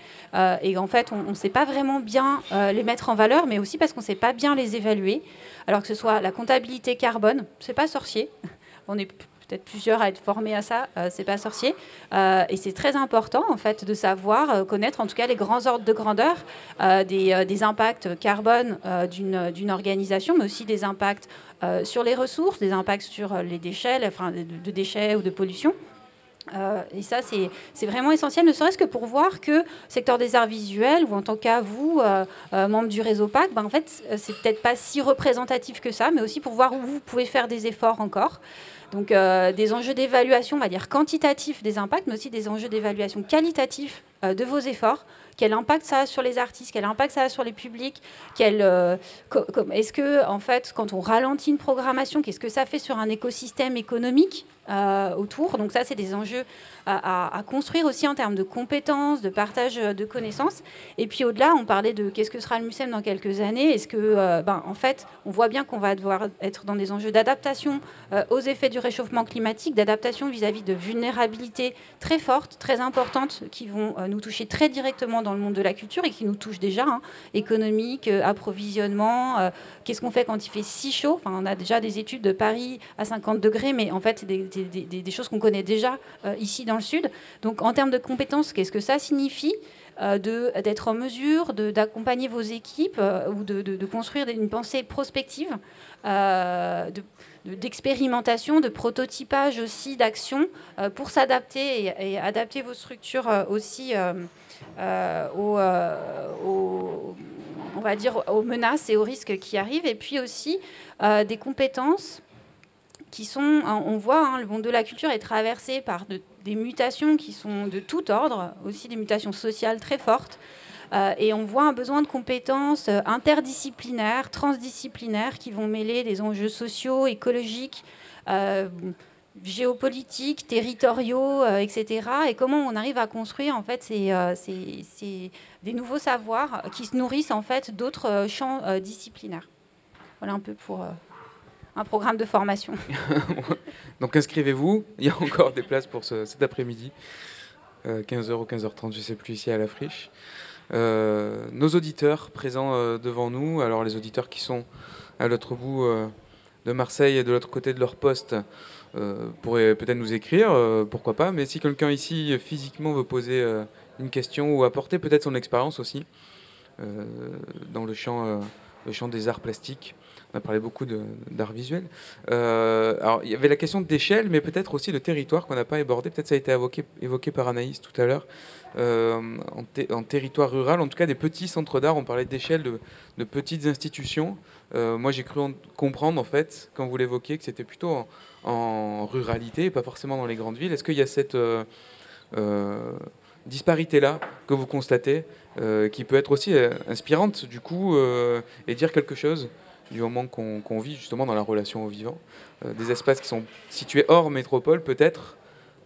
Et en fait, on ne sait pas vraiment bien les mettre en valeur, mais aussi parce qu'on ne sait pas bien les évaluer. Alors que ce soit la comptabilité carbone, c'est pas sorcier. On est peut-être plusieurs à être formés à ça, euh, c'est pas sorcier. Et c'est très important en fait de savoir connaître en tout cas les grands ordres de grandeur des, des impacts carbone d'une organisation, mais aussi des impacts euh, sur les ressources, des impacts sur les déchets, enfin, de, déchets ou de pollution. Euh, et ça, c'est vraiment essentiel, ne serait-ce que pour voir que secteur des arts visuels, ou en tant qu'à vous, euh, euh, membre du réseau PAC, ben, en fait, c'est peut-être pas si représentatif que ça, mais aussi pour voir où vous pouvez faire des efforts encore. Donc, euh, des enjeux d'évaluation, on va dire quantitatifs des impacts, mais aussi des enjeux d'évaluation qualitatifs euh, de vos efforts. Quel impact ça a sur les artistes Quel impact ça a sur les publics Quel, euh, Est-ce que, en fait, quand on ralentit une programmation, qu'est-ce que ça fait sur un écosystème économique? Euh, autour Donc ça, c'est des enjeux à, à, construire aussi en termes de compétences, de partage de connaissances. Et puis au-delà, on parlait de qu'est-ce que sera le MUSEM dans quelques années. Est-ce que, euh, ben, en fait, on voit bien qu'on va devoir être dans des enjeux d'adaptation euh, aux effets du réchauffement climatique, d'adaptation vis-à-vis de vulnérabilités très fortes, très importantes, qui vont euh, nous toucher très directement dans le monde de la culture et qui nous touchent déjà, hein, économique, euh, approvisionnement. Euh, qu'est-ce qu'on fait quand il fait si chaud? Enfin, On a déjà des études de Paris à 50 degrés, mais en fait, c'est des, des, choses qu'on connaît déjà euh, ici dans le sud. Donc, en termes de compétences, qu'est-ce que ça signifie euh, d'être en mesure d'accompagner vos équipes euh, ou de, construire une pensée prospective, de, d'expérimentation, de, prototypage aussi, d'action, pour s'adapter et, adapter vos structures aussi aux menaces et aux risques qui arrivent, et puis aussi des compétences qui sont, on voit, hein, le monde de la culture est traversé par des mutations qui sont de tout ordre, aussi des mutations sociales très fortes. Euh, et on voit un besoin de compétences euh, interdisciplinaires, transdisciplinaires, qui vont mêler des enjeux sociaux, écologiques, euh, géopolitiques, territoriaux, etc. Et comment on arrive à construire en fait ces, des nouveaux savoirs qui se nourrissent en fait d'autres champs disciplinaires. Voilà un peu pour un programme de formation. Donc inscrivez-vous, il y a encore des places pour cet après-midi, 15h ou 15h30, je ne sais plus, ici à la friche. Euh, nos auditeurs présents euh, devant nous, alors les auditeurs qui sont à l'autre bout euh, de Marseille et de l'autre côté de leur poste, pourraient peut-être nous écrire, pourquoi pas, mais si quelqu'un ici physiquement veut poser une question ou apporter peut-être son expérience aussi dans le champ des arts plastiques, on a parlé beaucoup d'art visuel. Euh, alors, il y avait la question d'échelle, mais peut-être aussi de territoire qu'on n'a pas abordé. Peut-être ça a été évoqué, par Anaïs tout à l'heure. Euh, en, territoire rural, en tout cas des petits centres d'art, on parlait d'échelle de, petites institutions. Euh, moi, j'ai cru comprendre, en fait, quand vous l'évoquiez, que c'était plutôt en, ruralité pas forcément dans les grandes villes. Est-ce qu'il y a cette disparité-là que vous constatez, qui peut être aussi inspirante, du coup, et dire quelque chose? Du moment qu'on vit justement dans la relation au vivant. Euh, des espaces qui sont situés hors métropole, peut-être,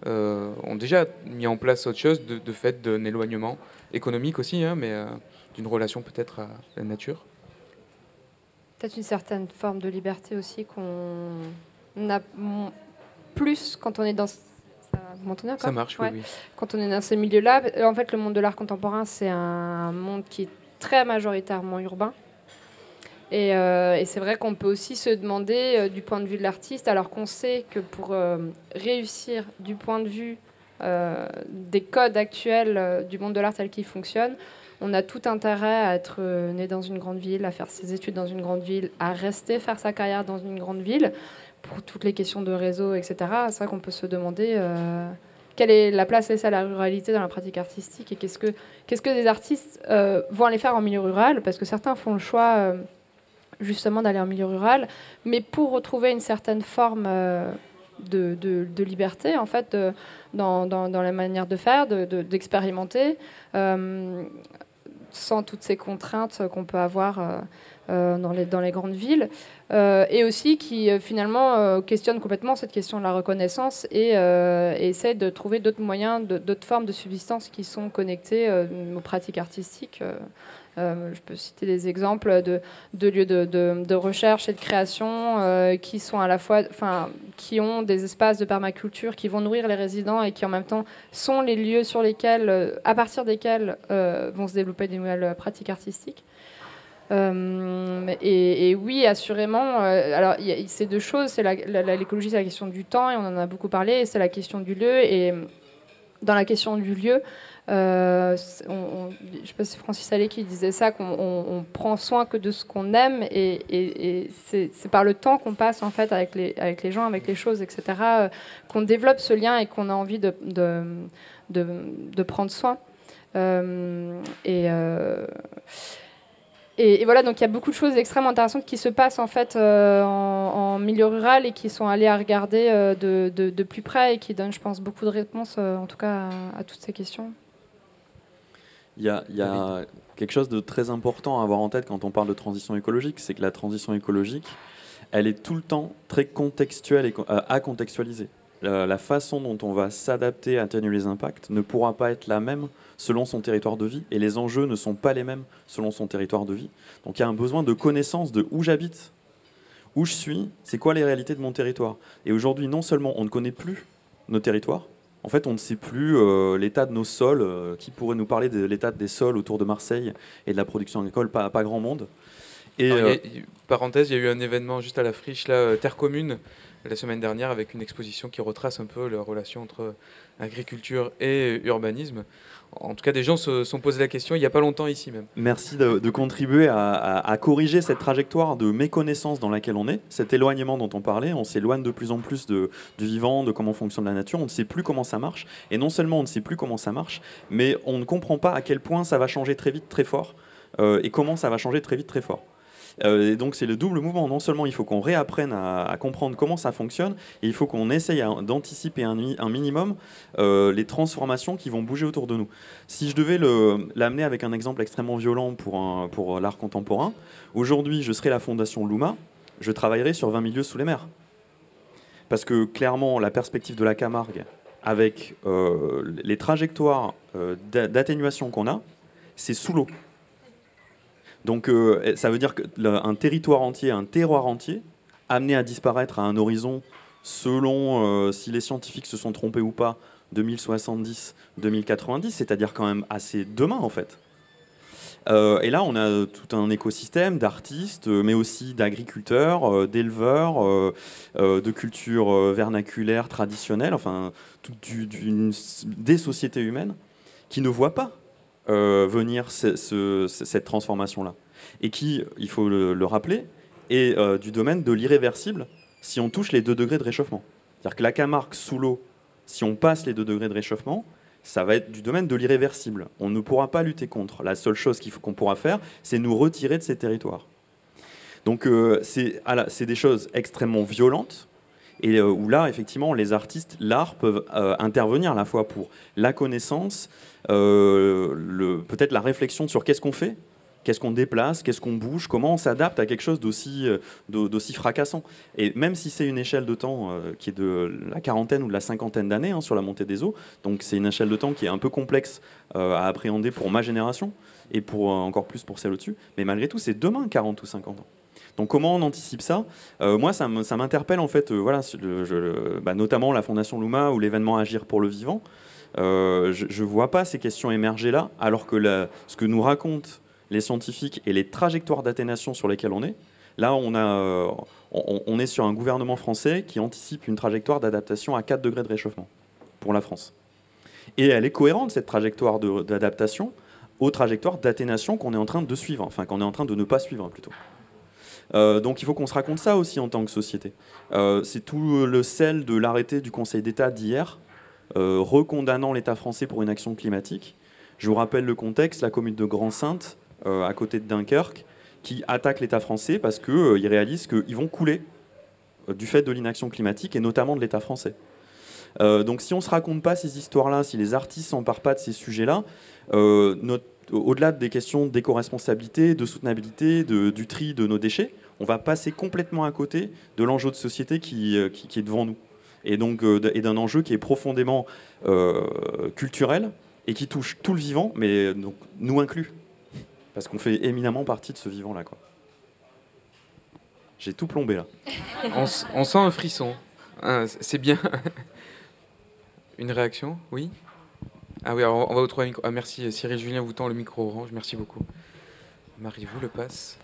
euh, ont déjà mis en place autre chose de, fait d'un éloignement économique aussi, hein, mais euh, d'une relation peut-être à la nature. Peut-être une certaine forme de liberté aussi qu'on a plus quand on est dans encore? Ça marche, oui, oui, Quand on est dans ces milieux-là, en fait, le monde de l'art contemporain, c'est un monde qui est très majoritairement urbain. Euh, et, c'est vrai qu'on peut aussi se demander euh, du point de vue de l'artiste, alors qu'on sait que pour euh, réussir du point de vue des codes actuels du monde de l'art tel qu'il fonctionne, on a tout intérêt à être né dans une grande ville, à faire ses études dans une grande ville, à rester faire sa carrière dans une grande ville, pour toutes les questions de réseau, etc. C'est vrai qu'on peut se demander quelle est la place laissée à la ruralité dans la pratique artistique et qu'est-ce que, qu'est-ce que des artistes vont aller faire en milieu rural, parce que certains font le choix justement d'aller en milieu rural, mais pour retrouver une certaine forme euh, de, de, liberté, en fait, dans, dans, la manière de faire, d'expérimenter, euh, sans toutes ces contraintes qu'on peut avoir euh, dans, les, dans les grandes villes, et aussi qui finalement questionne complètement cette question de la reconnaissance et, et essaie de trouver d'autres moyens, d'autres formes de subsistance qui sont connectées aux pratiques artistiques. Euh, je peux citer des exemples de, lieux de, recherche et de création euh, qui sont à la fois, enfin, qui ont des espaces de permaculture qui vont nourrir les résidents et qui en même temps sont les lieux sur lesquels, euh, à partir desquels vont se développer des nouvelles pratiques artistiques. et, oui, assurément. alors, c'est deux choses. C'est l'écologie, c'est la question du temps, et on en a beaucoup parlé. C'est la question du lieu. Et dans la question du lieu, euh, je ne sais pas si Francis Allais qui disait ça, qu'on prend soin que de ce qu'on aime et, c'est par le temps qu'on passe en fait avec les, gens, avec les choses, etc., euh, qu'on développe ce lien et qu'on a envie de, prendre soin. Euh, et, voilà, donc il y a beaucoup de choses extrêmement intéressantes qui se passent en fait en, milieu rural et qui sont allées à regarder de, de, plus près et qui donnent, je pense, beaucoup de réponses, en tout cas, à toutes ces questions. Il y, a, quelque chose de très important à avoir en tête quand on parle de transition écologique, c'est que la transition écologique, elle est tout le temps très contextuelle et euh, à contextualiser. La, façon dont on va s'adapter, à atténuer les impacts, ne pourra pas être la même selon son territoire de vie, et les enjeux ne sont pas les mêmes selon son territoire de vie. Donc il y a un besoin de connaissance de où j'habite, où je suis, c'est quoi les réalités de mon territoire. Et aujourd'hui, non seulement on ne connaît plus nos territoires, en fait, on ne sait plus euh, l'état de nos sols. Euh, qui pourrait nous parler de l'état des sols autour de Marseille et de la production agricole Pas, grand monde. Et, euh, parenthèse, il y a eu un événement juste à la friche, là, Terre Commune, la semaine dernière avec une exposition qui retrace un peu la relation entre agriculture et urbanisme. En tout cas, des gens se sont posés la question il n'y a pas longtemps ici même. Merci de, contribuer à, corriger cette trajectoire de méconnaissance dans laquelle on est, cet éloignement dont on parlait. On s'éloigne de plus en plus du vivant, de comment fonctionne la nature. On ne sait plus comment ça marche. Et non seulement on ne sait plus comment ça marche, mais on ne comprend pas à quel point ça va changer très vite, très fort, euh, et comment ça va changer très vite, très fort. Euh, et donc c'est le double mouvement. Non seulement il faut qu'on réapprenne à, comprendre comment ça fonctionne, et il faut qu'on essaye d'anticiper un, minimum euh, les transformations qui vont bouger autour de nous. Si je devais l'amener avec un exemple extrêmement violent pour, pour l'art contemporain, aujourd'hui je serais la fondation Luma, je travaillerai sur 20 milieux sous les mers. Parce que clairement, la perspective de la Camargue, avec euh, les trajectoires d'atténuation qu'on a, c'est sous l'eau. Donc euh, ça veut dire qu'un territoire entier, un terroir entier, amené à disparaître à un horizon, selon euh, si les scientifiques se sont trompés ou pas, 2070, 2090, c'est-à-dire quand même assez demain en fait. Euh, et là, on a tout un écosystème d'artistes, mais aussi d'agriculteurs, d'éleveurs, de cultures vernaculaires traditionnelles, enfin, des sociétés humaines qui ne voient pas euh, venir cette transformation-là. Et qui, il faut le, rappeler, est euh, du domaine de l'irréversible si on touche les 2 degrés de réchauffement. C'est-à-dire que la Camargue sous l'eau, si on passe les 2 degrés de réchauffement, ça va être du domaine de l'irréversible. On ne pourra pas lutter contre. La seule chose qu'on pourra faire, c'est nous retirer de ces territoires. Donc euh, c'est des choses extrêmement violentes, et où là, effectivement, les artistes, l'art peuvent intervenir à la fois pour la connaissance, euh, peut-être la réflexion sur qu'est-ce qu'on fait, qu'est-ce qu'on déplace, qu'est-ce qu'on bouge, comment on s'adapte à quelque chose d'aussi, euh, d'aussi fracassant. Et même si c'est une échelle de temps euh, qui est de la quarantaine ou de la cinquantaine d'années hein, sur la montée des eaux, donc c'est une échelle de temps qui est un peu complexe à appréhender pour ma génération et pour encore plus pour celle au-dessus, mais malgré tout, c'est demain 40 ou 50 ans. Donc comment on anticipe ça? Moi, ça m'interpelle en fait, voilà, bah, notamment la Fondation Luma ou l'événement Agir pour le vivant. Euh, je ne vois pas ces questions émerger là, alors que ce que nous racontent les scientifiques et les trajectoires d'atténuation sur lesquelles on est, là, euh, on, est sur un gouvernement français qui anticipe une trajectoire d'adaptation à 4 degrés de réchauffement pour la France. Et elle est cohérente, cette trajectoire d'adaptation, aux trajectoires d'atténuation qu'on est en train de suivre, enfin qu'on est en train de ne pas suivre plutôt. Euh, donc il faut qu'on se raconte ça aussi en tant que société. c'est tout le sel de l'arrêté du Conseil d'État d'hier euh, recondamnant l'État français pour une action climatique. Je vous rappelle le contexte, la commune de Grand-Sainte, euh, à côté de Dunkerque, qui attaque l'État français parce qu'ils euh, réalisent qu'ils vont couler du fait de l'inaction climatique et notamment de l'État français. donc si on ne se raconte pas ces histoires-là, si les artistes s'emparent pas de ces sujets-là, au-delà des questions d'éco-responsabilité, de soutenabilité, du tri de nos déchets, on va passer complètement à côté de l'enjeu de société qui, est devant nous euh, et d'un enjeu qui est profondément euh, culturel et qui touche tout le vivant, mais donc, nous inclus, parce qu'on fait éminemment partie de ce vivant-là. J'ai tout plombé là. on, sent un frisson. Ah, c'est bien. Une réaction? Oui? Ah oui, alors on va vous trouver un micro. Ah, merci Cyril Julien vous tend le micro orange, merci beaucoup. Marie, vous le passe.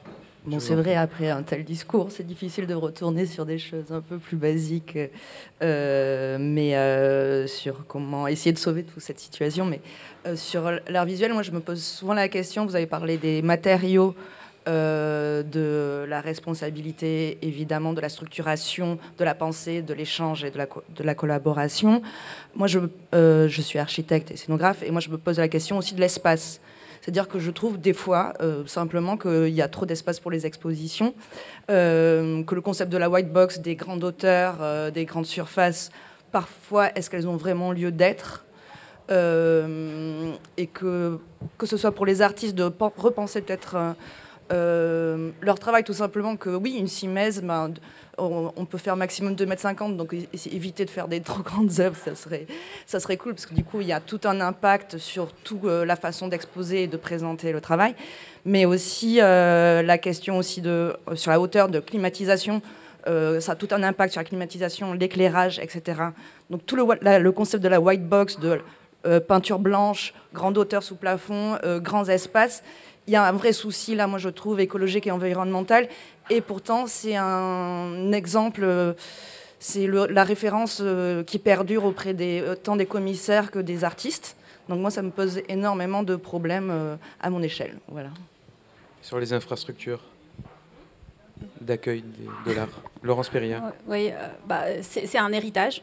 Bon, c'est vrai, après un tel discours, c'est difficile de retourner sur des choses un peu plus basiques, euh, mais euh, sur comment essayer de sauver toute cette situation. Mais euh, sur l'art visuel, moi, je me pose souvent la question, vous avez parlé des matériaux, de la responsabilité, évidemment, de la structuration, de la pensée, de l'échange et de la, de la collaboration. Moi, je, je suis architecte et scénographe, et moi, je me pose la question aussi de l'espace. C'est-à-dire que je trouve des fois euh, simplement qu'il y a trop d'espace pour les expositions, euh, que le concept de la white box, des grandes hauteurs, euh, des grandes surfaces, parfois, est-ce qu'elles ont vraiment lieu d'être et que, que ce soit pour les artistes de repenser peut-être leur travail tout simplement que oui, une simèse, ben, on, peut faire maximum 2,50 m, donc éviter de faire des trop grandes œuvres, ça serait, ça serait cool, parce que du coup, il y a tout un impact sur toute euh, la façon d'exposer et de présenter le travail, mais aussi euh, la question aussi de, euh, sur la hauteur de climatisation, ça a tout un impact sur la climatisation, l'éclairage, etc. Donc tout le, concept de la white box, de peinture blanche, grande hauteur sous plafond, grands espaces, il y a un vrai souci là, moi je trouve, écologique et environnemental. Et pourtant, c'est un exemple, c'est la référence qui perdure auprès des, tant des commissaires que des artistes. Donc moi, ça me pose énormément de problèmes à mon échelle. Voilà. Sur les infrastructures d'accueil de l'art. Laurence Perriard. Oui, bah, c'est un héritage.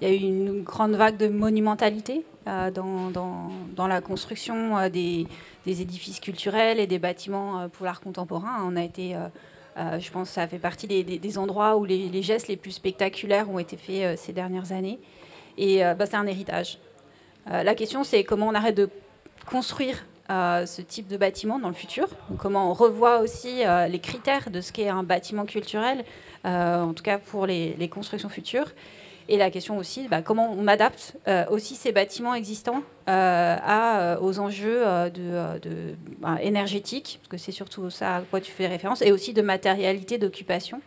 Il y a eu une grande vague de monumentalité euh, dans, la construction euh, des, édifices culturels et des bâtiments euh, pour l'art contemporain. On a été, je pense, ça fait partie des, endroits où les, gestes les plus spectaculaires ont été faits ces dernières années. Et bah, c'est un héritage. la question, c'est comment on arrête de construire ce type de bâtiment dans le futur? comment on revoit aussi les critères de ce qu'est un bâtiment culturel, en tout cas pour les constructions futures? Et la question aussi, bah, comment on adapte euh, aussi ces bâtiments existants euh, euh, aux enjeux bah, énergétiques, parce que c'est surtout ça à quoi tu fais référence, et aussi de matérialité d'occupation.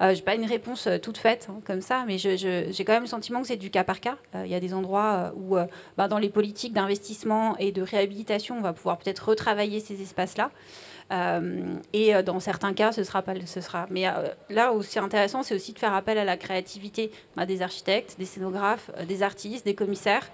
je n'ai pas une réponse toute faite hein, comme ça, mais j'ai quand même le sentiment que c'est du cas par cas. Il y a des endroits où, bah, dans les politiques d'investissement et de réhabilitation, on va pouvoir peut-être retravailler ces espaces-là. Euh, et euh, dans certains cas, ce sera pas, ce sera. Mais euh, là, aussi intéressant, c'est aussi de faire appel à la créativité bah, des architectes, des scénographes, des artistes, des commissaires,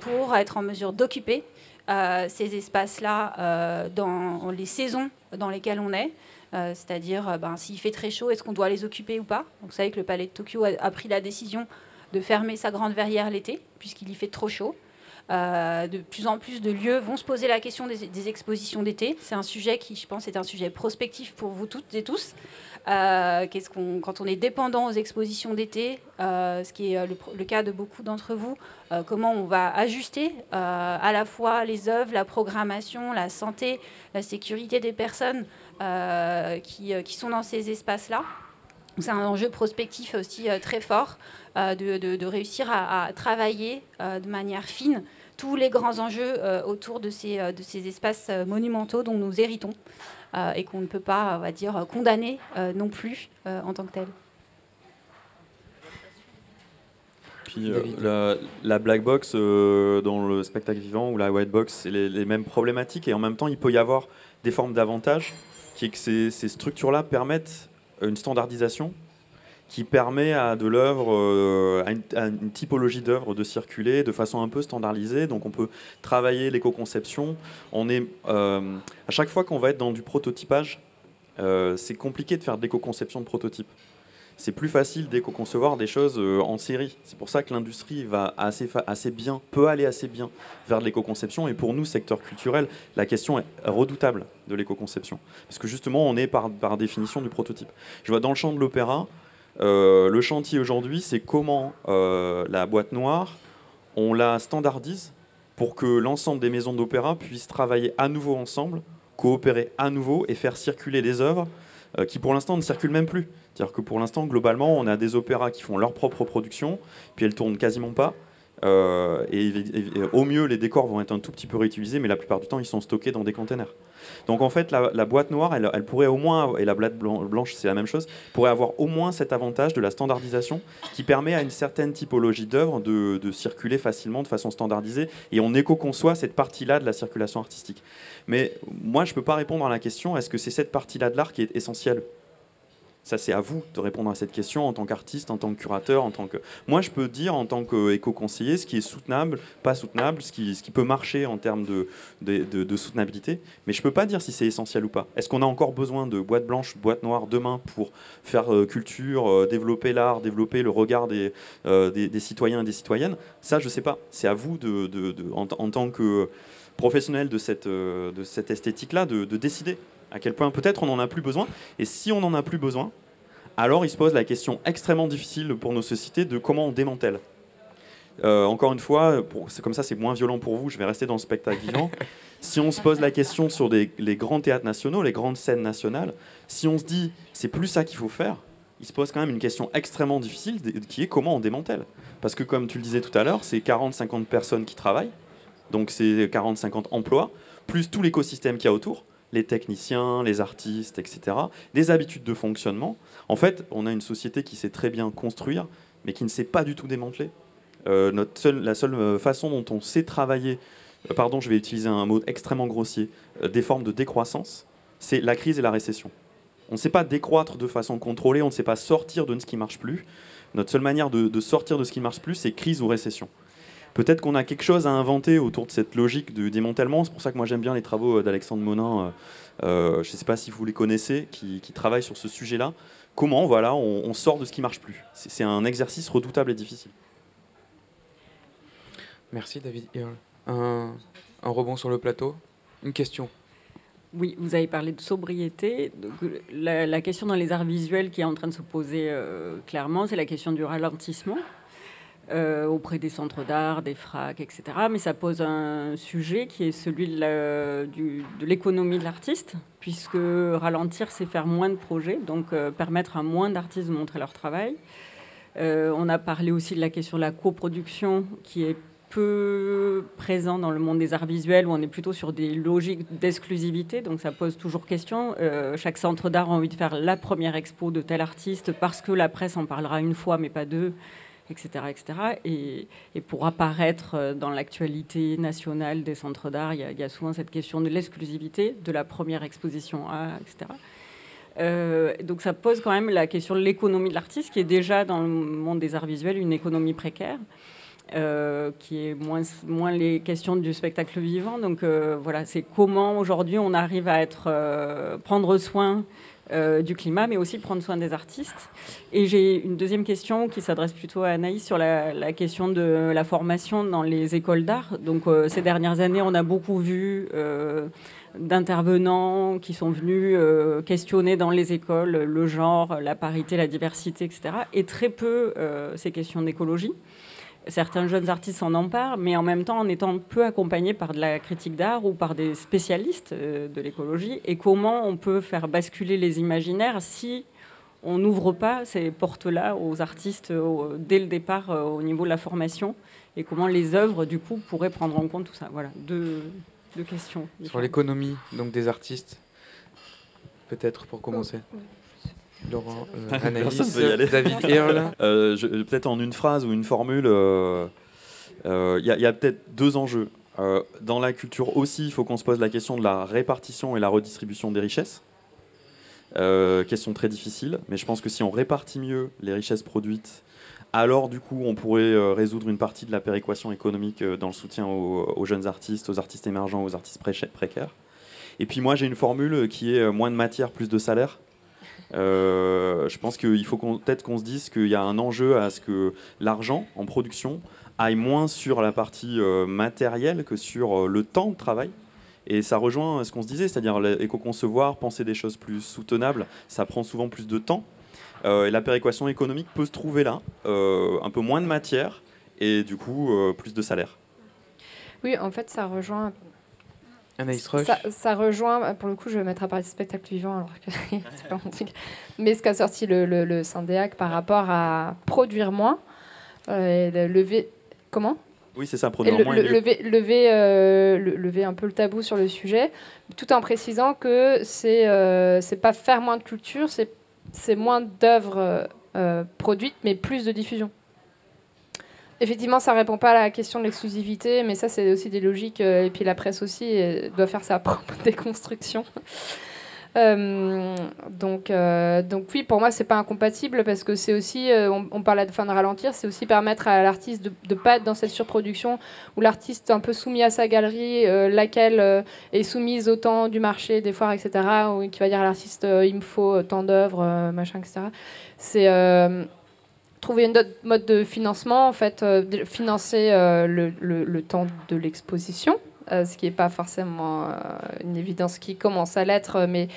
pour être en mesure d'occuper ces espaces-là dans les saisons dans lesquelles on est. C'est-à-dire, ben, s'il fait très chaud, est-ce qu'on doit les occuper ou pas? Donc, Vous savez que le Palais de Tokyo a pris la décision de fermer sa grande verrière l'été, puisqu'il y fait trop chaud. Euh, de plus en plus de lieux vont se poser la question des, expositions d'été. C'est un sujet qui, je pense, est un sujet prospectif pour vous toutes et tous. Euh, qu'est-ce qu'on, quand on est dépendant aux expositions d'été, euh, ce qui est le, cas de beaucoup d'entre vous, comment on va ajuster à la fois les œuvres, la programmation, la santé, la sécurité des personnes qui, qui, sont dans ces espaces-là. C'est un enjeu prospectif aussi très fort de, de, réussir à, à travailler de manière fine tous les grands enjeux euh, autour de ces, euh, de ces espaces euh, monumentaux dont nous héritons et qu'on ne peut pas, on va dire, condamner non plus en tant que tel. Puis la, black box dans le spectacle vivant ou la white box, c'est les, mêmes problématiques et en même temps, il peut y avoir des formes d'avantages qui est que ces, ces structures-là permettent une standardisation qui permet à de l'œuvre, euh, à, une, typologie d'œuvre de circuler de façon un peu standardisée. Donc on peut travailler l'éco-conception. On est euh, à chaque fois qu'on va être dans du prototypage, euh, c'est compliqué de faire de l'éco-conception de prototype. C'est plus facile d'éco-concevoir des choses en série. C'est pour ça que l'industrie va assez, assez bien, peut aller assez bien vers de l'éco-conception. Et pour nous, secteur culturel, la question est redoutable de l'éco-conception. Parce que justement, on est par, par définition du prototype. Je vois dans le champ de l'opéra, le chantier aujourd'hui, c'est comment euh, la boîte noire, on la standardise pour que l'ensemble des maisons d'opéra puissent travailler à nouveau ensemble, coopérer à nouveau et faire circuler des œuvres euh, qui pour l'instant ne circulent même plus. C'est-à-dire que pour l'instant, globalement, on a des opéras qui font leur propre production, puis elles tournent quasiment pas. Et, au mieux, les décors vont être un tout petit peu réutilisés, mais la plupart du temps, ils sont stockés dans des containers. Donc en fait, la, boîte noire, elle, pourrait au moins, et la boîte blanche, c'est la même chose, pourrait avoir au moins cet avantage de la standardisation qui permet à une certaine typologie d'œuvres de, de, circuler facilement, de façon standardisée, et on éco-conçoit cette partie-là de la circulation artistique. Mais moi, je ne peux pas répondre à la question, est-ce que c'est cette partie-là de l'art qui est essentielle? Ça, c'est à vous de répondre à cette question en tant qu'artiste, en tant que curateur, en tant que. Moi, je peux dire en tant qu'éco-conseiller ce qui est soutenable, pas soutenable, ce qui, peut marcher en termes de, de, soutenabilité, mais je peux pas dire si c'est essentiel ou pas. Est-ce qu'on a encore besoin de boîte blanche, boîte noire demain pour faire euh, culture, euh, développer l'art, développer le regard des, euh, citoyens et des citoyennes? Ça, je sais pas. C'est à vous de, en, en, tant que professionnel de cette, de cette esthétique-là de décider à quel point peut-être on n'en a plus besoin. Et si on n'en a plus besoin, alors il se pose la question extrêmement difficile pour nos sociétés de comment on démantèle. Euh, encore une fois, c'est comme ça, c'est moins violent pour vous. Je vais rester dans le spectacle vivant. si on se pose la question sur les grands théâtres nationaux, les grandes scènes nationales, si on se dit c'est plus ça qu'il faut faire, il se pose quand même une question extrêmement difficile qui est comment on démantèle. Parce que comme tu le disais tout à l'heure, c'est 40-50 personnes qui travaillent, donc c'est 40-50 emplois, plus tout l'écosystème qu'il y a autour les techniciens, les artistes, etc., des habitudes de fonctionnement. En fait, on a une société qui sait très bien construire, mais qui ne sait pas du tout démanteler. Euh, la seule euh, façon dont on sait travailler, euh, pardon, je vais utiliser un mot extrêmement grossier, des formes de décroissance, c'est la crise et la récession. On ne sait pas décroître de façon contrôlée, on ne sait pas sortir de ce qui marche plus. Notre seule manière de, sortir de ce qui marche plus, c'est crise ou récession. Peut-être qu'on a quelque chose à inventer autour de cette logique de démantèlement. C'est pour ça que moi j'aime bien les travaux d'Alexandre Monin, euh, euh, je ne sais pas si vous les connaissez, qui, qui travaillent sur ce sujet-là. Comment voilà, on, sort de ce qui ne marche plus C'est un exercice redoutable et difficile. Merci David Un, un rebond sur le plateau Une question oui, vous avez parlé de sobriété. la, question dans les arts visuels qui est en train de se poser euh, clairement, c'est la question du ralentissement euh, auprès des centres d'art, des fracs, etc. Mais ça pose un sujet qui est celui de l'économie de l'artiste, puisque ralentir, c'est faire moins de projets, donc euh, permettre à moins d'artistes de montrer leur travail. on a parlé aussi de la question de la coproduction, qui est peu présent dans le monde des arts visuels où on est plutôt sur des logiques d'exclusivité. Donc ça pose toujours question. Euh, chaque centre d'art a envie de faire la première expo de tel artiste parce que la presse en parlera une fois mais pas deux, etc. etc. Et, pour apparaître euh, dans l'actualité nationale des centres d'art, il, y, a souvent cette question de l'exclusivité de la première exposition A, etc. Euh, donc ça pose quand même la question de l'économie de l'artiste, qui est déjà dans le monde des arts visuels une économie précaire. Euh, qui est moins, moins les questions du spectacle vivant. Donc voilà, c'est comment aujourd'hui on arrive à être, prendre soin du climat, mais aussi prendre soin des artistes. Et j'ai une deuxième question qui s'adresse plutôt à Anaïs sur la, question de la formation dans les écoles d'art. Donc ces dernières années, on a beaucoup vu d'intervenants qui sont venus questionner dans les écoles le genre, la parité, la diversité, etc. Et très peu ces questions d'écologie certains jeunes artistes s'en emparent, mais en même temps en étant peu accompagnés par de la critique d'art ou par des spécialistes euh, de l'écologie, et comment on peut faire basculer les imaginaires si on n'ouvre pas ces portes-là aux artistes dès le départ euh, au niveau de la formation, et comment les œuvres, du coup, pourraient prendre en compte tout ça. Voilà, deux, deux questions. Sur l'économie donc des artistes, peut-être pour commencer. Laurent, euh, Anaïs, David Earl. Euh, peut-être en une phrase ou une formule, il euh, y a, peut-être deux enjeux. dans la culture aussi, il faut qu'on se pose la question de la répartition et la redistribution des richesses. question très difficile, mais je pense que si on répartit mieux les richesses produites, alors du coup on pourrait résoudre une partie de la péréquation économique dans le soutien aux, aux, jeunes artistes, aux artistes émergents, aux artistes précaires. Et puis moi j'ai une formule qui est moins de matière, plus de salaire. Euh, je pense qu'il faut peut-être qu'on se dise qu'il y a un enjeu à ce que l'argent en production aille moins sur la partie euh, matérielle que sur euh, le temps de travail. Et ça rejoint ce qu'on se disait, c'est-à-dire éco-concevoir, penser des choses plus soutenables, ça prend souvent plus de temps. et la péréquation économique peut se trouver là, un peu moins de matière et du coup plus de salaire. Oui, en fait, ça rejoint ça, ça, rejoint, pour le coup, je vais mettre à part spectacle vivant, alors que c'est pas mon truc. Mais ce qu'a sorti le, le, le Syndéac par rapport à produire moins, euh, lever. Comment? Oui, c'est ça, produire moins. lever, lever, euh, lever un peu le tabou sur le sujet, tout en précisant que c'est euh, c'est pas faire moins de culture, c'est moins d'œuvres euh, produites, mais plus de diffusion. Effectivement, ça répond pas à la question de l'exclusivité, mais ça, c'est aussi des logiques. Euh, et puis la presse aussi doit faire sa propre déconstruction. Euh, donc, euh, donc oui, pour moi, c'est pas incompatible parce que c'est aussi, on, parle de fin de ralentir, c'est aussi permettre à l'artiste de ne pas être dans cette surproduction où l'artiste un peu soumis à sa galerie, laquelle est soumise au temps du marché, des foires, etc. Ou qui va dire à l'artiste, il me faut tant d'œuvres, machin, etc. C'est trouver une autre mode de financement, en fait, euh, financer euh, le, le, temps de l'exposition, euh, ce qui n'est pas forcément une évidence qui commence à l'être, mais,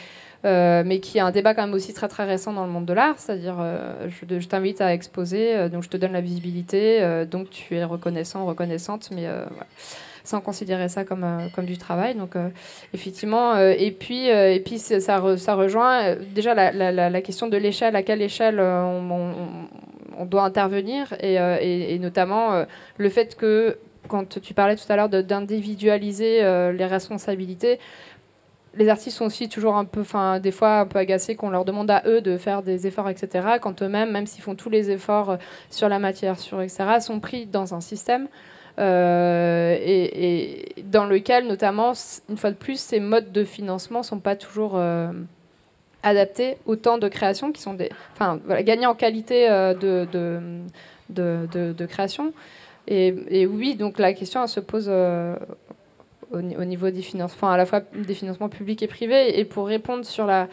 mais qui est un débat quand même aussi très très récent dans le monde de l'art, c'est-à-dire je, t'invite à exposer, donc je te donne la visibilité, donc tu es reconnaissant, reconnaissante, mais sans considérer ça comme, comme du travail. Donc, effectivement, et puis, et puis ça, ça rejoint déjà la, la, la, question de l'échelle, à quelle échelle on, on doit intervenir et, euh, notamment euh, le fait que quand tu parlais tout à l'heure d'individualiser euh, les responsabilités, les artistes sont aussi toujours un peu, enfin, des fois un peu agacés qu'on leur demande à eux de faire des efforts, etc. Quand eux-mêmes, même s'ils font tous les efforts sur la matière, sur etc., sont pris dans un système et, dans lequel, notamment, une fois de plus, ces modes de financement sont pas toujours adaptés au temps de création, qui sont des, enfin, voilà, gagner en qualité de, de, de, création. Et, oui, donc la question se pose au, niveau des financements, à la fois des financements publics et privés. Et pour répondre sur la.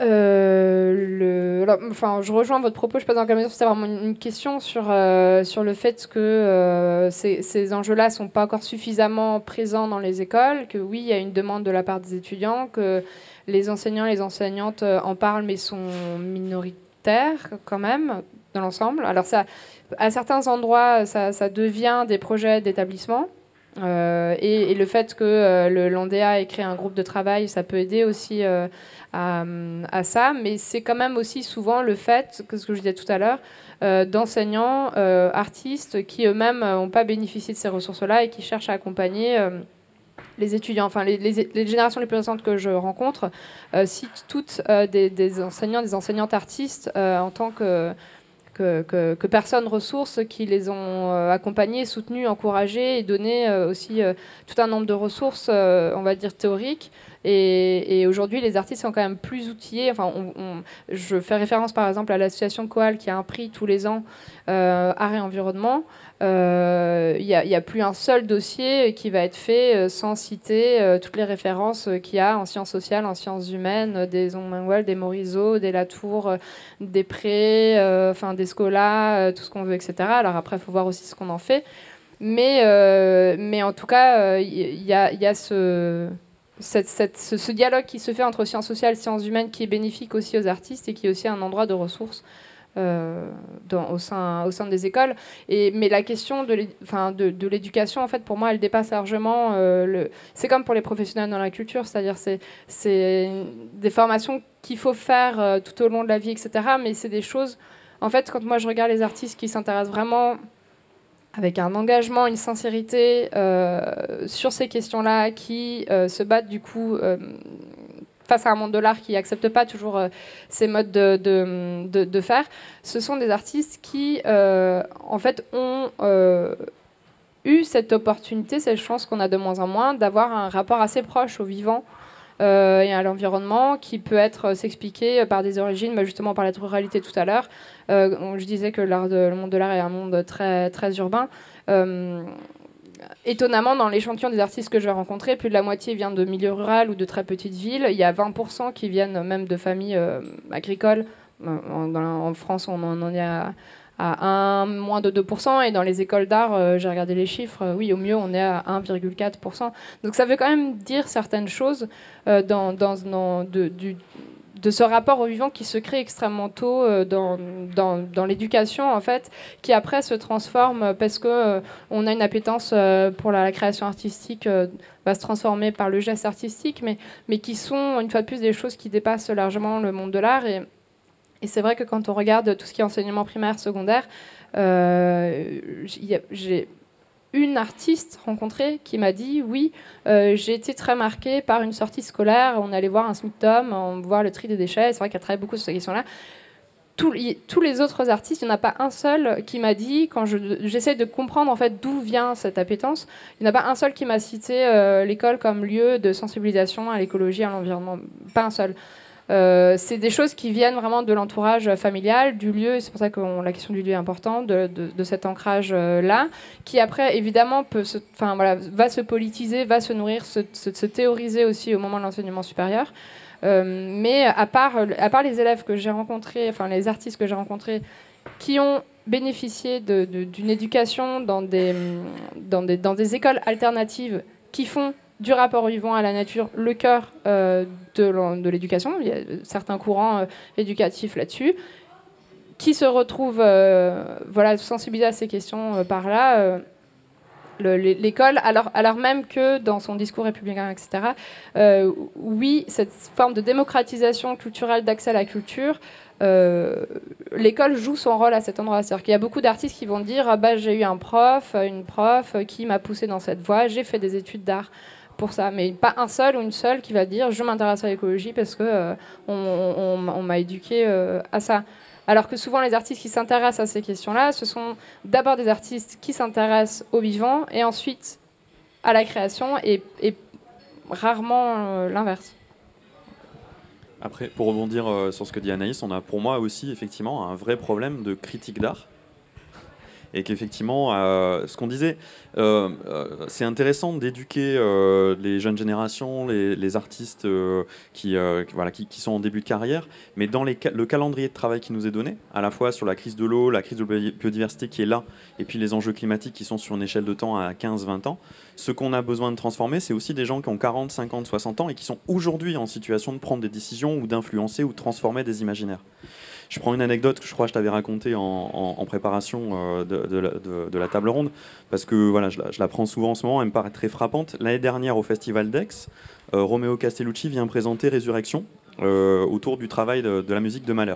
Euh, le, enfin, je rejoins votre propos, je ne sais pas dans quelle mesure c'est vraiment une question sur, euh, sur le fait que euh, ces, ces enjeux-là sont pas encore suffisamment présents dans les écoles, que oui, il y a une demande de la part des étudiants, que les enseignants et les enseignantes en parlent, mais sont minoritaires quand même dans l'ensemble. Alors, ça, à certains endroits, ça, ça devient des projets d'établissement. Euh, et, le fait que euh, le Landéa ait créé un groupe de travail, ça peut aider aussi euh, à, ça. Mais c'est quand même aussi souvent le fait, que ce que je disais tout à l'heure, d'enseignants, artistes qui eux-mêmes n'ont pas bénéficié de ces ressources-là et qui cherchent à accompagner les étudiants, enfin les, générations les plus récentes que je rencontre, citent toutes des, enseignants, des enseignantes artistes en tant que que, personnes ressources qui les ont euh, accompagnés, soutenus, encouragés et donné euh, aussi euh, tout un nombre de ressources, on va dire, théoriques. Et, aujourd'hui, les artistes sont quand même plus outillés. Enfin, je fais référence par exemple à l'association Coal qui a un prix tous les ans, Art et Environnement. Il euh, n'y a, plus un seul dossier qui va être fait euh, sans citer euh, toutes les références qu'il y a en sciences sociales, en sciences humaines, des Manuel, des Morisot, des Latour, des Pré, enfin des Scola, tout ce qu'on veut, etc. Alors après, il faut voir aussi ce qu'on en fait. Mais en tout cas, il y, a, ce, ce, dialogue qui se fait entre sciences sociales et sciences humaines qui est bénéfique aussi aux artistes et qui est aussi un endroit de ressources euh, au, sein, au sein des écoles. Mais la question de l'éducation, en fait, pour moi, elle dépasse largement euh. C'est comme pour les professionnels dans la culture, c'est-à-dire c'est c'est des formations qu'il faut faire euh, tout au long de la vie, etc. Mais c'est des choses. En fait, quand moi je regarde les artistes qui s'intéressent vraiment avec un engagement, une sincérité sur ces questions-là, qui se battent du coup face à un monde de l'art qui n'accepte pas toujours euh, ces modes de, de, de, faire, ce sont des artistes qui, euh, en fait, ont euh, eu cette opportunité, cette chance qu'on a de moins en moins, d'avoir un rapport assez proche au vivant et à l'environnement qui peut être s'expliquer par des origines, bah, justement par la ruralité tout à l'heure. je disais que le monde de l'art est un monde très, très urbain étonnamment, dans l'échantillon des artistes que j'ai rencontrés, plus de la moitié vient de milieux ruraux ou de très petites villes. Il y a 20% qui viennent même de familles euh, agricoles. En, France, on en est à, à moins de 2%. Et dans les écoles d'art, euh, j'ai regardé les chiffres, euh, oui, au mieux, on est à 1,4%. Donc ça veut quand même dire certaines choses dans, dans, de, du, de ce rapport au vivant qui se crée extrêmement tôt euh, dans, dans, l'éducation, en fait, qui après se transforme parce que euh, on a une appétence euh, pour la, création artistique, va se transformer par le geste artistique, mais, mais qui sont, une fois de plus, des choses qui dépassent largement le monde de l'art. Et, et c'est vrai que quand on regarde tout ce qui est enseignement primaire, secondaire, j'ai une artiste rencontrée qui m'a dit oui, euh, j'ai été très marquée par une sortie scolaire. On allait voir un symptôme, on voir le tri des déchets. C'est vrai qu'elle travaille beaucoup sur ces questions-là. Tous, tous, les autres artistes, il n'y en a pas un seul qui m'a dit, quand j'essaie de comprendre en fait d'où vient cette appétence, il n'y en a pas un seul qui m'a cité euh, l'école comme lieu de sensibilisation à l'écologie, à l'environnement. Pas un seul. Euh, c'est des choses qui viennent vraiment de l'entourage familial, du lieu, c'est pour ça que la question du lieu est importante, de, cet ancrage-là, qui après, évidemment, va se politiser, va se nourrir, se, théoriser aussi au moment de l'enseignement supérieur. Euh, mais à part, les élèves que j'ai rencontrés, enfin les artistes que j'ai rencontrés, qui ont bénéficié d'une éducation dans des écoles alternatives qui font du rapport vivant à la nature le cœur euh, de l'éducation. Il y a certains courants euh, éducatifs là-dessus qui se retrouvent euh, voilà, sensibilisés à ces questions par là. L'école, alors, alors même que dans son discours républicain, etc., oui, cette forme de démocratisation culturelle d'accès à la culture, l'école joue son rôle à cet endroit. C'est-à-dire qu'il y a beaucoup d'artistes qui vont dire ah bah, j'ai eu un prof, une prof qui m'a poussé dans cette voie, j'ai fait des études d'art pour ça, mais pas un seul ou une seule qui va dire je m'intéresse à l'écologie parce que euh, on, m'a éduqué euh, à ça. Alors que souvent les artistes qui s'intéressent à ces questions-là, ce sont d'abord des artistes qui s'intéressent au vivant et ensuite à la création et, rarement euh, l'inverse. Après, pour rebondir sur ce que dit Anaïs, on a pour moi aussi effectivement un vrai problème de critique d'art et qu'effectivement, euh, ce qu'on disait, euh, euh, c'est intéressant d'éduquer les jeunes générations, les, artistes qui, voilà, qui, sont en début de carrière, mais dans le calendrier de travail qui nous est donné, à la fois sur la crise de l'eau, la crise de biodiversité qui est là, et puis les enjeux climatiques qui sont sur une échelle de temps à 15-20 ans, ce qu'on a besoin de transformer, c'est aussi des gens qui ont 40, 50, 60 ans et qui sont aujourd'hui en situation de prendre des décisions ou d'influencer ou de transformer des imaginaires. Je prends une anecdote que je crois que je t'avais racontée en, préparation euh, de, la, table ronde, parce que voilà, je la, prends souvent en ce moment, elle me paraît très frappante. L'année dernière, au Festival d'Aix, euh, Romeo Castellucci vient présenter Résurrection euh, autour du travail de, la musique de Mahler.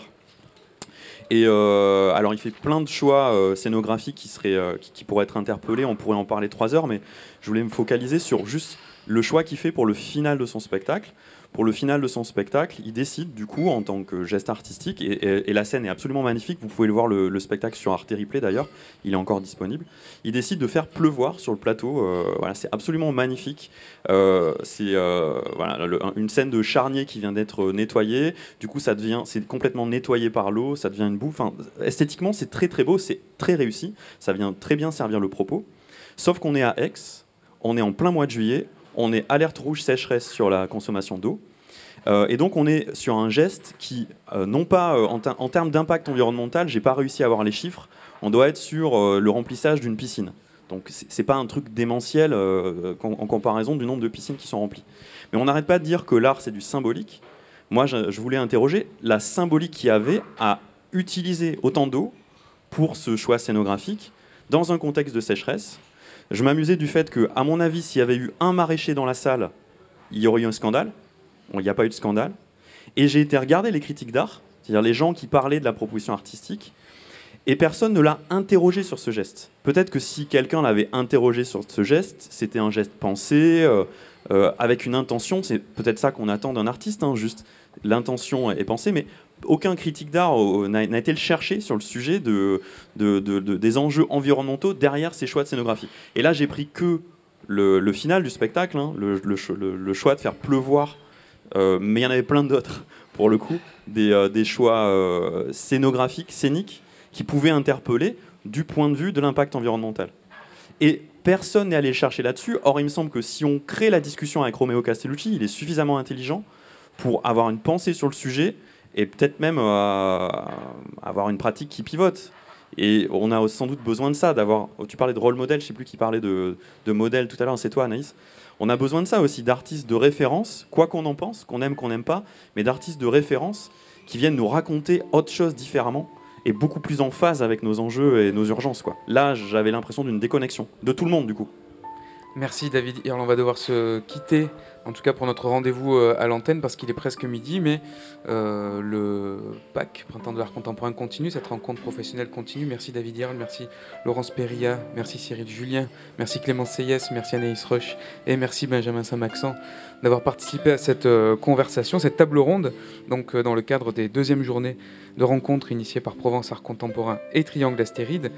Et alors, il fait plein de choix scénographiques qui, seraient, qui, pourraient être interpellés. On pourrait en parler trois heures, mais je voulais me focaliser sur juste le choix qu'il fait pour le final de son spectacle. Pour le final de son spectacle, il décide du coup en tant que geste artistique, et, la scène est absolument magnifique, vous pouvez le voir le, spectacle sur Arte Replay d'ailleurs, il est encore disponible, il décide de faire pleuvoir sur le plateau, euh, voilà, c'est absolument magnifique, euh, c'est euh, voilà, une scène de charnier qui vient d'être nettoyée, du coup ça devient, c'est complètement nettoyé par l'eau, ça devient une boue, enfin, esthétiquement c'est très très beau, c'est très réussi, ça vient très bien servir le propos, sauf qu'on est à Aix, on est en plein mois de juillet, on est alerte rouge sécheresse sur la consommation d'eau. Euh, et donc on est sur un geste qui, euh, non pas euh, en, termes d'impact environnemental, j'ai pas réussi à avoir les chiffres, on doit être sur le remplissage d'une piscine. Donc c'est pas un truc démentiel en comparaison du nombre de piscines qui sont remplies. Mais on n'arrête pas de dire que l'art c'est du symbolique. Moi je, je voulais interroger la symbolique qu'il y avait à utiliser autant d'eau pour ce choix scénographique dans un contexte de sécheresse je m'amusais du fait que, à mon avis, s'il y avait eu un maraîcher dans la salle, il y aurait eu un scandale. Il n'y a pas eu de scandale. Et j'ai été regarder les critiques d'art, c'est-à-dire les gens qui parlaient de la proposition artistique, et personne ne l'a interrogé sur ce geste. Peut-être que si quelqu'un l'avait interrogé sur ce geste, c'était un geste pensé, euh, euh, avec une intention. C'est peut-être ça qu'on attend d'un artiste, hein, juste l'intention est pensée, mais aucun critique d'art euh, n'a été le chercher sur le sujet de, des enjeux environnementaux derrière ces choix de scénographie. Et là, j'ai pris que le, final du spectacle, hein, le, choix de faire pleuvoir, euh, mais il y en avait plein d'autres, pour le coup, des, euh, choix scénographiques, scéniques, qui pouvaient interpeller du point de vue de l'impact environnemental. Et personne n'est allé chercher là-dessus. Or, il me semble que si on crée la discussion avec Romeo Castellucci, il est suffisamment intelligent pour avoir une pensée sur le sujet et peut-être même euh, avoir une pratique qui pivote. Et on a sans doute besoin de ça, d'avoir. Tu parlais de rôle modèle, je sais plus qui parlait de, de modèle tout à l'heure, c'est toi Anaïs. On a besoin de ça aussi, d'artistes de référence, quoi qu'on en pense, qu'on aime, qu'on n'aime pas, mais d'artistes de référence qui viennent nous raconter autre chose différemment et beaucoup plus en phase avec nos enjeux et nos urgences. Quoi. Là, j'avais l'impression d'une déconnexion, de tout le monde du coup. Merci David. Et on va devoir se quitter en tout cas pour notre rendez-vous euh, à l'antenne, parce qu'il est presque midi, mais euh, le PAC, Printemps de l'art contemporain, continue, cette rencontre professionnelle continue. Merci David Yerl, merci Laurence Perilla, merci Cyril Julien, merci Clément Seyès, merci Anaïs Roche et merci Benjamin Saint-Maxent d'avoir participé à cette euh, conversation, cette table ronde, donc dans le cadre des deuxièmes journées de rencontres initiées par Provence Art Contemporain et Triangle Astéride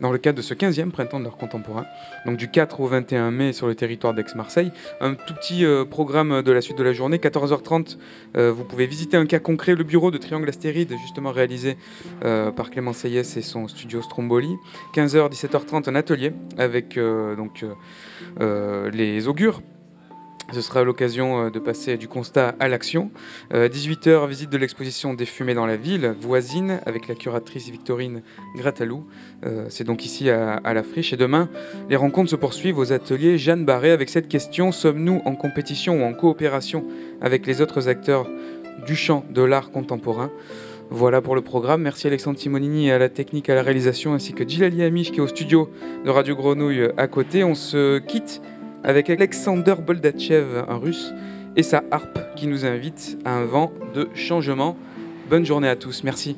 dans le cadre de ce 15e printemps de l'art contemporain, donc du 4 au 21 mai sur le territoire d'Aix-Marseille. Un tout petit euh, programme de la suite de la journée, 14h30, euh, vous pouvez visiter un cas concret, le bureau de Triangle Astéride, justement réalisé euh, par Clément Seyès et son studio Stromboli. 15h, 17h30, un atelier avec donc, les augures ce sera l'occasion euh, de passer du constat à l'action. 18h, euh, visite de l'exposition des fumées dans la ville, voisine, avec la curatrice Victorine Gratalou. Euh, c'est donc ici à, la friche. Et demain, les rencontres se poursuivent aux ateliers Jeanne Barré avec cette question sommes-nous en compétition ou en coopération avec les autres acteurs du champ de l'art contemporain? Voilà pour le programme. Merci Alexandre Simonini à la technique, à la réalisation, ainsi que Gilali Amish qui est au studio de Radio Grenouille à côté. On se quitte avec Alexander Boldachev, un russe, et sa harpe qui nous invite à un vent de changement. Bonne journée à tous, merci.